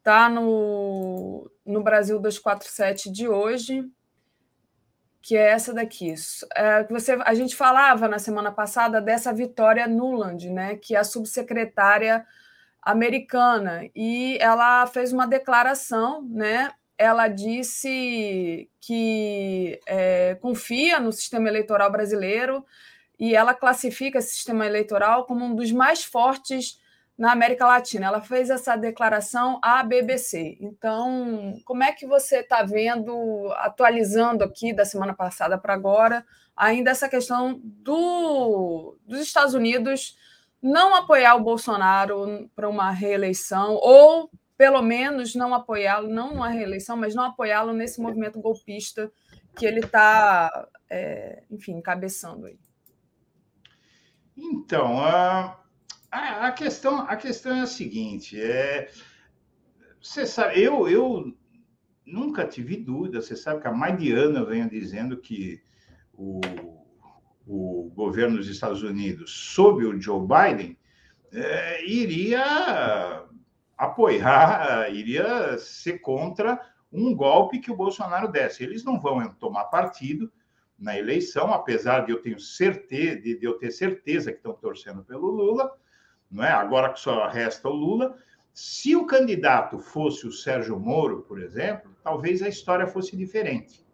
tá no, no Brasil 247 de hoje, que é essa daqui. É, você, a gente falava na semana passada dessa Vitória Nuland, né, que é a subsecretária americana e ela fez uma declaração, né? Ela disse que é, confia no sistema eleitoral brasileiro e ela classifica esse sistema eleitoral como um dos mais fortes na América Latina. Ela fez essa declaração à BBC. Então, como é que você está vendo, atualizando aqui da semana passada para agora, ainda essa questão do, dos Estados Unidos não apoiar o Bolsonaro para uma reeleição, ou pelo menos não apoiá-lo, não uma reeleição, mas não apoiá-lo nesse movimento golpista que ele está, é, enfim, encabeçando aí. Então, a, a, questão, a questão é a seguinte: é, você sabe, eu, eu nunca tive dúvida, você sabe que há mais de ano eu venho dizendo que o o governo dos Estados Unidos sob o Joe Biden, é, iria apoiar, iria ser contra um golpe que o Bolsonaro desse. Eles não vão tomar partido na eleição, apesar de eu tenho certeza, de, eu ter certeza que estão torcendo pelo Lula, não é? Agora que só resta o Lula. Se o candidato fosse o Sérgio Moro, por exemplo, talvez a história fosse diferente.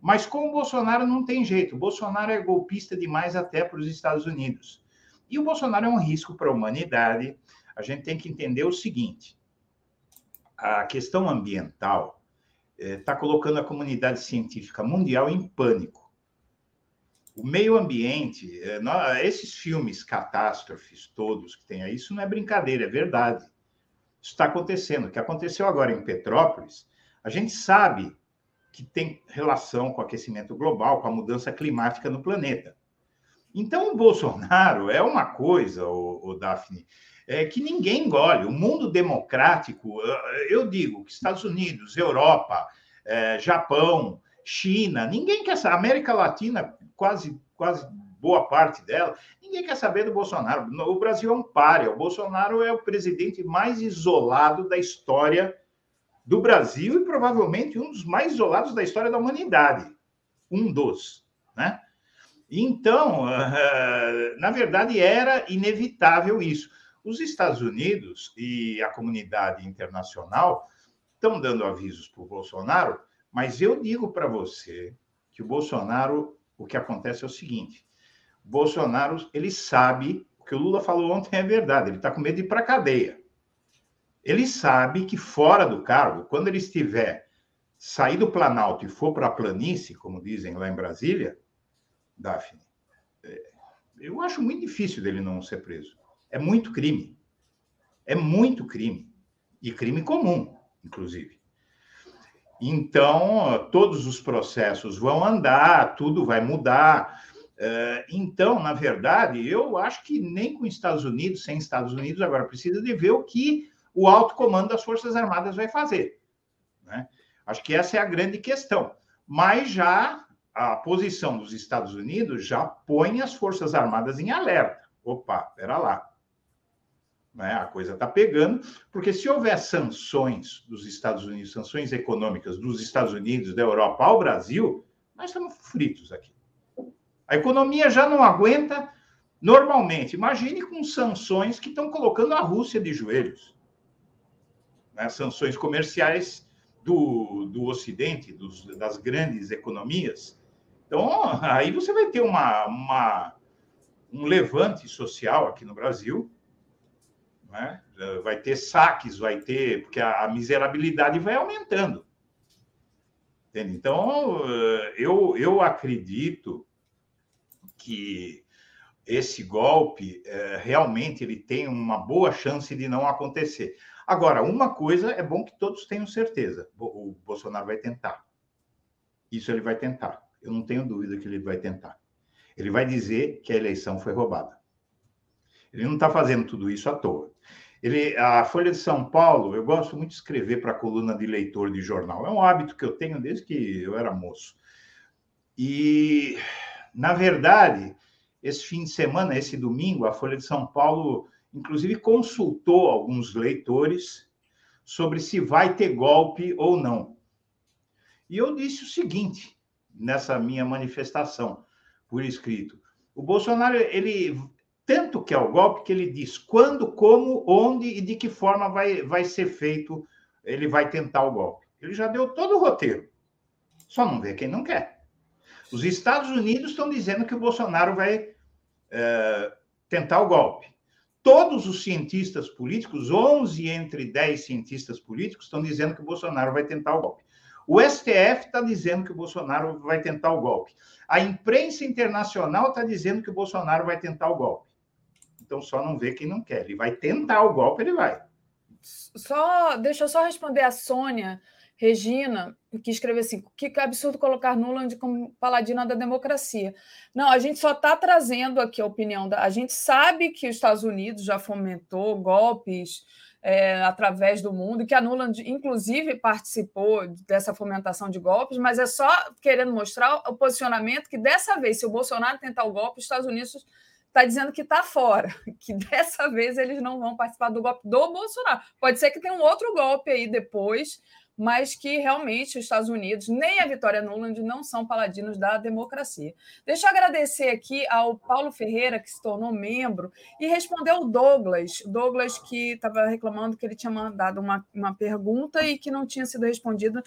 Mas com o Bolsonaro não tem jeito. O Bolsonaro é golpista demais até para os Estados Unidos. E o Bolsonaro é um risco para a humanidade. A gente tem que entender o seguinte: a questão ambiental está eh, colocando a comunidade científica mundial em pânico. O meio ambiente, eh, esses filmes catástrofes todos que tem aí, isso não é brincadeira, é verdade. Isso está acontecendo. O que aconteceu agora em Petrópolis, a gente sabe que tem relação com o aquecimento global, com a mudança climática no planeta. Então, o Bolsonaro é uma coisa, o, o Daphne, é, que ninguém engole. O mundo democrático, eu digo que Estados Unidos, Europa, é, Japão, China, ninguém quer saber. América Latina, quase, quase boa parte dela, ninguém quer saber do Bolsonaro. O Brasil é um páreo. O Bolsonaro é o presidente mais isolado da história do Brasil e provavelmente um dos mais isolados da história da humanidade. Um dos, né? Então, na verdade, era inevitável isso. Os Estados Unidos e a comunidade internacional estão dando avisos para o Bolsonaro, mas eu digo para você que o Bolsonaro, o que acontece é o seguinte: Bolsonaro ele sabe o que o Lula falou ontem é verdade, ele está com medo de ir para a cadeia. Ele sabe que fora do cargo, quando ele estiver sair do Planalto e for para a planície, como dizem lá em Brasília, Daphne, é, eu acho muito difícil dele não ser preso. É muito crime. É muito crime. E crime comum, inclusive. Então, todos os processos vão andar, tudo vai mudar. É, então, na verdade, eu acho que nem com Estados Unidos, sem Estados Unidos, agora precisa de ver o que o alto comando das Forças Armadas vai fazer. Né? Acho que essa é a grande questão. Mas já a posição dos Estados Unidos já põe as Forças Armadas em alerta. Opa, pera lá. Né? A coisa está pegando, porque se houver sanções dos Estados Unidos, sanções econômicas dos Estados Unidos, da Europa ao Brasil, nós estamos fritos aqui. A economia já não aguenta normalmente. Imagine com sanções que estão colocando a Rússia de joelhos né, sanções comerciais do, do Ocidente, dos, das grandes economias. Então, aí você vai ter uma, uma um levante social aqui no Brasil, né? vai ter saques, vai ter, porque a, miserabilidade vai aumentando. Entende? Então, eu, eu acredito que esse golpe eh, realmente ele tem uma boa chance de não acontecer. Agora, uma coisa é bom que todos tenham certeza: o Bolsonaro vai tentar. Isso ele vai tentar. Eu não tenho dúvida que ele vai tentar. Ele vai dizer que a eleição foi roubada. Ele não está fazendo tudo isso à toa. Ele, a Folha de São Paulo, eu gosto muito de escrever para a coluna de leitor de jornal. É um hábito que eu tenho desde que eu era moço. E, na verdade, esse fim de semana, esse domingo, a Folha de São Paulo inclusive consultou alguns leitores sobre se vai ter golpe ou não. E eu disse o seguinte nessa minha manifestação por escrito: o Bolsonaro ele tanto quer o golpe que ele diz quando, como, onde e de que forma vai, vai ser feito, ele vai tentar o golpe. Ele já deu todo o roteiro. Só não vê quem não quer. Os Estados Unidos estão dizendo que o Bolsonaro vai é, tentar o golpe todos os cientistas políticos, 11 entre 10 cientistas políticos, estão dizendo que o Bolsonaro vai tentar o golpe. O STF está dizendo que o Bolsonaro vai tentar o golpe. A imprensa internacional está dizendo que o Bolsonaro vai tentar o golpe. Então só não vê quem não quer. Ele vai tentar o golpe, ele vai. Só, deixa eu só responder a Sônia Regina, que escreveu assim: que absurdo colocar Nuland como paladina da democracia. Não, a gente só está trazendo aqui a opinião da. A gente sabe que os Estados Unidos já fomentou golpes é, através do mundo, que a Nuland, inclusive, participou dessa fomentação de golpes, mas é só querendo mostrar o posicionamento que dessa vez, se o Bolsonaro tentar o golpe, os Estados Unidos está dizendo que está fora, que dessa vez eles não vão participar do golpe do Bolsonaro. Pode ser que tenha um outro golpe aí depois, mas que realmente os Estados Unidos, nem a Vitória Nuland, não são paladinos da democracia. Deixa eu agradecer aqui ao Paulo Ferreira, que se tornou membro, e respondeu o Douglas. Douglas, que estava reclamando que ele tinha mandado uma, uma pergunta e que não tinha sido respondida,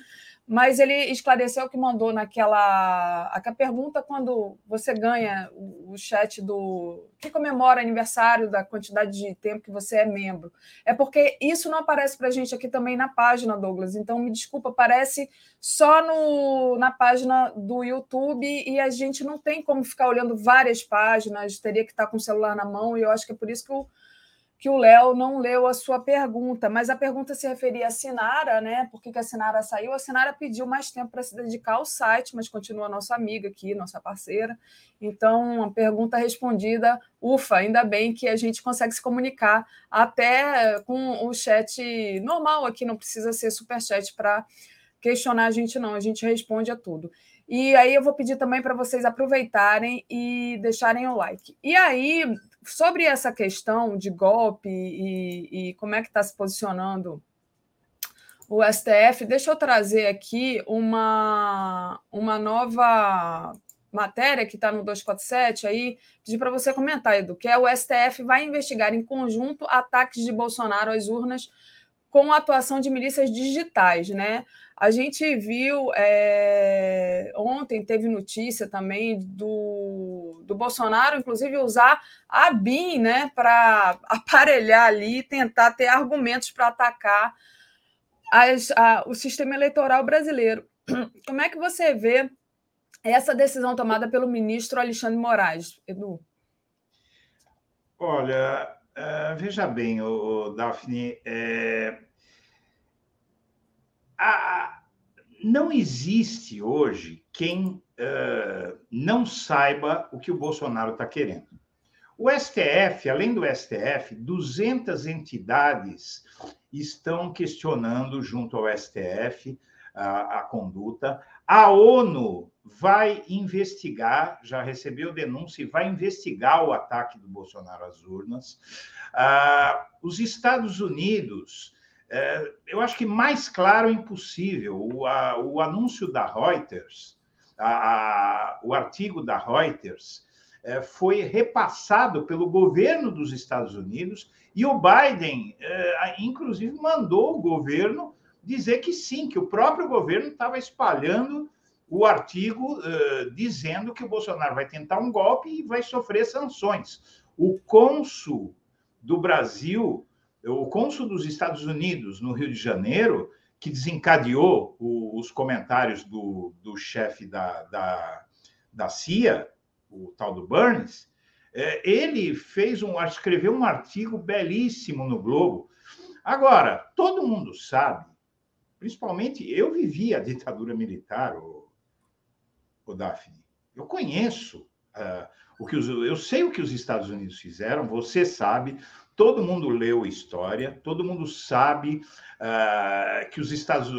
mas ele esclareceu que mandou naquela. A pergunta quando você ganha o, chat do. que comemora aniversário da quantidade de tempo que você é membro. É porque isso não aparece para a gente aqui também na página, Douglas. Então, me desculpa, aparece só no, na página do YouTube e a gente não tem como ficar olhando várias páginas, teria que estar com o celular na mão, e eu acho que é por isso que o, que o Léo não leu a sua pergunta, mas a pergunta se referia a Sinara, né? Por que, a Sinara saiu? A Sinara pediu mais tempo para se dedicar ao site, mas continua nossa amiga aqui, nossa parceira. Então, a pergunta respondida, ufa, ainda bem que a gente consegue se comunicar até com o chat normal aqui, não precisa ser super chat para questionar a gente, não, a gente responde a tudo. E aí eu vou pedir também para vocês aproveitarem e deixarem o like. E aí, sobre essa questão de golpe e, e como é que está se posicionando o STF, deixa eu trazer aqui uma, uma nova matéria que está no 247 aí, pedir para você comentar, Edu, que é o STF vai investigar em conjunto ataques de Bolsonaro às urnas com a atuação de milícias digitais, né? A gente viu é, ontem teve notícia também do, do Bolsonaro, inclusive usar a BIM, né, para aparelhar ali, tentar ter argumentos para atacar as, a, o sistema eleitoral brasileiro. Como é que você vê essa decisão tomada pelo ministro Alexandre Moraes, Edu? Olha, uh, veja bem, o, Daphne, é, a, não existe hoje quem uh, não saiba o que o Bolsonaro está querendo. O STF, além do STF, 200 entidades estão questionando junto ao STF a, a conduta. A ONU vai investigar, já recebeu denúncia e vai investigar o ataque do Bolsonaro às urnas. Uh, os Estados Unidos é, eu acho que mais claro é impossível. O, a, o anúncio da Reuters, a, a, o artigo da Reuters, é, foi repassado pelo governo dos Estados Unidos e o Biden, é, inclusive, mandou o governo dizer que sim, que o próprio governo estava espalhando o artigo é, dizendo que o Bolsonaro vai tentar um golpe e vai sofrer sanções. O cônsul do Brasil o cônsul dos Estados Unidos no Rio de Janeiro, que desencadeou o, os comentários do, do chefe da, da, da CIA, o tal do Burns, é, ele fez um, escreveu um artigo belíssimo no Globo. Agora, todo mundo sabe, principalmente eu vivi a ditadura militar, o, o Daphne. Eu conheço uh, o que os, eu sei o que os Estados Unidos fizeram, você sabe, todo mundo leu história, todo mundo sabe uh, que os Estados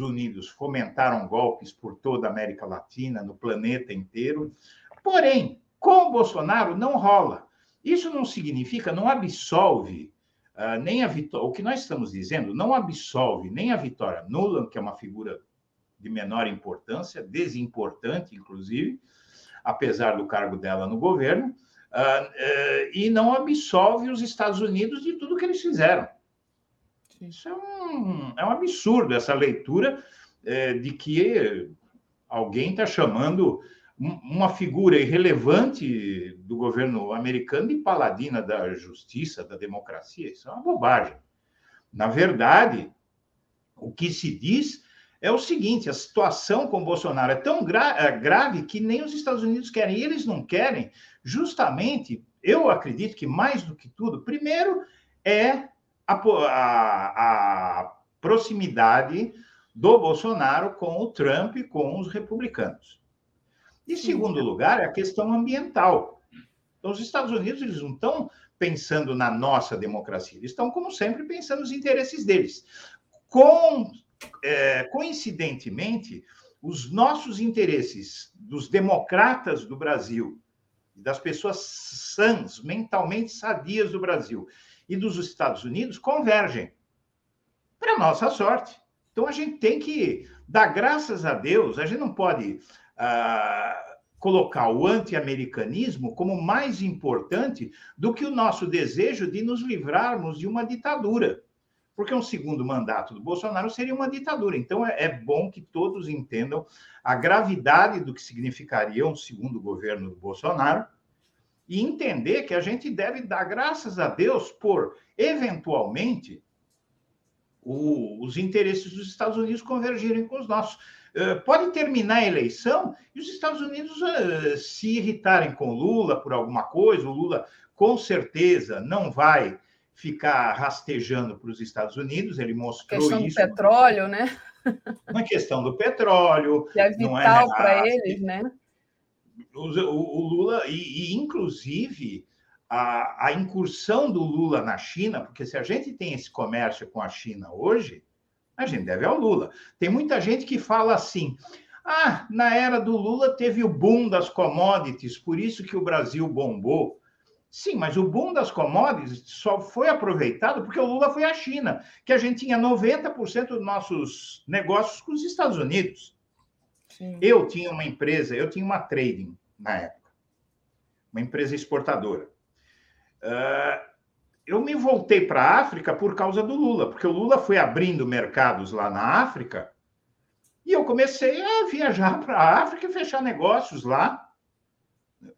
Unidos fomentaram golpes por toda a América Latina, no planeta inteiro. Porém, com Bolsonaro não rola. Isso não significa, não absolve uh, nem a vitória. O que nós estamos dizendo não absolve nem a vitória Nuland, que é uma figura de menor importância, desimportante, inclusive, apesar do cargo dela no governo, uh, uh, e não absolve os Estados Unidos de tudo que eles fizeram. Isso é um, é um absurdo, essa leitura uh, de que alguém está chamando uma figura irrelevante do governo americano de paladina da justiça, da democracia. Isso é uma bobagem. Na verdade, o que se diz é o seguinte: a situação com o Bolsonaro é tão gra é grave que nem os Estados Unidos querem. E eles não querem, justamente, eu acredito que mais do que tudo, primeiro é a, a, a proximidade do Bolsonaro com o Trump e com os republicanos. E segundo lugar, é a questão ambiental. Então, os Estados Unidos eles não estão pensando na nossa democracia, eles estão, como sempre, pensando nos interesses deles. Com é, coincidentemente, os nossos interesses dos democratas do Brasil, das pessoas sãs, mentalmente sadias do Brasil e dos Estados Unidos convergem. Para nossa sorte. Então a gente tem que dar graças a Deus, a gente não pode ah, colocar o anti-americanismo como mais importante do que o nosso desejo de nos livrarmos de uma ditadura porque um segundo mandato do Bolsonaro seria uma ditadura. Então, é, é, bom que todos entendam a gravidade do que significaria um segundo governo do Bolsonaro e entender que a gente deve dar graças a Deus por, eventualmente, o, os interesses dos Estados Unidos convergirem com os nossos. Uh, pode terminar a eleição e os Estados Unidos uh, se irritarem com Lula por alguma coisa, o Lula com certeza não vai ficar rastejando para os Estados Unidos, ele mostrou questão isso. do petróleo, né? Uma questão do petróleo. Que é vital é, para eles, né? O, o, o Lula, e, e inclusive a, a incursão do Lula na China, porque se a gente tem esse comércio com a China hoje, a gente deve ao Lula. Tem muita gente que fala assim: ah, na era do Lula teve o boom das commodities, por isso que o Brasil bombou. Sim, mas o boom das commodities só foi aproveitado porque o Lula foi à China, que a gente tinha 90% dos nossos negócios com os Estados Unidos. Sim. Eu tinha uma empresa, eu tinha uma trading na época, uma empresa exportadora. Uh, eu me voltei para a África por causa do Lula, porque o Lula foi abrindo mercados lá na África e eu comecei a viajar para a África e fechar negócios lá.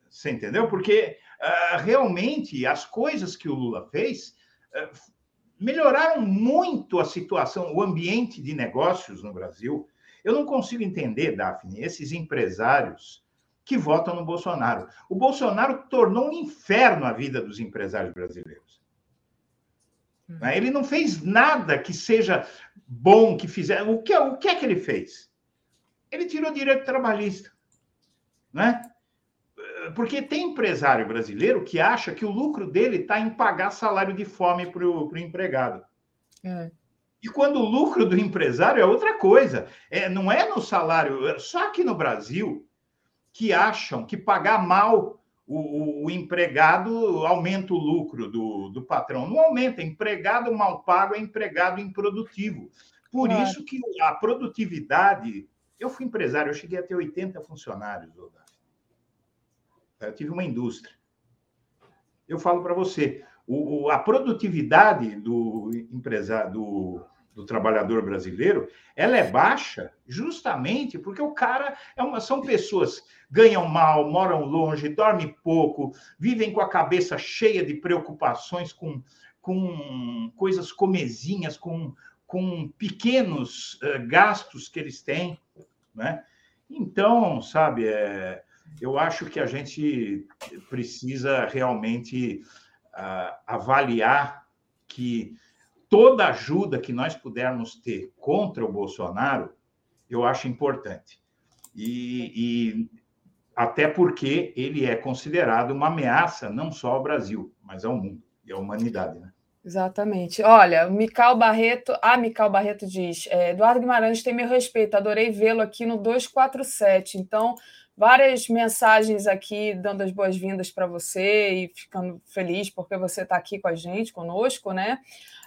Você entendeu? Porque uh, realmente as coisas que o Lula fez uh, melhoraram muito a situação, o ambiente de negócios no Brasil. Eu não consigo entender, Daphne, esses empresários que votam no Bolsonaro. O Bolsonaro tornou um inferno a vida dos empresários brasileiros. Uhum. Né? Ele não fez nada que seja bom, que fizer. O que, o que é que ele fez? Ele tirou direito trabalhista. Né? Porque tem empresário brasileiro que acha que o lucro dele está em pagar salário de fome para o empregado. É. E quando o lucro do empresário é outra coisa. É, não é no salário. Só que no Brasil, que acham que pagar mal o, o, o, empregado aumenta o lucro do, do patrão. Não aumenta, empregado mal pago é empregado improdutivo. Por claro. isso que a produtividade. Eu fui empresário, eu cheguei a ter 80 funcionários, Eu tive uma indústria. Eu falo para você, o, a produtividade do empresário, do, do trabalhador brasileiro, ela é baixa justamente porque o cara é uma, são pessoas ganham mal, moram longe, dormem pouco, vivem com a cabeça cheia de preocupações com, com coisas comezinhas, com, com pequenos uh, gastos que eles têm, né? Então, sabe, é, eu acho que a gente precisa realmente uh, avaliar que toda ajuda que nós pudermos ter contra o Bolsonaro, eu acho importante. E, e, até porque ele é considerado uma ameaça não só ao Brasil, mas ao mundo e à humanidade. Né? Exatamente. Olha, Mical Barreto, a Mical Barreto diz: é, Eduardo Guimarães tem meu respeito, adorei vê-lo aqui no 247. Então, várias mensagens aqui dando as boas-vindas para você e ficando feliz porque você está aqui com a gente, conosco, né?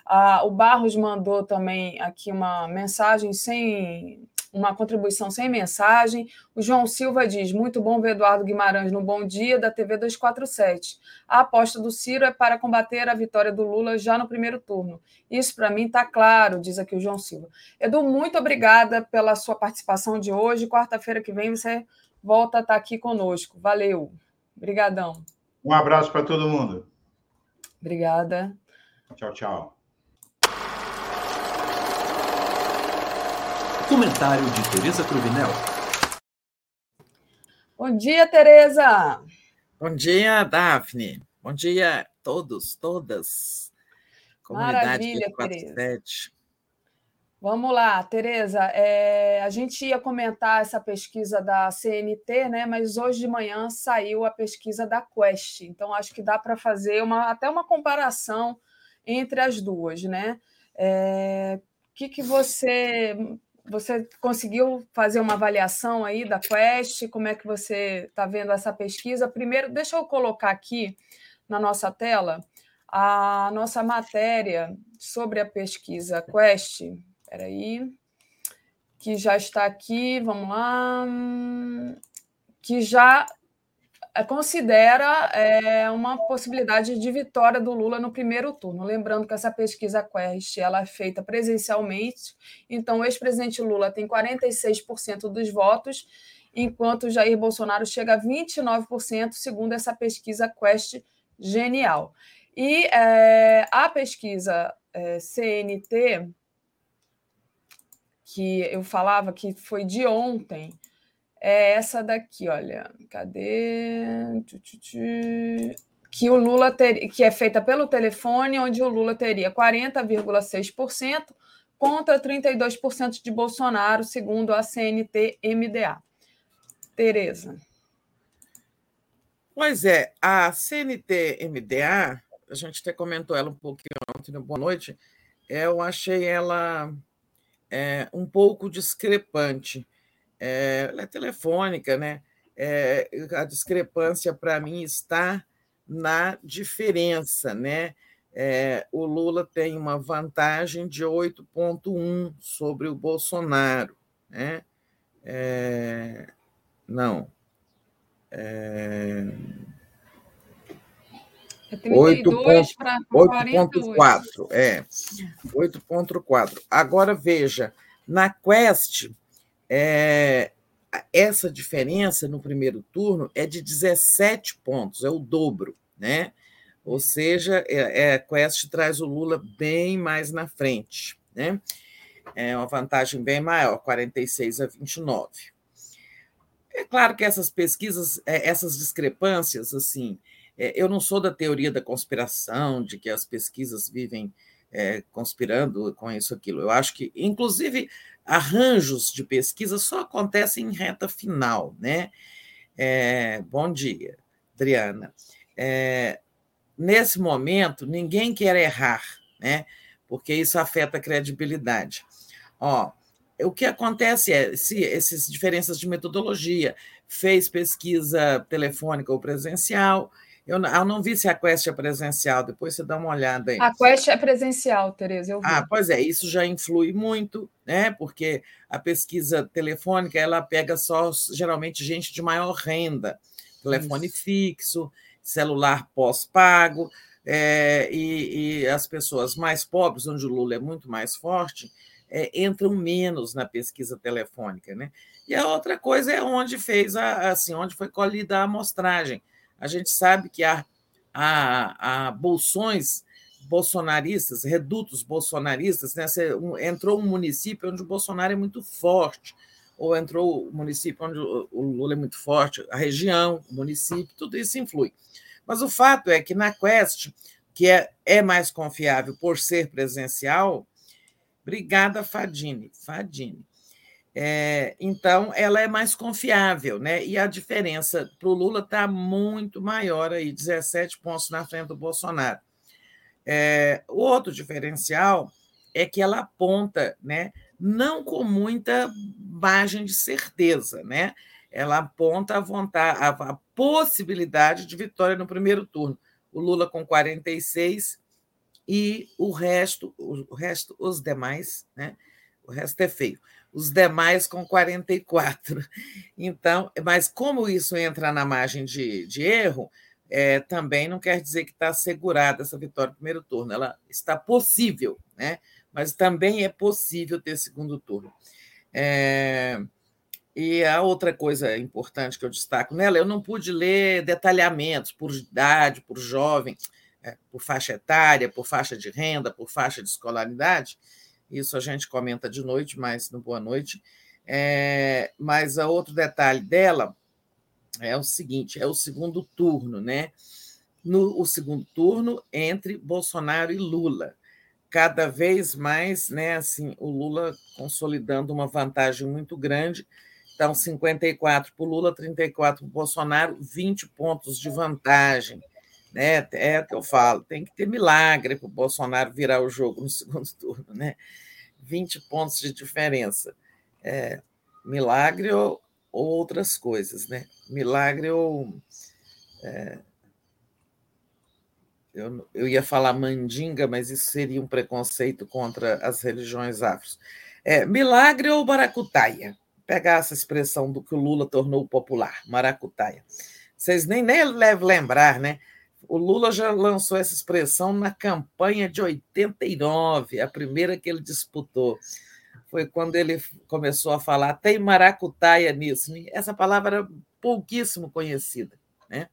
Ah, o Barros mandou também aqui uma mensagem sem uma contribuição sem mensagem. O João Silva diz: muito bom ver Eduardo Guimarães no Bom Dia da TV 247. A aposta do Ciro é para combater a vitória do Lula já no primeiro turno. Isso para mim está claro, diz aqui o João Silva. Edu, muito obrigada pela sua participação de hoje. Quarta-feira que vem você volta a estar aqui conosco. Valeu. Obrigadão. Um abraço para todo mundo. Obrigada. Tchau, tchau. Comentário de Tereza Cruvinel. Bom dia, Tereza. Bom dia, Daphne. Bom dia a todos, todas. Comunidade Maravilha, Tereza. Vamos lá, Tereza. É, a gente ia comentar essa pesquisa da CNT, né? Mas hoje de manhã saiu a pesquisa da Quest. Então acho que dá para fazer uma, até uma comparação entre as duas, né? É, que, que você você conseguiu fazer uma avaliação aí da Quest? Como é que você está vendo essa pesquisa? Primeiro, deixa eu colocar aqui na nossa tela a nossa matéria sobre a pesquisa Quest. Espera aí, que já está aqui, vamos lá, que já é, considera é, uma possibilidade de vitória do Lula no primeiro turno. Lembrando que essa pesquisa Quest ela é feita presencialmente, então o ex-presidente Lula tem 46% dos votos, enquanto Jair Bolsonaro chega a 29%, segundo essa pesquisa Quest Genial. E é, a pesquisa é, CNT, que eu falava que foi de ontem, é essa daqui, olha. Cadê? que o Lula ter, que é feita pelo telefone, onde o Lula teria 40,6% contra 32% de Bolsonaro, segundo a CNT-MDA. Tereza. Pois é, a CNT-MDA, a gente até comentou ela um pouquinho ontem no Boa Noite, eu achei ela é, um pouco discrepante. É, ela é telefônica, né? É, a discrepância para mim está na diferença, né? É, o Lula tem uma vantagem de 8,1 sobre o Bolsonaro, né? É, não. É, é 32 para 8,4. É, 8,4. Agora, veja, na Quest, é, essa diferença no primeiro turno é de 17 pontos, é o dobro, né? Ou seja, é, é, a Quest traz o Lula bem mais na frente, né? É uma vantagem bem maior, 46 a 29. É claro que essas pesquisas, é, essas discrepâncias, assim, eu não sou da teoria da conspiração, de que as pesquisas vivem é, conspirando com isso, aquilo. Eu acho que, inclusive, arranjos de pesquisa só acontecem em reta final, né? É, bom dia, Adriana. É, nesse momento, ninguém quer errar, né? Porque isso afeta a credibilidade. Ó, o que acontece é, se essas diferenças de metodologia, fez pesquisa telefônica ou presencial, eu, eu não vi se a Quest é presencial, depois você dá uma olhada aí. A Quest é presencial, Tereza, eu vi. Ah, pois é, isso já influi muito, né? Porque a pesquisa telefônica ela pega só geralmente gente de maior renda, telefone isso. fixo, celular pós-pago, é, e, e, as pessoas mais pobres, onde o Lula é muito mais forte, é, entram menos na pesquisa telefônica, né? E a outra coisa é onde fez a, assim, onde foi colhida a amostragem a gente sabe que há, há, há bolsões bolsonaristas, redutos bolsonaristas, né? entrou um município onde o Bolsonaro é muito forte, ou entrou um município onde o Lula é muito forte, a região, o município, tudo isso influi. Mas o fato é que na Quest, que é, é mais confiável por ser presencial, obrigada, Fadini, Fadini. É, então, ela é mais confiável, né? E a diferença para o Lula está muito maior aí, 17 pontos na frente do Bolsonaro. É, o outro diferencial é que ela aponta, né? Não com muita margem de certeza, né? Ela aponta a vontade, a, a possibilidade de vitória no primeiro turno. O Lula com 46 e o resto, o resto, os demais, né? O resto é feio os demais com 44. Então, mas como isso entra na margem de, de erro, é, também não quer dizer que está assegurada essa vitória no primeiro turno. Ela está possível, né? mas também é possível ter segundo turno. É, e a outra coisa importante que eu destaco nela, eu não pude ler detalhamentos por idade, por jovem, é, por faixa etária, por faixa de renda, por faixa de escolaridade, isso a gente comenta de noite, mas no Boa Noite. É, mas outro detalhe dela é o seguinte: é o segundo turno, né? No o segundo turno entre Bolsonaro e Lula. Cada vez mais, né? Assim, o Lula consolidando uma vantagem muito grande. Então, 54 para o Lula, 34 para o Bolsonaro, 20 pontos de vantagem. Né? É o que eu falo, tem que ter milagre para o Bolsonaro virar o jogo no segundo turno, né? 20 pontos de diferença. É, milagre ou, ou, outras coisas, né? Milagre ou. É, eu, eu ia falar mandinga, mas isso seria um preconceito contra as religiões afros. É, milagre ou maracutaia? Pegar essa expressão do que o Lula tornou popular, maracutaia. Vocês nem, nem lembrar, né? O Lula já lançou essa expressão na campanha de 89, a primeira que ele disputou. Foi quando ele começou a falar, tem maracutaia nisso. Essa palavra era pouquíssimo conhecida. Né?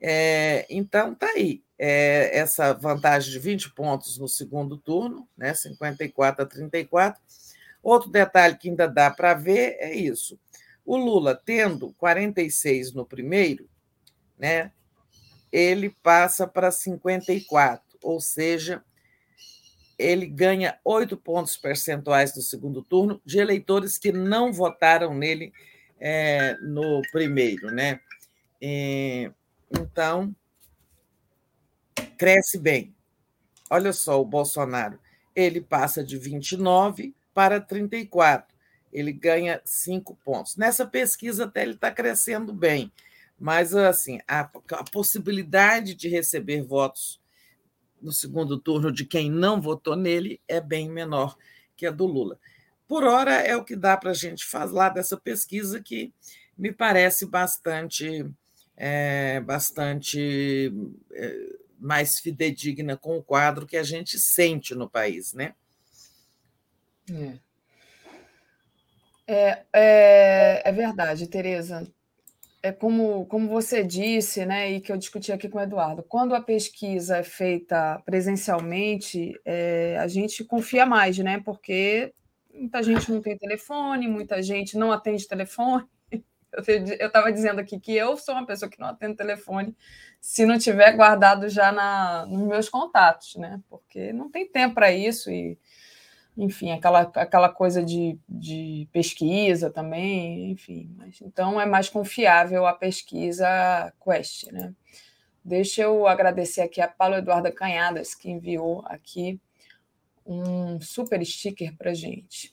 É, então, está aí. É, essa vantagem de 20 pontos no segundo turno, né? 54 a 34. Outro detalhe que ainda dá para ver é isso. O Lula tendo 46 no primeiro, né? Ele passa para 54, ou seja, ele ganha oito pontos percentuais no segundo turno de eleitores que não votaram nele é, no primeiro, né? E, então, cresce bem. Olha só o Bolsonaro, ele passa de 29 para 34, ele ganha cinco pontos. Nessa pesquisa até ele está crescendo bem, mas assim a, a possibilidade de receber votos no segundo turno de quem não votou nele é bem menor que a do Lula. Por hora, é o que dá para a gente falar dessa pesquisa, que me parece bastante, é, bastante é, mais fidedigna com o quadro que a gente sente no país, né? É, é, é, é verdade, Tereza é como, como você disse, né, e que eu discuti aqui com o Eduardo, quando a pesquisa é feita presencialmente, é, a gente confia mais, né? Porque muita gente não tem telefone, muita gente não atende telefone. Eu estava dizendo aqui que eu sou uma pessoa que não atende telefone se não tiver guardado já na, nos meus contatos, né? Porque não tem tempo para isso e enfim, aquela, aquela coisa de, de pesquisa também, enfim. Mas, então é mais confiável a pesquisa Quest, né? Deixa eu agradecer aqui a Paulo Eduarda Canhadas, que enviou aqui um super sticker para gente.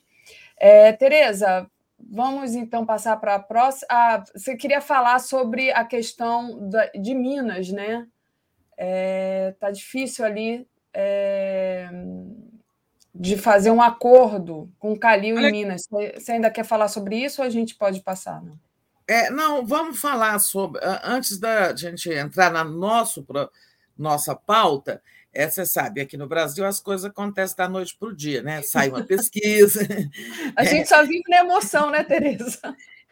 É, Tereza, vamos então passar para a próxima. Ah, você queria falar sobre a questão da, de Minas, né? É, tá difícil ali. É, de fazer um acordo com Calil e Minas. Você ainda quer falar sobre isso ou a gente pode passar? Não, é, não vamos falar sobre. Antes da gente entrar na nosso, nossa pauta, é, você sabe, aqui no Brasil as coisas acontecem da noite para o dia, né? Sai uma pesquisa. a gente só vive na emoção, né, Tereza?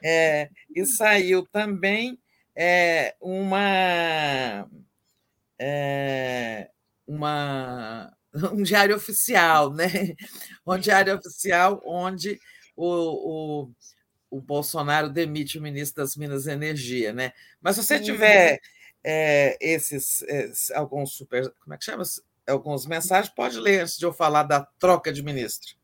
É, e saiu também é, uma. É, uma um diário oficial, né? Um diário oficial onde o, o, o Bolsonaro demite o ministro das Minas e Energia, né? Mas se você tiver é, esses, esses, alguns super, como é que chama? Alguns mensagens, pode ler antes de eu falar da troca de ministro.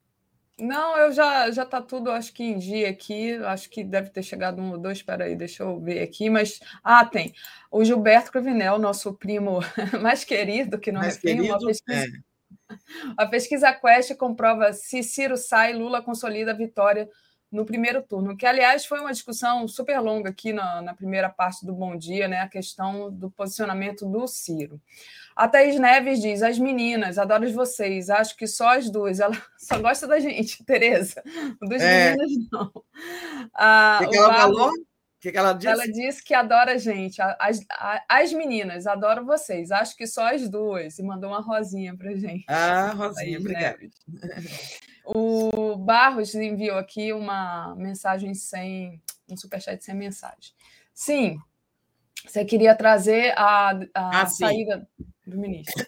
Não, eu já já está tudo, acho que em dia aqui. Acho que deve ter chegado um ou dois. Espera aí, deixa eu ver aqui. Mas ah, tem o Gilberto Cruvinel, nosso primo mais querido, que não mais é primo, querido, pesquisa, é a pesquisa Quest comprova se Ciro sai, Lula consolida a vitória no primeiro turno, que, aliás, foi uma discussão super longa aqui na, na, primeira parte do Bom Dia, né? A questão do posicionamento do Ciro. A Thaís Neves diz: as meninas, adoro vocês, acho que só as duas. Ela só gosta da gente, Tereza. Dos é. meninos, não. Ah, o que, ela falou? Que, que ela disse? Ela disse que adora a gente. As, as meninas, adoro vocês. Acho que só as duas. E mandou uma rosinha para gente. Ah, rosinha, obrigada. O Barros enviou aqui uma mensagem sem. um superchat sem mensagem. Sim, você queria trazer a, a ah, saída do ministro.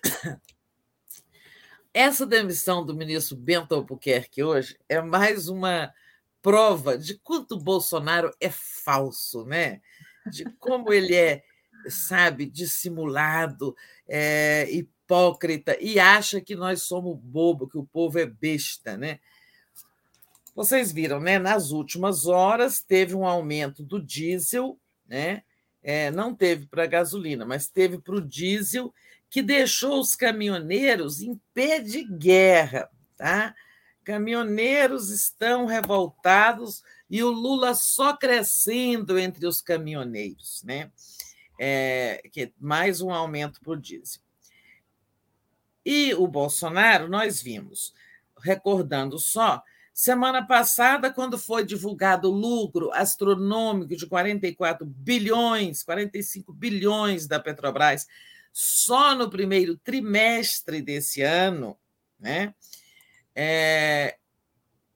Essa demissão do ministro Bento Albuquerque hoje é mais uma prova de quanto Bolsonaro é falso, né? De como ele é, sabe, dissimulado, é, hipócrita e acha que nós somos bobo, que o povo é besta, né? Vocês viram, né? Nas últimas horas teve um aumento do diesel, né? É, não teve para a gasolina, mas teve para o diesel, que deixou os caminhoneiros em pé de guerra, tá? Caminhoneiros estão revoltados e o Lula só crescendo entre os caminhoneiros, né? É, que mais um aumento por diesel. E o Bolsonaro, nós vimos, recordando só, semana passada, quando foi divulgado o lucro astronômico de 44 bilhões, 45 bilhões da Petrobras, só no primeiro trimestre desse ano, né? É,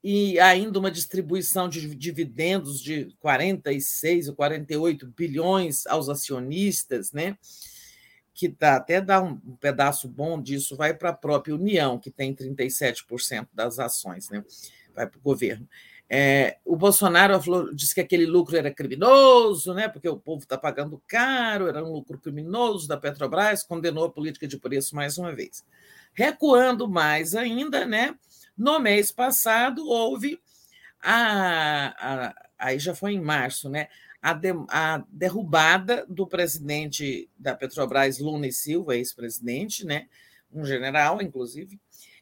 e ainda uma distribuição de dividendos de 46 ou 48 bilhões aos acionistas, né? que dá, até dá um, pedaço bom disso, vai para a própria União, que tem 37% das ações, né? vai para o governo. É, o Bolsonaro falou, disse que aquele lucro era criminoso, né, porque o povo está pagando caro, era um lucro criminoso da Petrobras, condenou a política de preço mais uma vez. Recuando mais ainda, né, no mês passado houve a, a aí já foi em março, né, a, de, a derrubada do presidente da Petrobras, Luna e Silva, ex-presidente, né, um general, inclusive,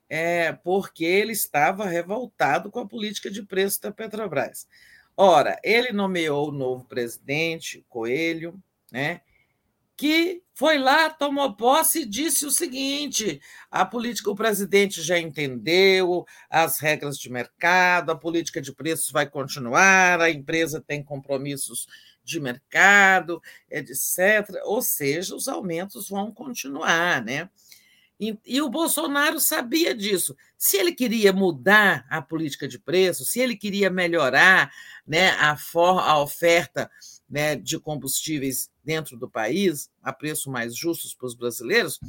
é, porque ele estava revoltado com a política de preço da Petrobras. Ora, ele nomeou o novo presidente, Coelho, né, que foi lá, tomou posse e disse o seguinte: a política, o presidente já entendeu as regras de mercado, a política de preços vai continuar, a empresa tem compromissos de mercado, etc. Ou seja, os aumentos vão continuar, né? E, e, o Bolsonaro sabia disso. Se ele queria mudar a política de preço, se ele queria melhorar né, a, for, a oferta né, de combustíveis dentro do país, a preços mais justos para os brasileiros,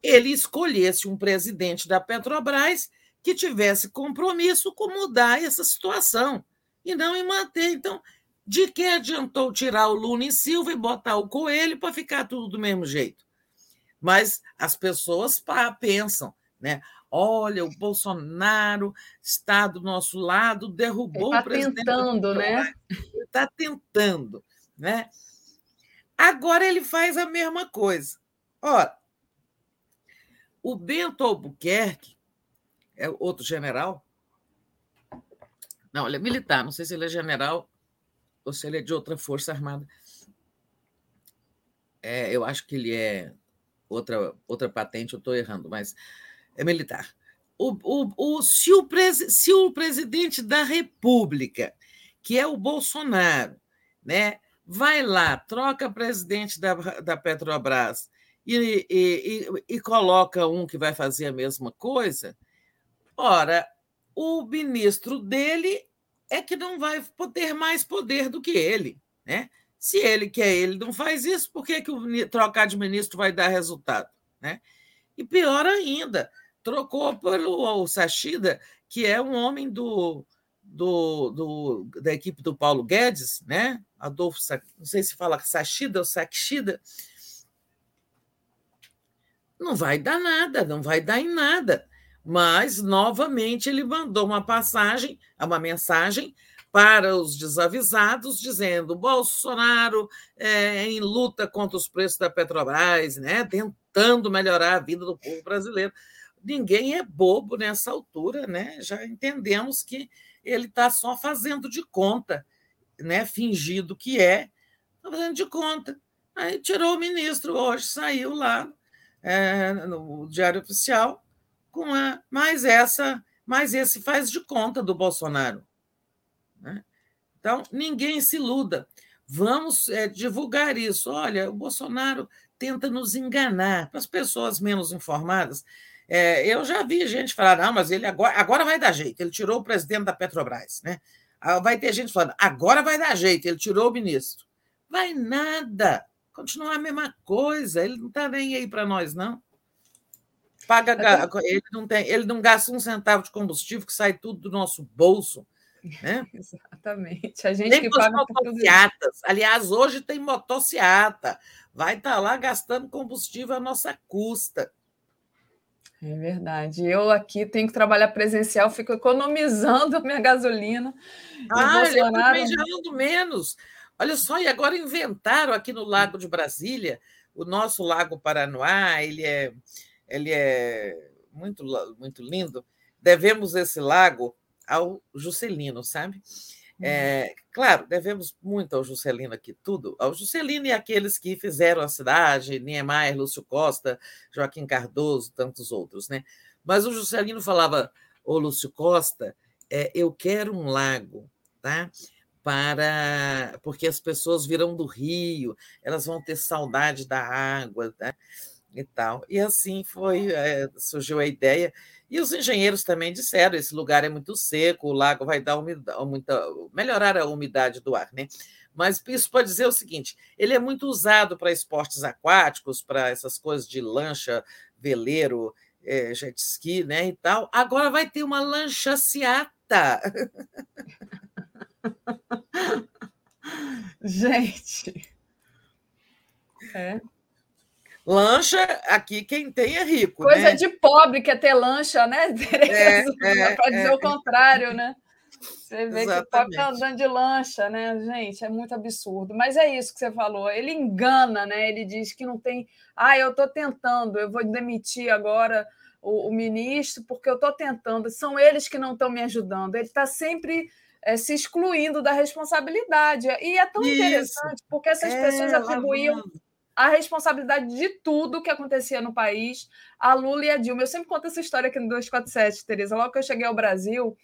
ele escolhesse um presidente da Petrobras que tivesse compromisso com mudar essa situação e não em manter. Então, de que adiantou tirar o Lula e Silva e botar o Coelho para ficar tudo do mesmo jeito? Mas as pessoas pensam, né? Olha, o Bolsonaro está do nosso lado, derrubou tá o presidente. Tentando, né? Está tentando, né? Agora ele faz a mesma coisa. Ora, o Bento Albuquerque, é outro general. Não, ele é militar, não sei se ele é general ou se ele é de outra força armada. É, eu acho que ele é outra, outra patente, eu estou errando, mas é militar. O, o, o, se, o pres, se o presidente da República, que é o Bolsonaro, né, vai lá, troca presidente da, da Petrobras e, e, e, e coloca um que vai fazer a mesma coisa, ora, o ministro dele é que não vai ter mais poder do que ele. Né? Se ele quer, ele não faz isso, por que, que o trocar de ministro vai dar resultado? Né? E pior ainda, trocou pelo Sachida, que é um homem do, do, do, da equipe do Paulo Guedes, né? Adolfo, não sei se fala Sachida ou Saxida, não vai dar nada, não vai dar em nada. Mas, novamente, ele mandou uma passagem, uma mensagem para os desavisados, dizendo Bolsonaro é, em luta contra os preços da Petrobras, né, tentando melhorar a vida do povo brasileiro. Ninguém é bobo nessa altura, né? Já entendemos que ele está só fazendo de conta, né? Fingido que é, está fazendo de conta. Aí tirou o ministro hoje, saiu lá é, no Diário Oficial com a mais essa, mais esse faz de conta do Bolsonaro. Né? Então, ninguém se iluda. Vamos é, divulgar isso. Olha, o Bolsonaro tenta nos enganar. Para as pessoas menos informadas, é, eu já vi gente falar, não, mas ele agora, agora vai dar jeito. Ele tirou o presidente da Petrobras. Né? Ah, vai ter gente falando, agora vai dar jeito, ele tirou o ministro. Vai nada. Continua a mesma coisa. Ele não está nem aí para nós, não. Paga, ele, não tem, ele não gasta um centavo de combustível, que sai tudo do nosso bolso. Né? Exatamente. A gente que paga motociatas. Aliás, hoje tem motociata. Vai estar tá lá gastando combustível à nossa custa. É verdade. Eu aqui tenho que trabalhar presencial, fico economizando a minha gasolina. Ah, Bolsonaro... eu também já ando menos. Olha só, e agora inventaram aqui no Lago de Brasília, o nosso Lago Paranoá, ele é, ele é muito, muito lindo. Devemos esse lago ao Juscelino, sabe? É, claro, devemos muito ao Juscelino aqui, tudo. Ao Juscelino e aqueles que fizeram a cidade, Niemeyer, Lúcio Costa, Joaquim Cardoso, tantos outros, né? Mas o Juscelino falava, ô Lúcio Costa, é, eu quero um lago, tá? Para porque as pessoas virão do rio, elas vão ter saudade da água, tá? E tal. E assim foi, é, surgiu a ideia. E os engenheiros também disseram: esse lugar é muito seco, o lago vai dar muita, melhorar a umidade do ar, né? Mas isso pode dizer o seguinte: ele é muito usado para esportes aquáticos, para essas coisas de lancha, veleiro, é, jet ski, né? E tal. Agora vai ter uma lancha ciata. Gente. É. Lancha, aqui quem tem é rico. Coisa né? de pobre que é ter lancha, né, Tereza? É, é, Para dizer é. o contrário, né? Você vê Exatamente. que o pobre está andando de lancha, né, gente? É muito absurdo. Mas é isso que você falou. Ele engana, né? Ele diz que não tem. Ah, eu estou tentando, eu vou demitir agora o, o ministro, porque eu estou tentando. São eles que não estão me ajudando. Ele está sempre é, se excluindo da responsabilidade. E é tão Isso. interessante, porque essas é, pessoas atribuíam a responsabilidade de tudo que acontecia no país a Lula e a Dilma. Eu sempre conto essa história aqui no 247, Tereza. Logo que eu cheguei ao Brasil,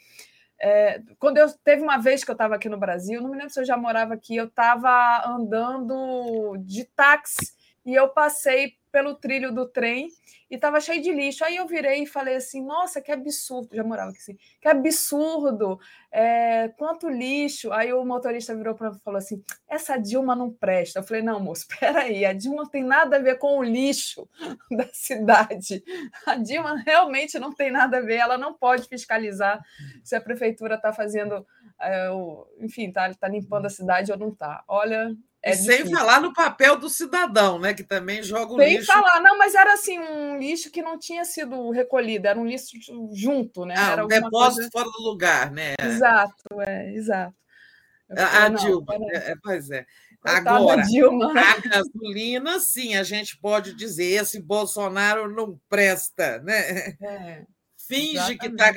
é, quando eu teve uma vez que eu estava aqui no Brasil, não me lembro se eu já morava aqui, eu estava andando de táxi e eu passei pelo trilho do trem e estava cheio de lixo. Aí eu virei e falei assim: nossa, que absurdo, já morava aqui assim, que absurdo, é, quanto lixo. Aí o motorista virou para mim e falou assim: essa Dilma não presta. Eu falei: não, moço, peraí, a Dilma tem nada a ver com o lixo da cidade. A Dilma realmente não tem nada a ver, ela não pode fiscalizar se a prefeitura está fazendo. É, o, enfim, está tá limpando a cidade ou não está. Olha, é sem difícil. falar no papel do cidadão, né? Que também joga o sem lixo. Sem falar, não, mas era assim, um lixo que não tinha sido recolhido, era um lixo junto, né? Ah, era um depósito coisa... fora do lugar, né? Exato, é, exato. a, Dilma, é, pois é. Agora, Dilma. a gasolina, sim, a gente pode dizer, esse Bolsonaro não presta, né? É, Finge exatamente. que está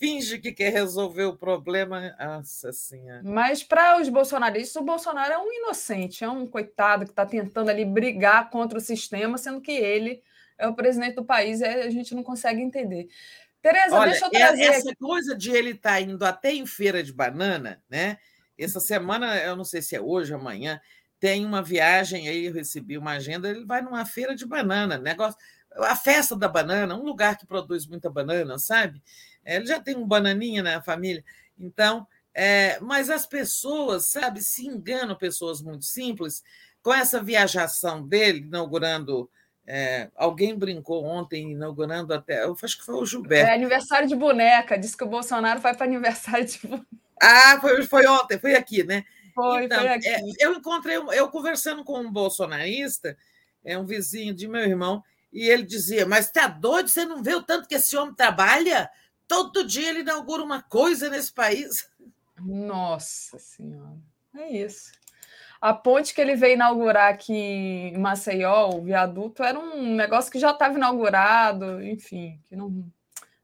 finge que quer resolver o problema. Nossa Senhora. Mas para os bolsonaristas, o Bolsonaro é um inocente, é um coitado que está tentando ali brigar contra o sistema, sendo que ele é o presidente do país, e a gente não consegue entender. Tereza, deixa eu trazer. Essa aqui. coisa de ele estar tá indo até em feira de banana, né? Essa semana, eu não sei se é hoje, amanhã, tem uma viagem aí, eu recebi uma agenda, ele vai numa feira de banana, negócio, a festa da banana, um lugar que produz muita banana, sabe? É, ele já tem um bananinha na família. Então, é, mas as pessoas, sabe, se enganam, pessoas muito simples, com essa viajação dele, inaugurando. É, alguém brincou ontem, inaugurando até. Eu acho que foi o Gilberto. É aniversário de boneca, disse que o Bolsonaro vai para aniversário de boneca. Ah, foi, foi ontem, foi aqui, né? Foi, então, foi aqui. É, eu encontrei, eu conversando com um bolsonarista, é um vizinho de meu irmão, e ele dizia: Mas tá doido? Você não vê o tanto que esse homem trabalha? Todo dia ele inaugura uma coisa nesse país. Nossa Senhora, é isso. A ponte que ele veio inaugurar aqui em Maceió, o viaduto, era um negócio que já estava inaugurado, enfim, que não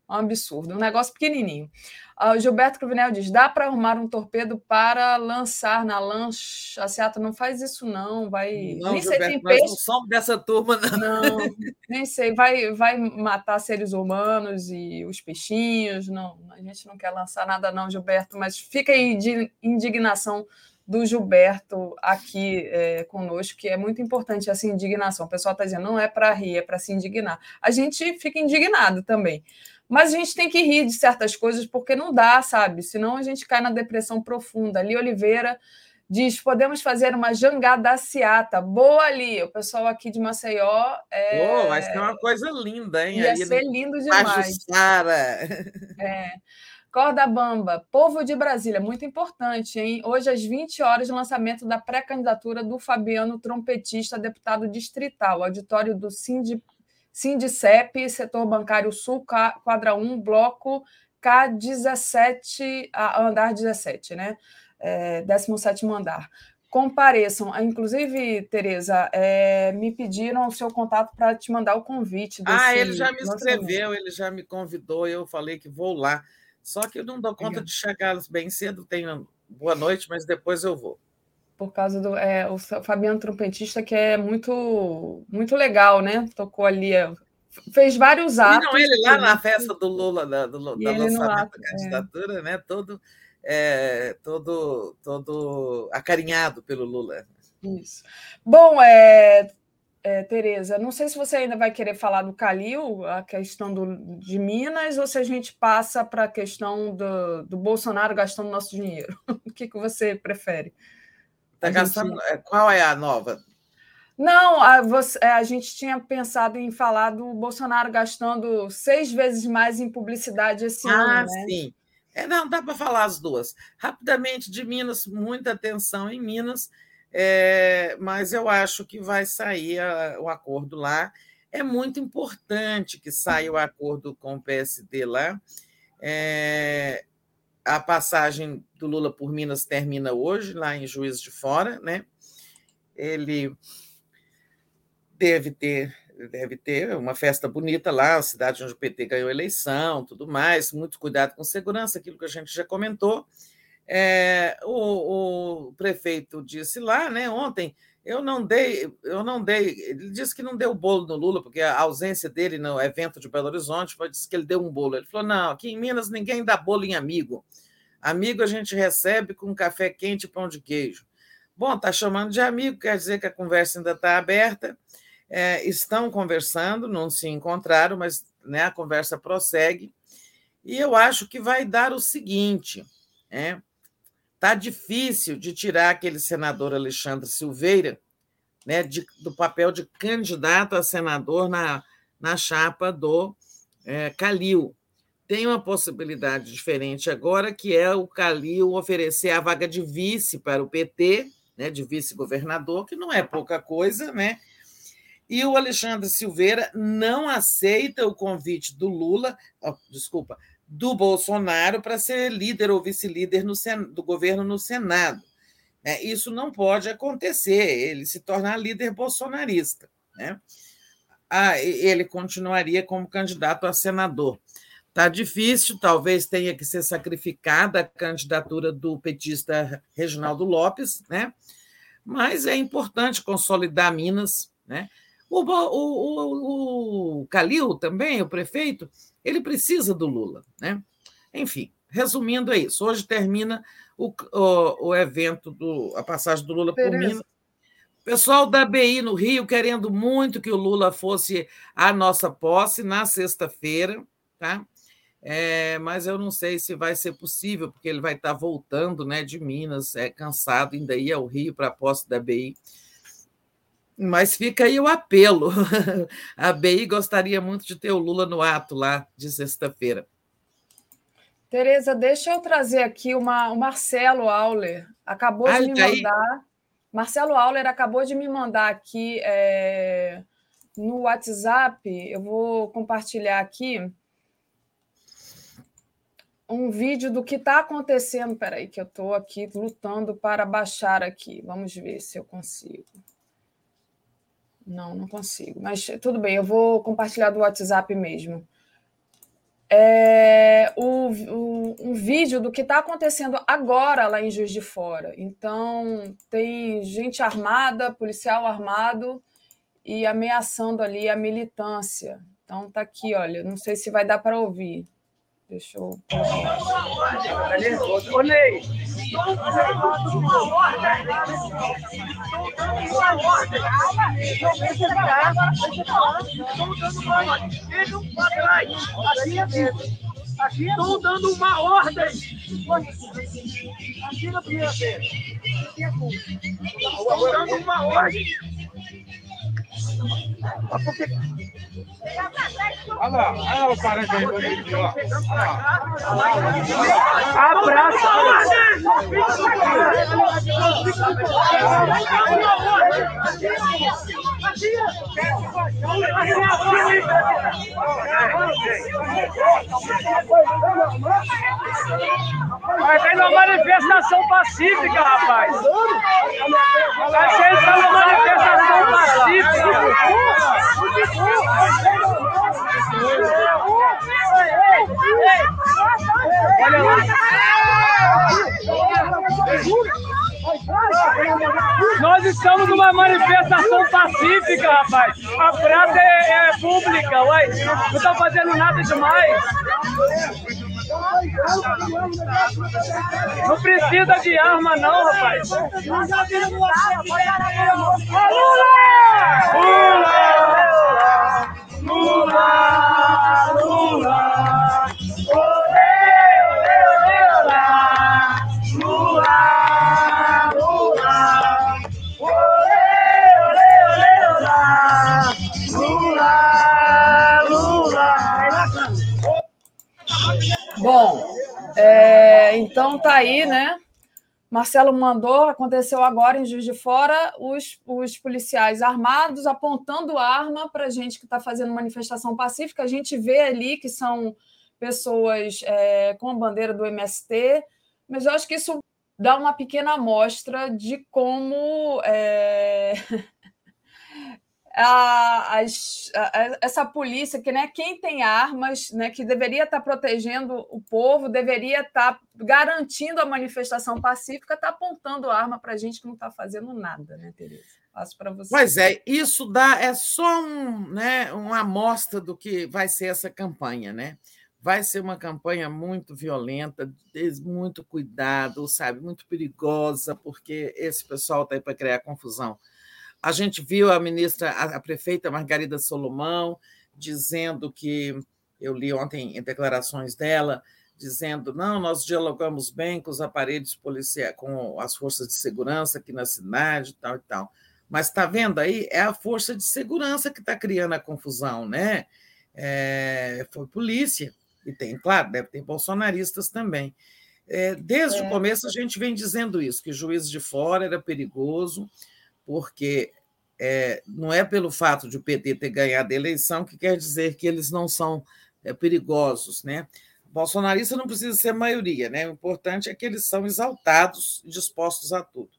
um absurdo, um negócio pequenininho. Uh, Gilberto Cruvinel diz: dá para arrumar um torpedo para lançar na lancha? A Seata não faz isso, não. Vai. Não, nem Gilberto, sei, tem peixe. não somos dessa turma, não. Não, nem sei. Vai, vai matar seres humanos e os peixinhos. Não, a gente não quer lançar nada, não, Gilberto, mas fica aí de indignação do Gilberto aqui é, conosco, que é muito importante essa indignação. O pessoal está dizendo, não é para rir, é para se indignar. A gente fica indignado também. Mas a gente tem que rir de certas coisas porque não dá, sabe? Senão a gente cai na depressão profunda. Ali Oliveira diz: podemos fazer uma jangada ciata. Boa ali. O pessoal aqui de Maceió. É... Oh, vai ser uma coisa linda, hein? Ia ser lindo demais. É. Corda Bamba, povo de Brasília, muito importante, hein? Hoje, às 20 horas, lançamento da pré-candidatura do Fabiano Trompetista, deputado distrital, auditório do Sindicato Sindicep, setor bancário sul, quadra 1, bloco K17, andar 17, né? É, 17 andar. Compareçam. Ah, inclusive, Tereza, é, me pediram o seu contato para te mandar o convite. Ah, ele já me escreveu, ele já me convidou, eu falei que vou lá. Só que eu não dou conta de chegar bem cedo, tenho boa noite, mas depois eu vou por causa do é, o Fabiano trompetista que é muito muito legal, né? Tocou ali, é, fez vários atos. Não ele lá na festa do Lula da, do, da lançamento ato, da é. candidatura, é. né? Todo é, todo todo acarinhado pelo Lula. Isso. Bom, é, é, Tereza, não sei se você ainda vai querer falar do Calil, a questão do, de Minas, ou se a gente passa para a questão do, do Bolsonaro gastando nosso dinheiro. o que, que você prefere? Tá gastando. Gente... É, qual é a nova? Não, a, você, é, a, gente tinha pensado em falar do Bolsonaro gastando seis vezes mais em publicidade esse ah, ano. Ah, sim. É, não, dá para falar as duas. Rapidamente, de Minas, muita atenção em Minas, é, mas eu acho que vai sair a, o acordo lá. É muito importante que saia o acordo com o PSD lá. É, a passagem do Lula por Minas termina hoje, lá em Juiz de Fora, né? Ele deve ter deve ter uma festa bonita lá, a cidade onde o PT ganhou a eleição, tudo mais, muito cuidado com segurança, aquilo que a gente já comentou. É, o, o, prefeito disse lá, né, ontem, eu não dei, eu não dei, ele disse que não deu bolo no Lula, porque a ausência dele no evento de Belo Horizonte foi disse que ele deu um bolo. Ele falou: não, aqui em Minas ninguém dá bolo em amigo. Amigo a gente recebe com café quente e pão de queijo. Bom, está chamando de amigo, quer dizer que a conversa ainda está aberta. É, estão conversando, não se encontraram, mas né, a conversa prossegue. E eu acho que vai dar o seguinte: né? Tá difícil de tirar aquele senador Alexandre Silveira né, de, do papel de candidato a senador na, na chapa do é, Calil tem uma possibilidade diferente agora, que é o Calil oferecer a vaga de vice para o PT, né, de vice-governador, que não é pouca coisa, né? E o Alexandre Silveira não aceita o convite do Lula, oh, desculpa, do Bolsonaro para ser líder ou vice-líder do governo no Senado. É, isso não pode acontecer, ele se tornar líder bolsonarista. Né? Ah, ele continuaria como candidato a senador. Está difícil, talvez tenha que ser sacrificada a candidatura do petista Reginaldo Lopes, né? mas é importante consolidar Minas. Né? O, o, o, o Calil também, o prefeito, ele precisa do Lula. Né? Enfim, resumindo é isso. Hoje termina o, o, o evento, do, a passagem do Lula por Minas. Pessoal da BI no Rio querendo muito que o Lula fosse a nossa posse na sexta-feira, tá? É, mas eu não sei se vai ser possível, porque ele vai estar voltando né, de Minas, é cansado, ainda ia ao Rio para a posse da BI. Mas fica aí o apelo. A BI gostaria muito de ter o Lula no ato lá de sexta-feira. Tereza, deixa eu trazer aqui uma, o Marcelo Auler. Acabou ah, de me tá mandar. Aí? Marcelo Auler acabou de me mandar aqui é, no WhatsApp. Eu vou compartilhar aqui um vídeo do que está acontecendo. Peraí, que eu estou aqui lutando para baixar aqui. Vamos ver se eu consigo. Não, não consigo. Mas tudo bem, eu vou compartilhar do WhatsApp mesmo. É, o, o, um vídeo do que está acontecendo agora lá em Juiz de Fora. Então, tem gente armada, policial armado e ameaçando ali a militância. Então, tá aqui, olha. Não sei se vai dar para ouvir. Deixa eu. Ô, Ney! Aqui estão dando uma ordem. Aqui na primeira vez. Estão dando uma ordem. Olha lá, olha lá o parente aí. Abraça! Vai ter uma manifestação pacífica, rapaz. Vai ser uma manifestação pacífica. Olha lá. Nós estamos numa manifestação pacífica, rapaz. A praça é, é pública, uai. Não está fazendo nada demais. Não precisa de arma, não, rapaz. Lula! Lula! Lula! Lula! É, está aí, né? Marcelo mandou, aconteceu agora em Juiz de Fora, os, os policiais armados apontando arma para gente que está fazendo manifestação pacífica. A gente vê ali que são pessoas é, com a bandeira do MST, mas eu acho que isso dá uma pequena amostra de como é... as, a, essa polícia, que né, quem tem armas, né, que deveria estar protegendo o povo, deveria estar garantindo a manifestação pacífica, está apontando arma para a gente que não está fazendo nada, né, Tereza? Passo para você. Pois é, isso dá é só um, né, uma amostra do que vai ser essa campanha, né? Vai ser uma campanha muito violenta, muito cuidado, sabe, muito perigosa, porque esse pessoal está aí para criar confusão. A gente viu a ministra, a prefeita Margarida Solomão, dizendo que, eu li ontem em declarações dela, dizendo: não, nós dialogamos bem com os aparelhos policiais, com as forças de segurança aqui na cidade, tal e tal. Mas está vendo aí? É a força de segurança que está criando a confusão, né? É, foi polícia, e tem, claro, deve ter bolsonaristas também. É, desde é. o começo a gente vem dizendo isso, que juiz de fora era perigoso, porque é, não é pelo fato de o PT ter ganhado a eleição que quer dizer que eles não são é, perigosos. Né? Bolsonarista não precisa ser maioria, né? o importante é que eles são exaltados e dispostos a tudo.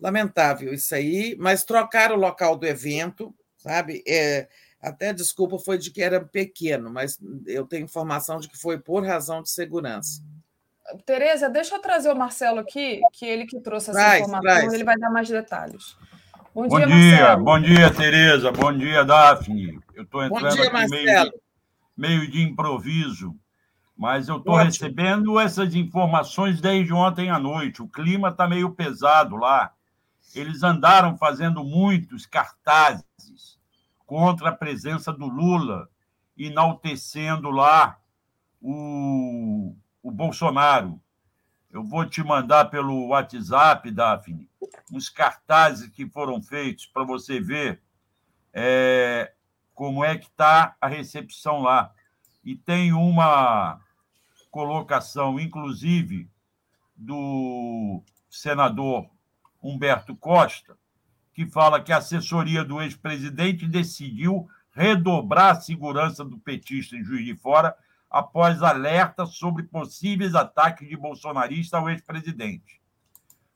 Lamentável isso aí, mas trocaram o local do evento, sabe? É, até desculpa foi de que era pequeno, mas eu tenho informação de que foi por razão de segurança. Tereza, deixa eu trazer o Marcelo aqui, que ele que trouxe essa traz, informação, traz. ele vai dar mais detalhes. Bom, bom dia, dia bom dia, Tereza, bom dia, Daphne. Eu estou entrando dia, aqui meio, meio de improviso, mas eu estou recebendo essas informações desde ontem à noite. O clima está meio pesado lá. Eles andaram fazendo muitos cartazes contra a presença do Lula, enaltecendo lá o o Bolsonaro. Eu vou te mandar pelo WhatsApp, Daphne, uns cartazes que foram feitos para você ver é, como é que está a recepção lá. E tem uma colocação, inclusive, do senador Humberto Costa, que fala que a assessoria do ex-presidente decidiu redobrar a segurança do petista em Juiz de Fora após alerta sobre possíveis ataques de bolsonarista ao ex-presidente.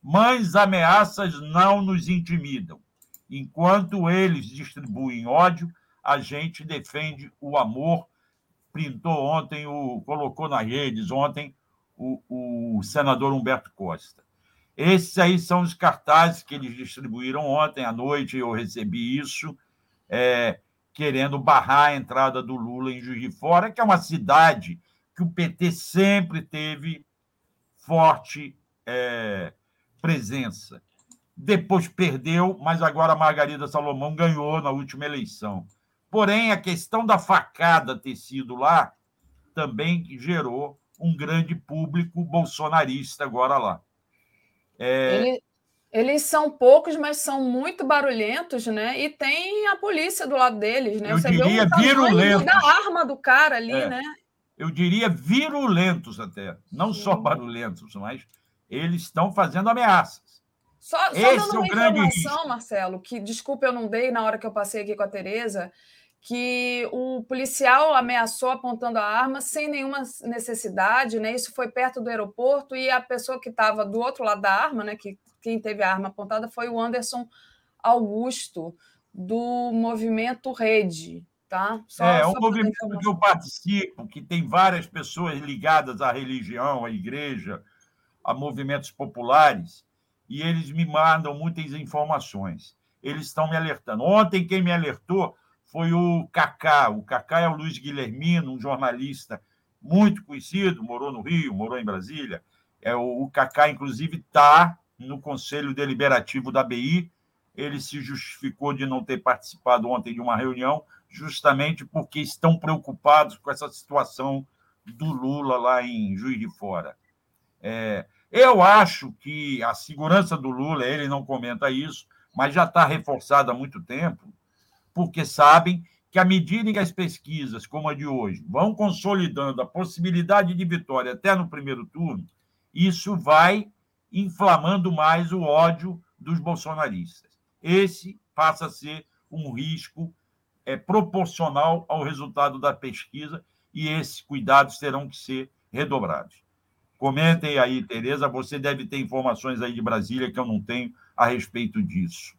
Mas ameaças não nos intimidam. Enquanto eles distribuem ódio, a gente defende o amor. Printou ontem, o, colocou nas redes ontem o, o senador Humberto Costa. Esses aí são os cartazes que eles distribuíram ontem à noite, eu recebi isso. É, querendo barrar a entrada do Lula em Juiz de Fora, que é uma cidade que o PT sempre teve forte é, presença. Depois perdeu, mas agora a Margarida Salomão ganhou na última eleição. Porém, a questão da facada ter sido lá também gerou um grande público bolsonarista agora lá. É... Ele, eles são poucos, mas são muito barulhentos, né? E tem a polícia do lado deles, né? Eu Você diria vê virulentos. da arma do cara ali, é. né? Eu diria virulentos até. Não Sim. só barulhentos, mas eles estão fazendo ameaças. Só, só Esse dando é uma informação, risco. Marcelo, que desculpa eu não dei na hora que eu passei aqui com a Tereza, que o policial ameaçou apontando a arma sem nenhuma necessidade, né? Isso foi perto do aeroporto e a pessoa que estava do outro lado da arma, né, que quem teve a arma apontada foi o Anderson Augusto, do movimento Rede. Tá? Só, é, é um movimento que eu participo, que tem várias pessoas ligadas à religião, à igreja, a movimentos populares, e eles me mandam muitas informações. Eles estão me alertando. Ontem, quem me alertou foi o Cacá. O Cacá é o Luiz Guilhermino, um jornalista muito conhecido, morou no Rio, morou em Brasília. É, o, Cacá, inclusive, está no Conselho Deliberativo da BI. Ele se justificou de não ter participado ontem de uma reunião, justamente porque estão preocupados com essa situação do Lula lá em Juiz de Fora. É, eu acho que a segurança do Lula, ele não comenta isso, mas já está reforçada há muito tempo, porque sabem que, à medida que as pesquisas, como a de hoje, vão consolidando a possibilidade de vitória até no primeiro turno, isso vai inflamando mais o ódio dos bolsonaristas. Esse passa a ser um risco é, proporcional ao resultado da pesquisa e esses cuidados terão que ser redobrados. Comentem aí, Tereza, você deve ter informações aí de Brasília que eu não tenho a respeito disso.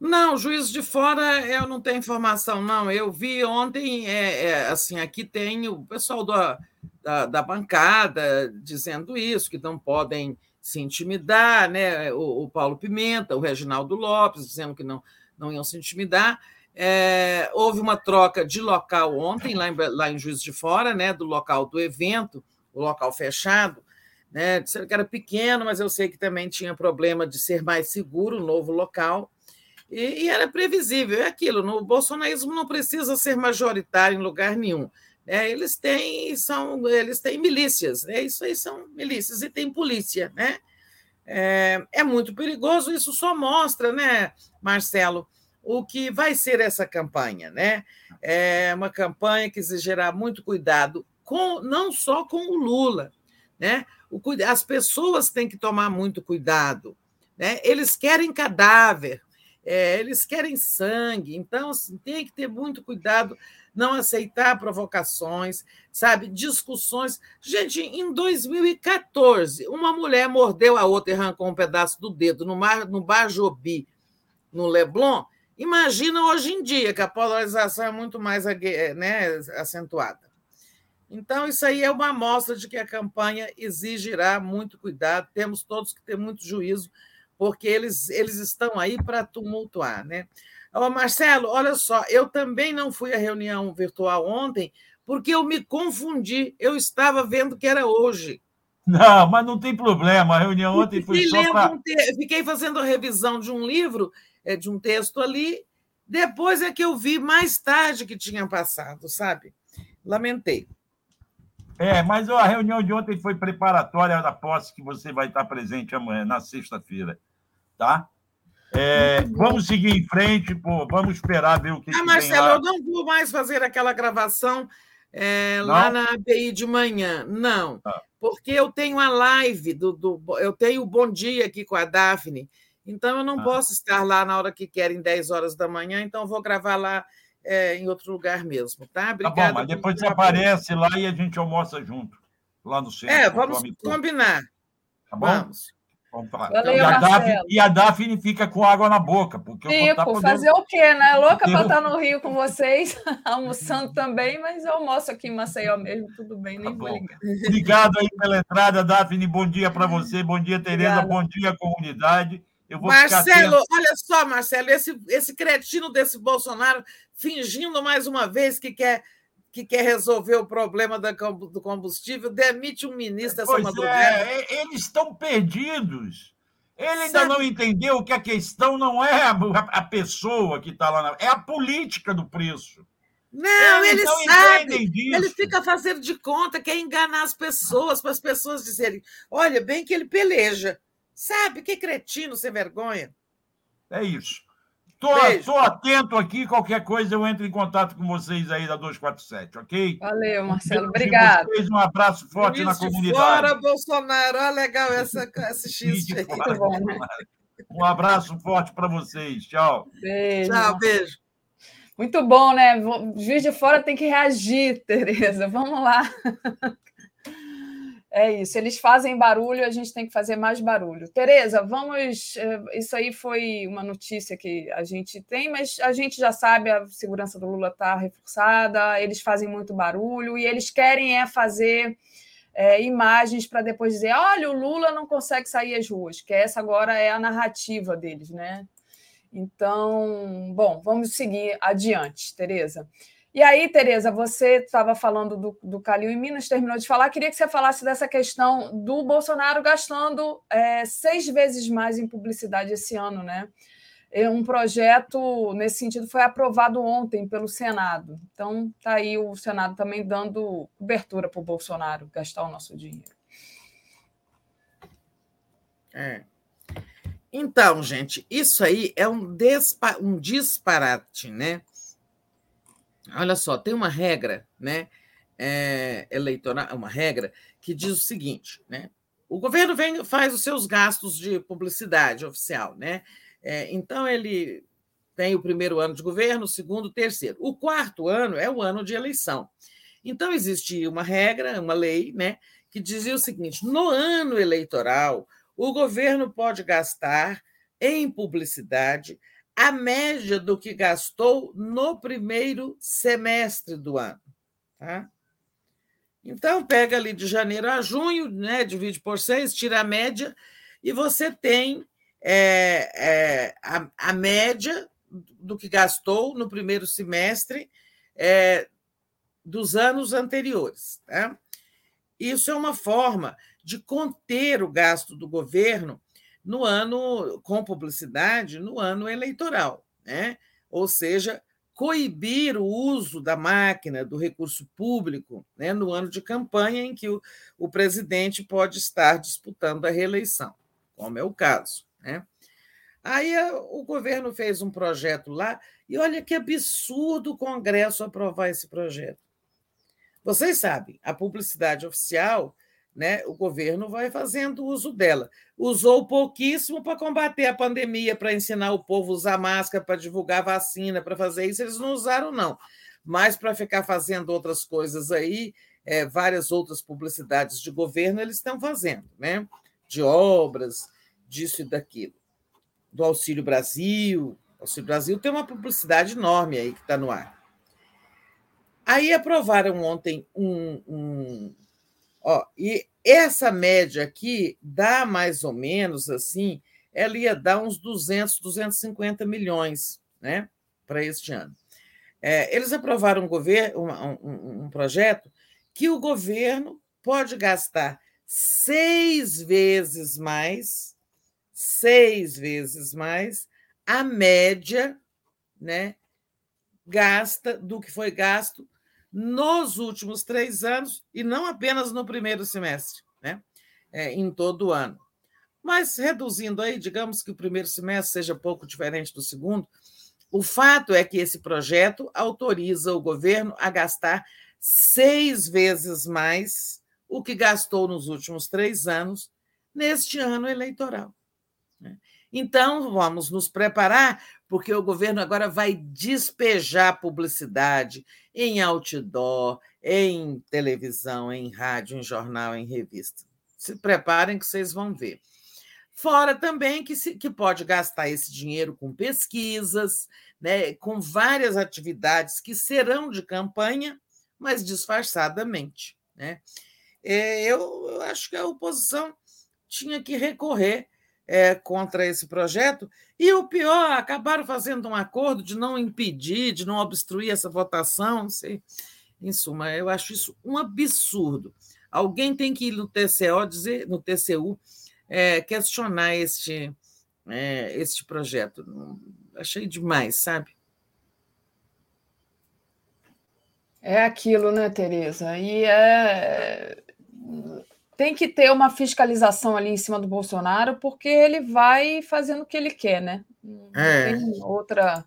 Não, juiz de fora eu não tenho informação, não. Eu vi ontem, é, é, assim, aqui tem o pessoal da, da, da, bancada dizendo isso, que não podem se intimidar, né? O, o, Paulo Pimenta, o Reginaldo Lopes, dizendo que não, não iam se intimidar. É, houve uma troca de local ontem, lá em, lá em Juiz de Fora, né? Do local do evento, o local fechado. Né? Disseram que era pequeno, mas eu sei que também tinha problema de ser mais seguro o novo local. E, e, era previsível, é aquilo. No bolsonarismo não precisa ser majoritário em lugar nenhum. Né? Eles têm são eles têm milícias, né? Isso aí são milícias e tem polícia, né? É, é muito perigoso. Isso só mostra, né, Marcelo, o que vai ser essa campanha, né? É uma campanha que exigirá muito cuidado com não só com o Lula, né? O, as pessoas têm que tomar muito cuidado, né? Eles querem cadáver, é, eles querem sangue, então assim, tem que ter muito cuidado, não aceitar provocações, sabe? Discussões. Gente, em 2014, uma mulher mordeu a outra e arrancou um pedaço do dedo no, mar, no Bar Jobi, no Leblon. Imagina hoje em dia, que a polarização é muito mais né, acentuada. Então, isso aí é uma amostra de que a campanha exigirá muito cuidado, temos todos que ter muito juízo porque eles, eles estão aí para tumultuar. Né? Ô, Marcelo, olha só, eu também não fui à reunião virtual ontem, porque eu me confundi, eu estava vendo que era hoje. Não, mas não tem problema, a reunião ontem foi só para... Um te... Fiquei fazendo a revisão de um livro, é, de um texto ali, depois é que eu vi mais tarde que tinha passado, sabe? Lamentei. É, mas a reunião de ontem foi preparatória da posse que você vai estar presente amanhã, na sexta-feira, tá? É, vamos seguir em frente, pô, vamos esperar ver o que, ah, que Marcelo, eu não vou mais fazer aquela gravação é, lá na ABI de manhã, não, ah. porque eu tenho a live, do, do, eu tenho o Bom Dia aqui com a Daphne, então eu não ah. posso estar lá na hora que querem, 10 horas da manhã, então vou gravar lá é, em outro lugar mesmo, tá? Obrigada. Tá bom, mas depois você aparece lá e a gente almoça junto, lá no centro. É, vamos combinar. Tá bom? Vamos. Valeu, e, a Daphne, e, a Daphne, fica com água na boca. Porque Fico, podendo... fazer o quê, né? Louca para estar no Rio com vocês, almoçando também, mas eu almoço aqui em Maceió mesmo, tudo bem, nem tá vou ligar. Obrigado aí pela entrada, Daphne. Bom dia para você, bom dia, Tereza, bom dia, comunidade. Marcelo, olha só, Marcelo, esse, esse cretino desse Bolsonaro fingindo mais uma vez que quer que quer resolver o problema do combustível, demite um ministro essa pois madrugada. É, eles estão perdidos. Ele ainda Sabe... não entendeu que a questão não é a, pessoa que está lá, na... é a política do preço. Não, eles ele não sabe. Ele fica fazendo de conta, quer enganar as pessoas, para as pessoas dizerem: olha, bem que ele peleja. Sabe, que cretino sem vergonha. É isso. Estou atento aqui, qualquer coisa eu entro em contato com vocês aí da 247, ok? Valeu, Marcelo, obrigado. Vocês, um abraço forte na comunidade. Fora, Bolsonaro, olha legal essa, esse X aí. Bom, né? Um abraço forte para vocês, tchau. Beijo. Tchau, beijo. Muito bom, né? Juiz de fora tem que reagir, Tereza. Vamos lá. É isso, eles fazem barulho, a gente tem que fazer mais barulho. Tereza, vamos. Eh, isso aí foi uma notícia que a gente tem, mas a gente já sabe, a segurança do Lula está reforçada, eles fazem muito barulho e eles querem é fazer é, imagens para depois dizer: olha, o Lula não consegue sair às ruas, que essa agora é a narrativa deles, né? Então, bom, vamos seguir adiante, Tereza. E aí, Tereza, você estava falando do, do Calil em Minas, terminou de falar. Queria que você falasse dessa questão do Bolsonaro gastando é, seis vezes mais em publicidade esse ano, né? Um projeto nesse sentido foi aprovado ontem pelo Senado. Então, está aí o Senado também dando cobertura para o Bolsonaro gastar o nosso dinheiro. É. Então, gente, isso aí é um, um disparate, né? Olha só, tem uma regra, né? é, eleitoral, uma regra que diz o seguinte, né? O governo vem, faz os seus gastos de publicidade oficial, né? É, então ele tem o primeiro ano de governo, o segundo, o terceiro. O quarto ano é o ano de eleição. Então existia uma regra, uma lei, né, que dizia o seguinte: no ano eleitoral, o governo pode gastar em publicidade a média do que gastou no primeiro semestre do ano. Tá? Então, pega ali de janeiro a junho, né, divide por seis, tira a média, e você tem é, é, a, a, média do que gastou no primeiro semestre é, dos anos anteriores. Tá? Isso é uma forma de conter o gasto do governo no ano com publicidade, no ano eleitoral, né? Ou seja, coibir o uso da máquina, do recurso público, né, no ano de campanha em que o, o presidente pode estar disputando a reeleição, como é o caso. Né? Aí o governo fez um projeto lá, e olha que absurdo o Congresso aprovar esse projeto. Vocês sabem, a publicidade oficial né, o governo vai fazendo uso dela. Usou pouquíssimo para combater a pandemia, para ensinar o povo a usar máscara, para divulgar vacina, para fazer isso, eles não usaram, não. Mas para ficar fazendo outras coisas aí, é, várias outras publicidades de governo eles estão fazendo, né? De obras, disso e daquilo. Do Auxílio Brasil. O Auxílio Brasil tem uma publicidade enorme aí que está no ar. Aí aprovaram ontem um, um Ó, e essa média aqui dá mais ou menos assim, ela ia dar uns 200, 250 milhões né, para este ano. É, eles aprovaram um, governo, um, um, um projeto que o governo pode gastar seis vezes mais, seis vezes mais a média, né, gasta do que foi gasto nos últimos três anos, e não apenas no primeiro semestre, né? É, em todo o ano. Mas reduzindo aí, digamos que o primeiro semestre seja pouco diferente do segundo, o fato é que esse projeto autoriza o governo a gastar seis vezes mais o que gastou nos últimos três anos neste ano eleitoral. Né? Então, vamos nos preparar, porque o governo agora vai despejar publicidade em outdoor, em televisão, em rádio, em jornal, em revista. Se preparem que vocês vão ver. Fora também que, se, que pode gastar esse dinheiro com pesquisas, né, com várias atividades que serão de campanha, mas disfarçadamente. Né? É, eu, eu acho que a oposição tinha que recorrer é, contra esse projeto. E o pior, acabaram fazendo um acordo de não impedir, de não obstruir essa votação. Não sei. Em suma, eu acho isso um absurdo. Alguém tem que ir no TCO dizer, no TCU, é, questionar este, é, este projeto. Achei demais, sabe? É aquilo, né, Tereza? E é tem que ter uma fiscalização ali em cima do Bolsonaro, porque ele vai fazendo o que ele quer, né? Não é. tem outra.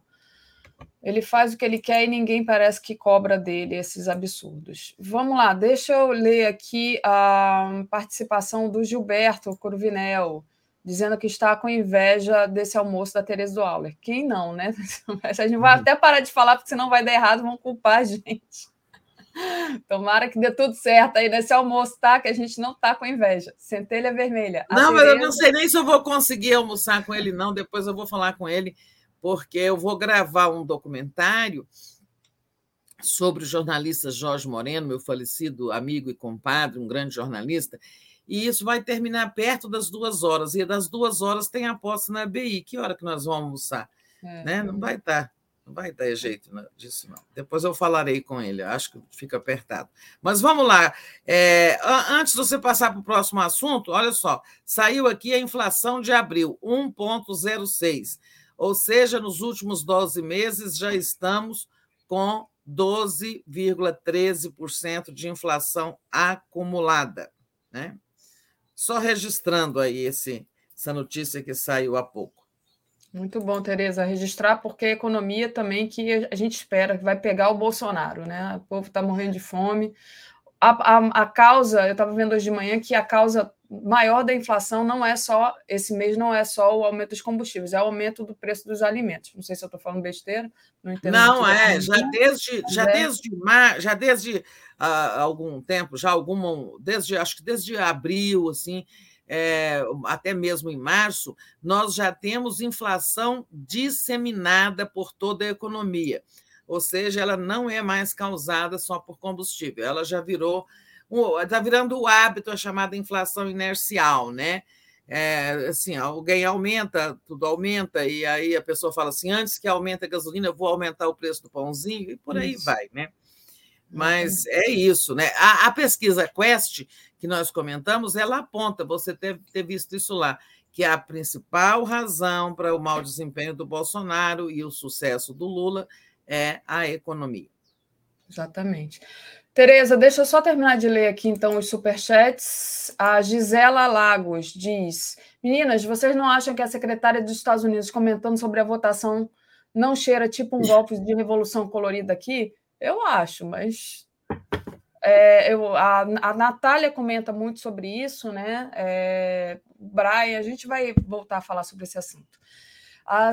Ele faz o que ele quer e ninguém parece que cobra dele esses absurdos. Vamos lá, deixa eu ler aqui a participação do Gilberto Corvinel, dizendo que está com inveja desse almoço da Tereza do Auler. Quem não, né? A gente vai uhum. até parar de falar, porque senão vai dar errado, vão culpar a gente. Tomara que dê tudo certo aí nesse almoço, tá? Que a gente não tá com inveja. Centelha vermelha. não, mas eu não sei nem se eu vou conseguir almoçar com ele, não. Depois eu vou falar com ele, porque eu vou gravar um documentário sobre o jornalista Jorge Moreno, meu falecido amigo e compadre, um grande jornalista, e isso vai terminar perto das duas horas. E das duas horas tem aposta na BI. Que hora que nós vamos almoçar? É, né? Não vai estar. Não vai dar jeito disso, não. Depois eu falarei com ele, acho que fica apertado. Mas vamos lá. É, antes de você passar para o próximo assunto, olha só, saiu aqui a inflação de abril, 1,06. Ou seja, nos últimos 12 meses já estamos com 12,13% de inflação acumulada. Né? Só registrando aí esse, essa notícia que saiu há pouco. Muito bom, Tereza, registrar, porque a economia também que a gente espera que vai pegar o Bolsonaro, né? O povo está morrendo de fome. A, a, a causa, eu estava vendo hoje de manhã que a causa maior da inflação não é só, esse mês não é só o aumento dos combustíveis, é o aumento do preço dos alimentos. Não sei se eu estou falando besteira, não entendo. Não, é, já desde, já é. desde, já desde uh, algum tempo, já algum, desde, acho que desde abril, assim, é, até mesmo em março, nós já temos inflação disseminada por toda a economia. Ou seja, ela não é mais causada só por combustível, ela já virou, está virando o hábito, a chamada inflação inercial, né? É, assim, alguém aumenta, tudo aumenta, e aí a pessoa fala assim: antes que aumente a gasolina, eu vou aumentar o preço do pãozinho, e por aí isso. vai, né? Mas é isso, né? A, a, pesquisa Quest, que nós comentamos, ela aponta, você ter, ter visto isso lá, que a principal razão para o mau desempenho do Bolsonaro e o sucesso do Lula é a economia. Exatamente. Tereza, deixa eu só terminar de ler aqui então os superchats. A Gisela Lagos diz: Meninas, vocês não acham que a secretária dos Estados Unidos comentando sobre a votação não cheira tipo um golpe de revolução colorida aqui? Eu acho, mas é, eu, a, a Natália comenta muito sobre isso, né? É, Brian, a gente vai voltar a falar sobre esse assunto. A,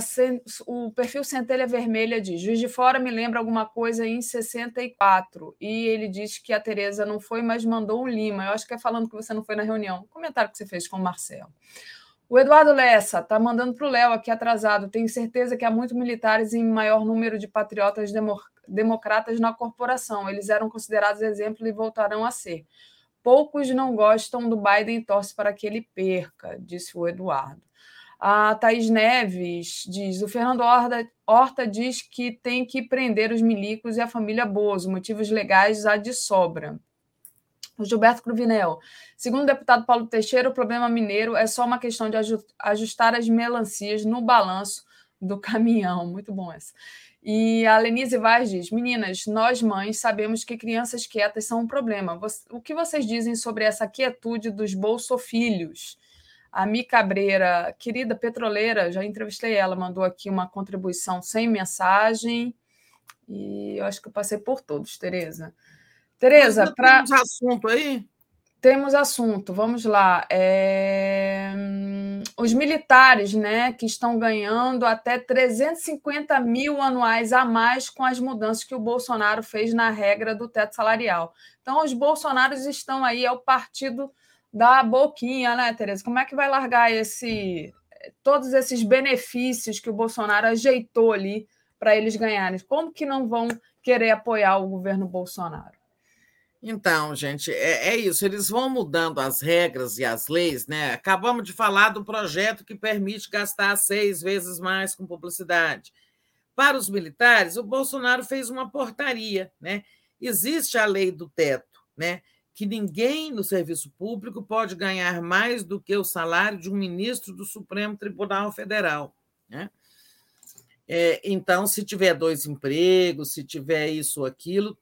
o perfil Centelha Vermelha diz: Juiz de Fora me lembra alguma coisa em 64. E ele diz que a Tereza não foi, mas mandou o Lima. Eu acho que é falando que você não foi na reunião. comentário que você fez com o Marcelo. O Eduardo Lessa está mandando para o Léo aqui atrasado. Tenho certeza que há muitos militares em maior número de patriotas democratas na corporação. Eles eram considerados exemplo e voltarão a ser. Poucos não gostam do Biden e torcem para que ele perca, disse o Eduardo. A Thaís Neves diz: o Fernando Horta, Horta diz que tem que prender os milicos e a família Bozo, motivos legais há de sobra. O Gilberto Cruvinel. Segundo o deputado Paulo Teixeira, o problema mineiro é só uma questão de ajustar as melancias no balanço do caminhão. Muito bom essa. E a Lenise Vaz diz: Meninas, nós mães sabemos que crianças quietas são um problema. O que vocês dizem sobre essa quietude dos bolsofilhos? A Mi Cabreira, querida petroleira, já entrevistei ela, mandou aqui uma contribuição sem mensagem. E eu acho que eu passei por todos, Tereza. Tereza, para. Temos assunto aí? Temos assunto, vamos lá. É... Os militares, né, que estão ganhando até 350 mil anuais a mais com as mudanças que o Bolsonaro fez na regra do teto salarial. Então, os bolsonaros estão aí, é o partido da boquinha, né, Tereza? Como é que vai largar esse todos esses benefícios que o Bolsonaro ajeitou ali para eles ganharem? Como que não vão querer apoiar o governo Bolsonaro? Então, gente, é, é, isso. Eles vão mudando as regras e as leis, né? Acabamos de falar do projeto que permite gastar seis vezes mais com publicidade. Para os militares, o Bolsonaro fez uma portaria, né? Existe a lei do teto, né? Que ninguém no serviço público pode ganhar mais do que o salário de um ministro do Supremo Tribunal Federal, né? É, então, se tiver dois empregos, se tiver isso ou aquilo,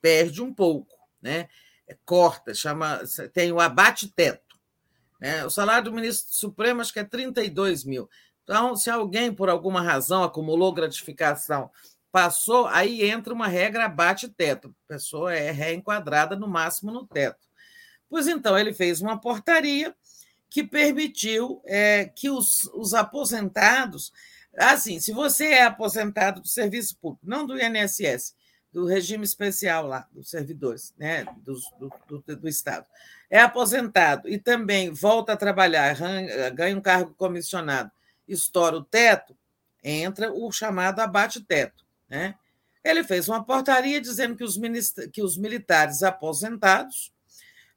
perde um pouco né? É, corta, chama, tem o abate-teto. Né? O salário do ministro Supremo acho que é 32 mil. Então, se alguém, por alguma razão, acumulou gratificação, passou, aí entra uma regra abate-teto. A pessoa é reenquadrada no máximo no teto. Pois então, ele fez uma portaria que permitiu é, que os, os aposentados. Assim, se você é aposentado do serviço público, não do INSS, do regime especial lá, dos servidores né, do, do, do, do Estado. É aposentado e também volta a trabalhar, ganha um cargo comissionado, estoura o teto, entra o chamado abate-teto. Né? Ele fez uma portaria dizendo que os, que os militares aposentados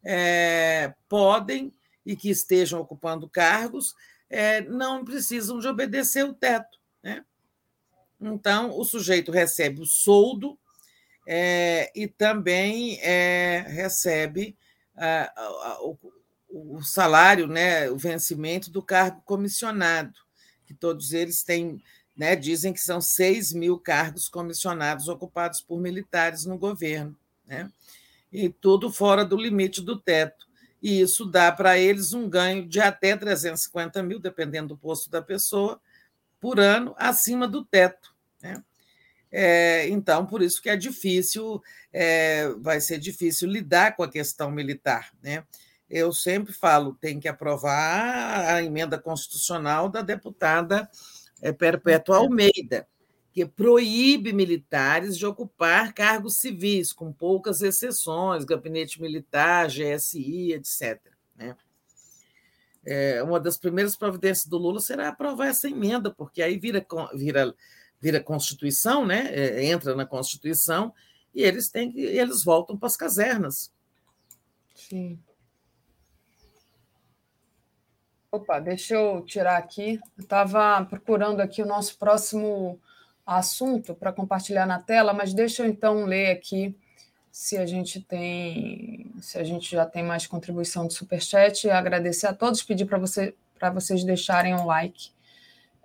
é, podem e que estejam ocupando cargos é, não precisam de obedecer o teto. Né? Então, o sujeito recebe o soldo é, e também é, recebe é, o, o, salário, né, o vencimento do cargo comissionado, que todos eles têm, né, dizem que são 6 mil cargos comissionados ocupados por militares no governo, né, e tudo fora do limite do teto. E isso dá para eles um ganho de até 350 mil, dependendo do posto da pessoa, por ano acima do teto. Né? É, então, por isso que é difícil, é, vai ser difícil lidar com a questão militar. Né? Eu sempre falo, tem que aprovar a emenda constitucional da deputada é, Perpétua Almeida, que proíbe militares de ocupar cargos civis, com poucas exceções, gabinete militar, GSI, etc. Né? É, uma das primeiras providências do Lula será aprovar essa emenda, porque aí vira, vira, vira Constituição, né? É, entra na Constituição, e eles têm que, eles voltam para as casernas. Sim. Opa, deixa eu tirar aqui. Eu estava procurando aqui o nosso próximo assunto para compartilhar na tela, mas deixa eu então ler aqui se a gente tem, se a gente já tem mais contribuição de superchat, agradecer a todos, pedir para você, para vocês deixarem um like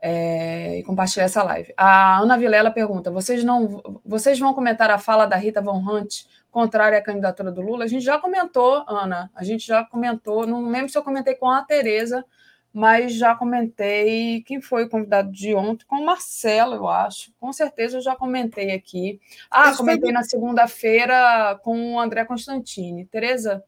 é, e compartilhar essa live. A Ana Vilela pergunta: vocês não, vocês vão comentar a fala da Rita Von Hunt contrária à candidatura do Lula? A gente já comentou, Ana, a gente já comentou, não lembro se eu comentei com a Tereza mas já comentei quem foi o convidado de ontem, com o Marcelo, eu acho. Com certeza eu já comentei aqui. Ah, comentei na segunda-feira com o André Constantini. Tereza,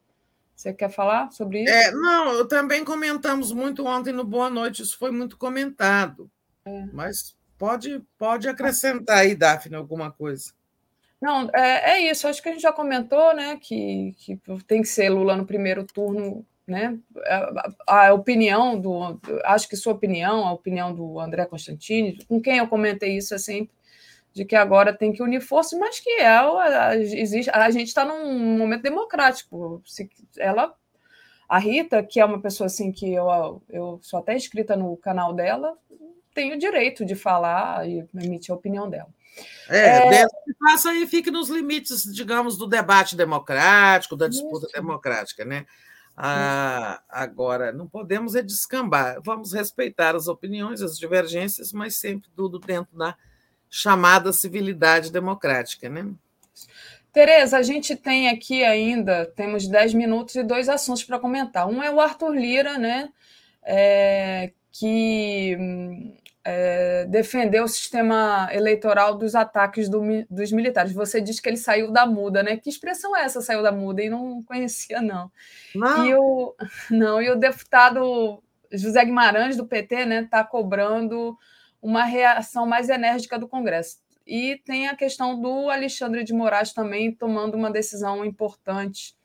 você quer falar sobre isso? É, não, também comentamos muito ontem no Boa Noite, isso foi muito comentado. É. Mas pode, pode acrescentar aí, Daphne, alguma coisa. Não, é, é isso. Acho que a gente já comentou, né, que, que tem que ser Lula no primeiro turno né? A, a, opinião do, acho que sua opinião, a opinião do André Constantini, com quem eu comentei isso é sempre de que agora tem que unir forças, mas que é, a, existe, a gente está num momento democrático. Se ela, a Rita, que é uma pessoa assim que eu, eu sou até inscrita no canal dela, tem o direito de falar e emitir a opinião dela. É, é... faça e fique nos limites, digamos, do debate democrático, da disputa Isso. democrática, né? Ah, agora, não podemos é descambar. Vamos respeitar as opiniões, as divergências, mas sempre tudo dentro da chamada civilidade democrática, né? Tereza, a gente tem aqui ainda, temos 10 minutos e dois assuntos para comentar. Um é o Arthur Lira, né? É, que é, defender o sistema eleitoral dos ataques do, dos militares. Você diz que ele saiu da muda, né? Que expressão é essa, saiu da muda? E não conhecia, não. não. E o, não, e o deputado José Guimarães, do PT, né, está cobrando uma reação mais enérgica do Congresso. E tem a questão do Alexandre de Moraes também tomando uma decisão importante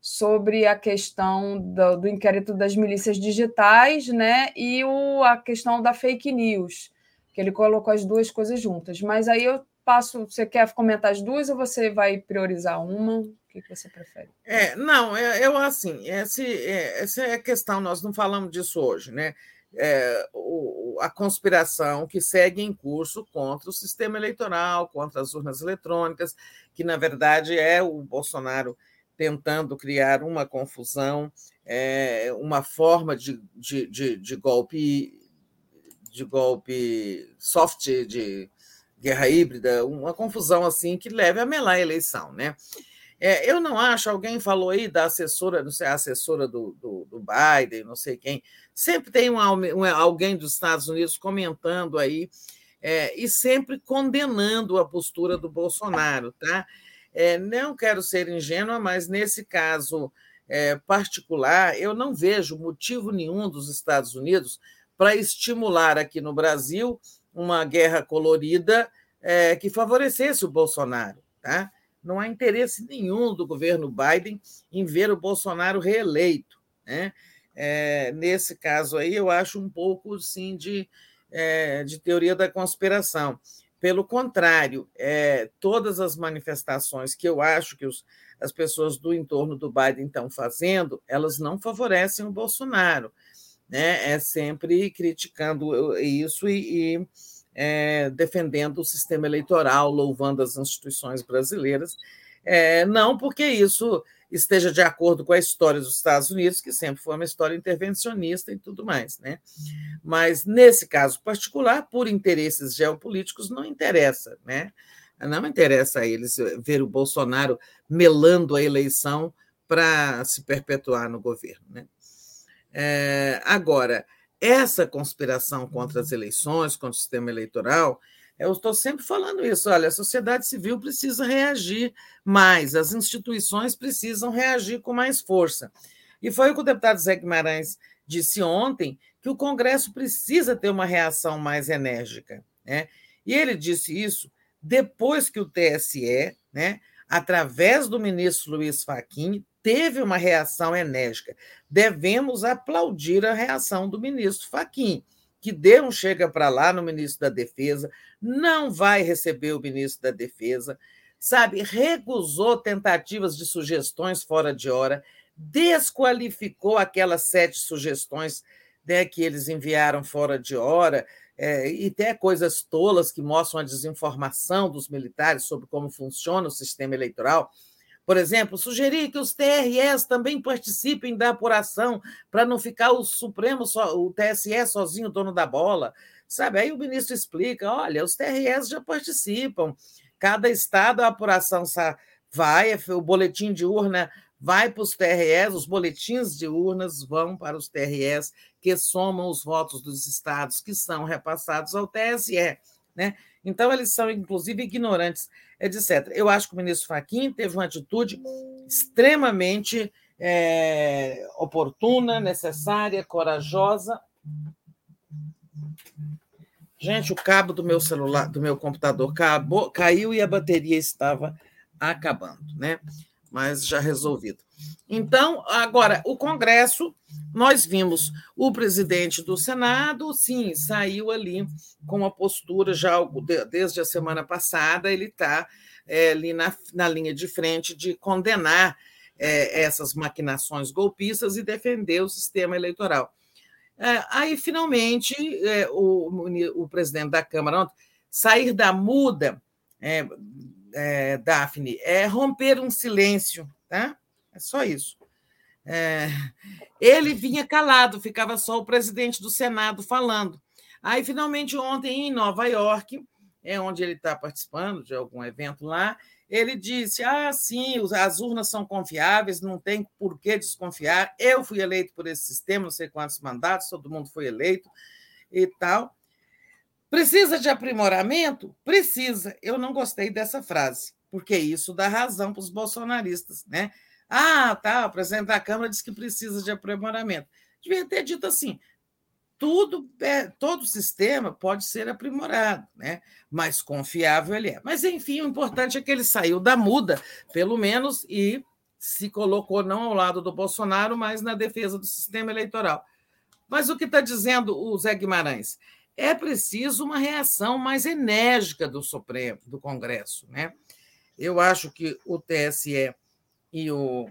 sobre a questão do, do, inquérito das milícias digitais, né? E o, a questão da fake news, que ele colocou as duas coisas juntas. Mas aí eu passo. Você quer comentar as duas ou você vai priorizar uma? O que, você prefere? É, não, eu assim, esse, é, essa é a questão, nós não falamos disso hoje, né? É, o, a conspiração que segue em curso contra o sistema eleitoral, contra as urnas eletrônicas, que na verdade é o Bolsonaro tentando criar uma confusão, é, uma forma de, de, de, de, golpe de golpe soft, de guerra híbrida, uma confusão assim que leve a melar a eleição, né? É, eu não acho, alguém falou aí da assessora, não sei, a assessora do, do, do Biden, não sei quem, sempre tem um, um, alguém dos Estados Unidos comentando aí é, e sempre condenando a postura do Bolsonaro, tá? É, não quero ser ingênua, mas nesse caso é, particular, eu não vejo motivo nenhum dos Estados Unidos para estimular aqui no Brasil uma guerra colorida é, que favorecesse o Bolsonaro. Tá? Não há interesse nenhum do governo Biden em ver o Bolsonaro reeleito. Né? É, nesse caso aí, eu acho um pouco sim de, é, de teoria da conspiração. Pelo contrário, é, todas as manifestações que eu acho que os, as pessoas do entorno do Biden estão fazendo, elas não favorecem o Bolsonaro. Né? É sempre criticando isso e, e é, defendendo o sistema eleitoral, louvando as instituições brasileiras. É, não porque isso esteja de acordo com a história dos Estados Unidos, que sempre foi uma história intervencionista e tudo mais. Né? Mas, nesse caso particular, por interesses geopolíticos, não interessa. Né? Não interessa a eles ver o Bolsonaro melando a eleição para se perpetuar no governo. Né? É, agora, essa conspiração contra as eleições, contra o sistema eleitoral, eu estou sempre falando isso. Olha, a sociedade civil precisa reagir mais, as instituições precisam reagir com mais força. E foi o que o deputado Zé Guimarães disse ontem, que o Congresso precisa ter uma reação mais enérgica. Né? E ele disse isso depois que o TSE, né, através do ministro Luiz Fachin, teve uma reação enérgica. Devemos aplaudir a reação do ministro Fachin, que deu um chega para lá no ministro da Defesa, não vai receber o ministro da Defesa, sabe, recusou tentativas de sugestões fora de hora, desqualificou aquelas sete sugestões né, que eles enviaram fora de hora, é, e até coisas tolas que mostram a desinformação dos militares sobre como funciona o sistema eleitoral. Por exemplo, sugerir que os TRS também participem da apuração para não ficar o Supremo, o TSE sozinho dono da bola. Sabe? Aí o ministro explica: olha, os TRS já participam, cada estado a apuração vai, o boletim de urna vai para os TRS, os boletins de urnas vão para os TRS, que somam os votos dos estados que são repassados ao TSE. Né? Então, eles são, inclusive, ignorantes, etc. Eu acho que o ministro Faquim teve uma atitude extremamente é, oportuna, necessária, corajosa. Gente, o cabo do meu celular, do meu computador acabou, caiu e a bateria estava acabando, né? mas já resolvido. Então, agora, o Congresso, nós vimos o presidente do Senado, sim, saiu ali com uma postura já desde a semana passada, ele está é, ali na, na linha de frente de condenar é, essas maquinações golpistas e defender o sistema eleitoral. É, aí, finalmente, é, o, o, presidente da Câmara sair da muda é, é, Daphne, é romper um silêncio, tá? É só isso. É, ele vinha calado, ficava só o presidente do Senado falando. Aí, finalmente, ontem, em Nova York, é onde ele está participando de algum evento lá, ele disse: Ah, sim, as urnas são confiáveis, não tem por que desconfiar. Eu fui eleito por esse sistema, não sei quantos mandatos, todo mundo foi eleito e tal. Precisa de aprimoramento? Precisa. Eu não gostei dessa frase, porque isso dá razão para os bolsonaristas, né? Ah, tá, o presidente da Câmara disse que precisa de aprimoramento. Devia ter dito assim: tudo, é, todo sistema pode ser aprimorado, né? mais confiável ele é. Mas, enfim, o importante é que ele saiu da muda, pelo menos, e se colocou não ao lado do Bolsonaro, mas na defesa do sistema eleitoral. Mas o que está dizendo o Zé Guimarães? é preciso uma reação mais enérgica do Supremo, do Congresso. Né? Eu acho que o TSE e o,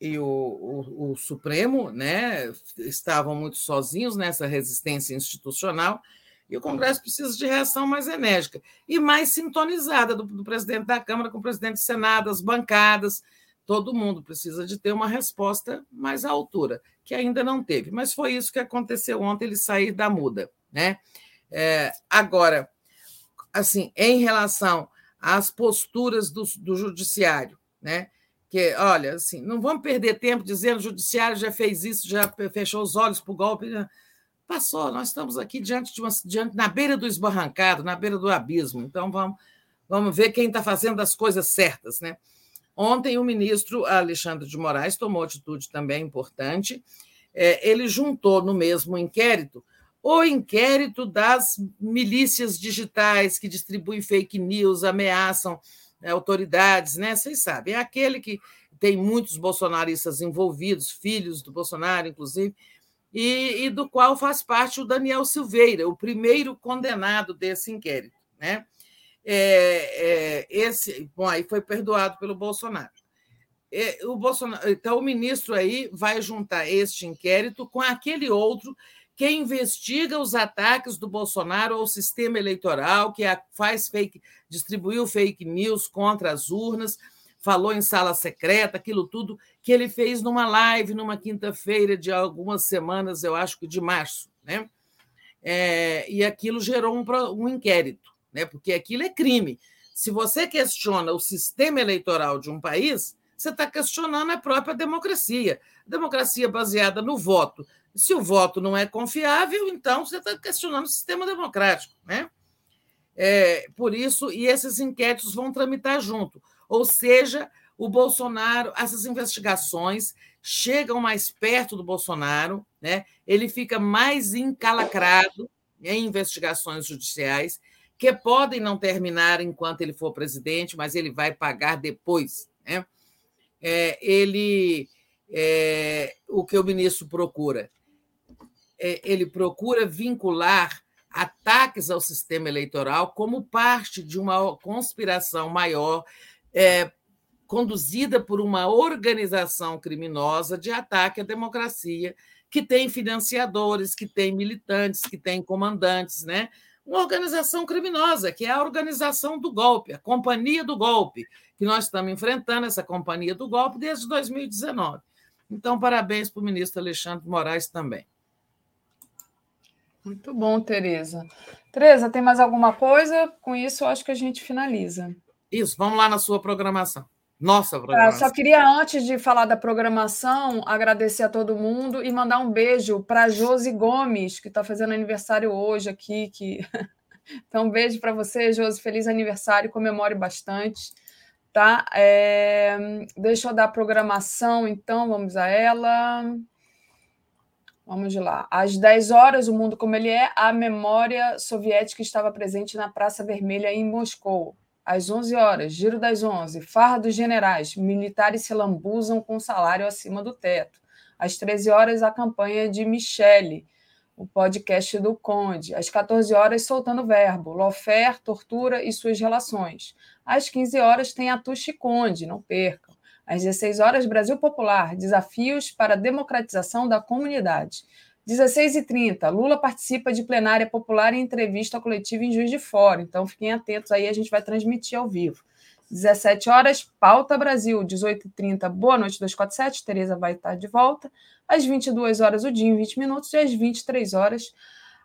e o, o, o Supremo né, estavam muito sozinhos nessa resistência institucional, e o Congresso precisa de reação mais enérgica e mais sintonizada do, do presidente da Câmara com o presidente do Senado, as bancadas. Todo mundo precisa de ter uma resposta mais à altura, que ainda não teve. Mas foi isso que aconteceu ontem, ele sair da muda. Né? É, agora, assim, em relação às posturas do, do judiciário, né? Que, olha, assim, não vamos perder tempo dizendo o judiciário já fez isso, já fechou os olhos para o golpe. Né? Passou, nós estamos aqui diante de uma, diante, na beira do esbarrancado, na beira do abismo. Então, vamos, vamos ver quem está fazendo as coisas certas. Né? Ontem, o ministro Alexandre de Moraes tomou atitude também importante. É, ele juntou no mesmo inquérito o inquérito das milícias digitais que distribuem fake news, ameaçam autoridades, né? Vocês sabem, é aquele que tem muitos bolsonaristas envolvidos, filhos do Bolsonaro, inclusive, e, e, do qual faz parte o Daniel Silveira, o primeiro condenado desse inquérito, né? É, é, esse, bom, aí foi perdoado pelo Bolsonaro. É, o Bolsonaro. Então, o ministro aí vai juntar este inquérito com aquele outro que investiga os ataques do Bolsonaro ao sistema eleitoral, que faz fake, distribuiu fake news contra as urnas, falou em sala secreta, aquilo tudo que ele fez numa live numa quinta-feira de algumas semanas, eu acho que de março, né? É, e aquilo gerou um, um inquérito, né? Porque aquilo é crime. Se você questiona o sistema eleitoral de um país, você está questionando a própria democracia. Democracia baseada no voto Se o voto não é confiável, então você está questionando o sistema democrático. Né? É, por isso, e esses inquéritos vão tramitar junto. Ou seja, o Bolsonaro, essas investigações chegam mais perto do Bolsonaro, né? ele fica mais encalacrado em investigações judiciais, que podem não terminar enquanto ele for presidente, mas ele vai pagar depois. Né? É, ele, é, o que o ministro procura? É, ele procura vincular ataques ao sistema eleitoral como parte de uma conspiração maior é, conduzida por uma organização criminosa de ataque à democracia, que tem financiadores, que tem militantes, que tem comandantes, né? Uma organização criminosa, que é a organização do golpe, a companhia do golpe, que nós estamos enfrentando essa companhia do golpe desde 2019. Então, parabéns para o ministro Alexandre Moraes também. Muito bom, Tereza. Tereza, tem mais alguma coisa? Com isso, eu acho que a gente finaliza. Isso, vamos lá na sua programação. Nossa, programação. só queria, antes de falar da programação, agradecer a todo mundo e mandar um beijo para Josi Gomes, que está fazendo aniversário hoje aqui. Que... Então, um beijo para você, Josi. Feliz aniversário, comemore bastante. Tá? É... Deixa eu dar a programação, então, vamos a ela. Vamos lá. Às 10 horas, o mundo como ele é, a memória soviética estava presente na Praça Vermelha em Moscou. Às 11 horas, giro das 11, farra dos generais, militares se lambuzam com salário acima do teto. Às 13 horas, a campanha de Michele, o podcast do Conde. Às 14 horas, soltando verbo, Lofer, tortura e suas relações. Às 15 horas, tem a Tuxi Conde, não percam. Às 16 horas, Brasil Popular, desafios para a democratização da comunidade. 16h30, Lula participa de plenária popular e entrevista coletiva em Juiz de Fora. Então, fiquem atentos aí, a gente vai transmitir ao vivo. 17 horas, Pauta Brasil. 18h30, Boa Noite 247, Tereza vai estar de volta. Às 22 horas, o dia em 20 minutos. E às 23 horas,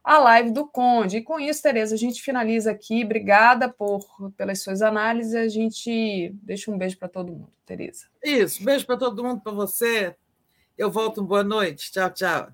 a live do Conde. E com isso, Tereza, a gente finaliza aqui. Obrigada por pelas suas análises. A gente deixa um beijo para todo mundo, Tereza. Isso, beijo para todo mundo, para você. Eu volto, boa noite. Tchau, tchau.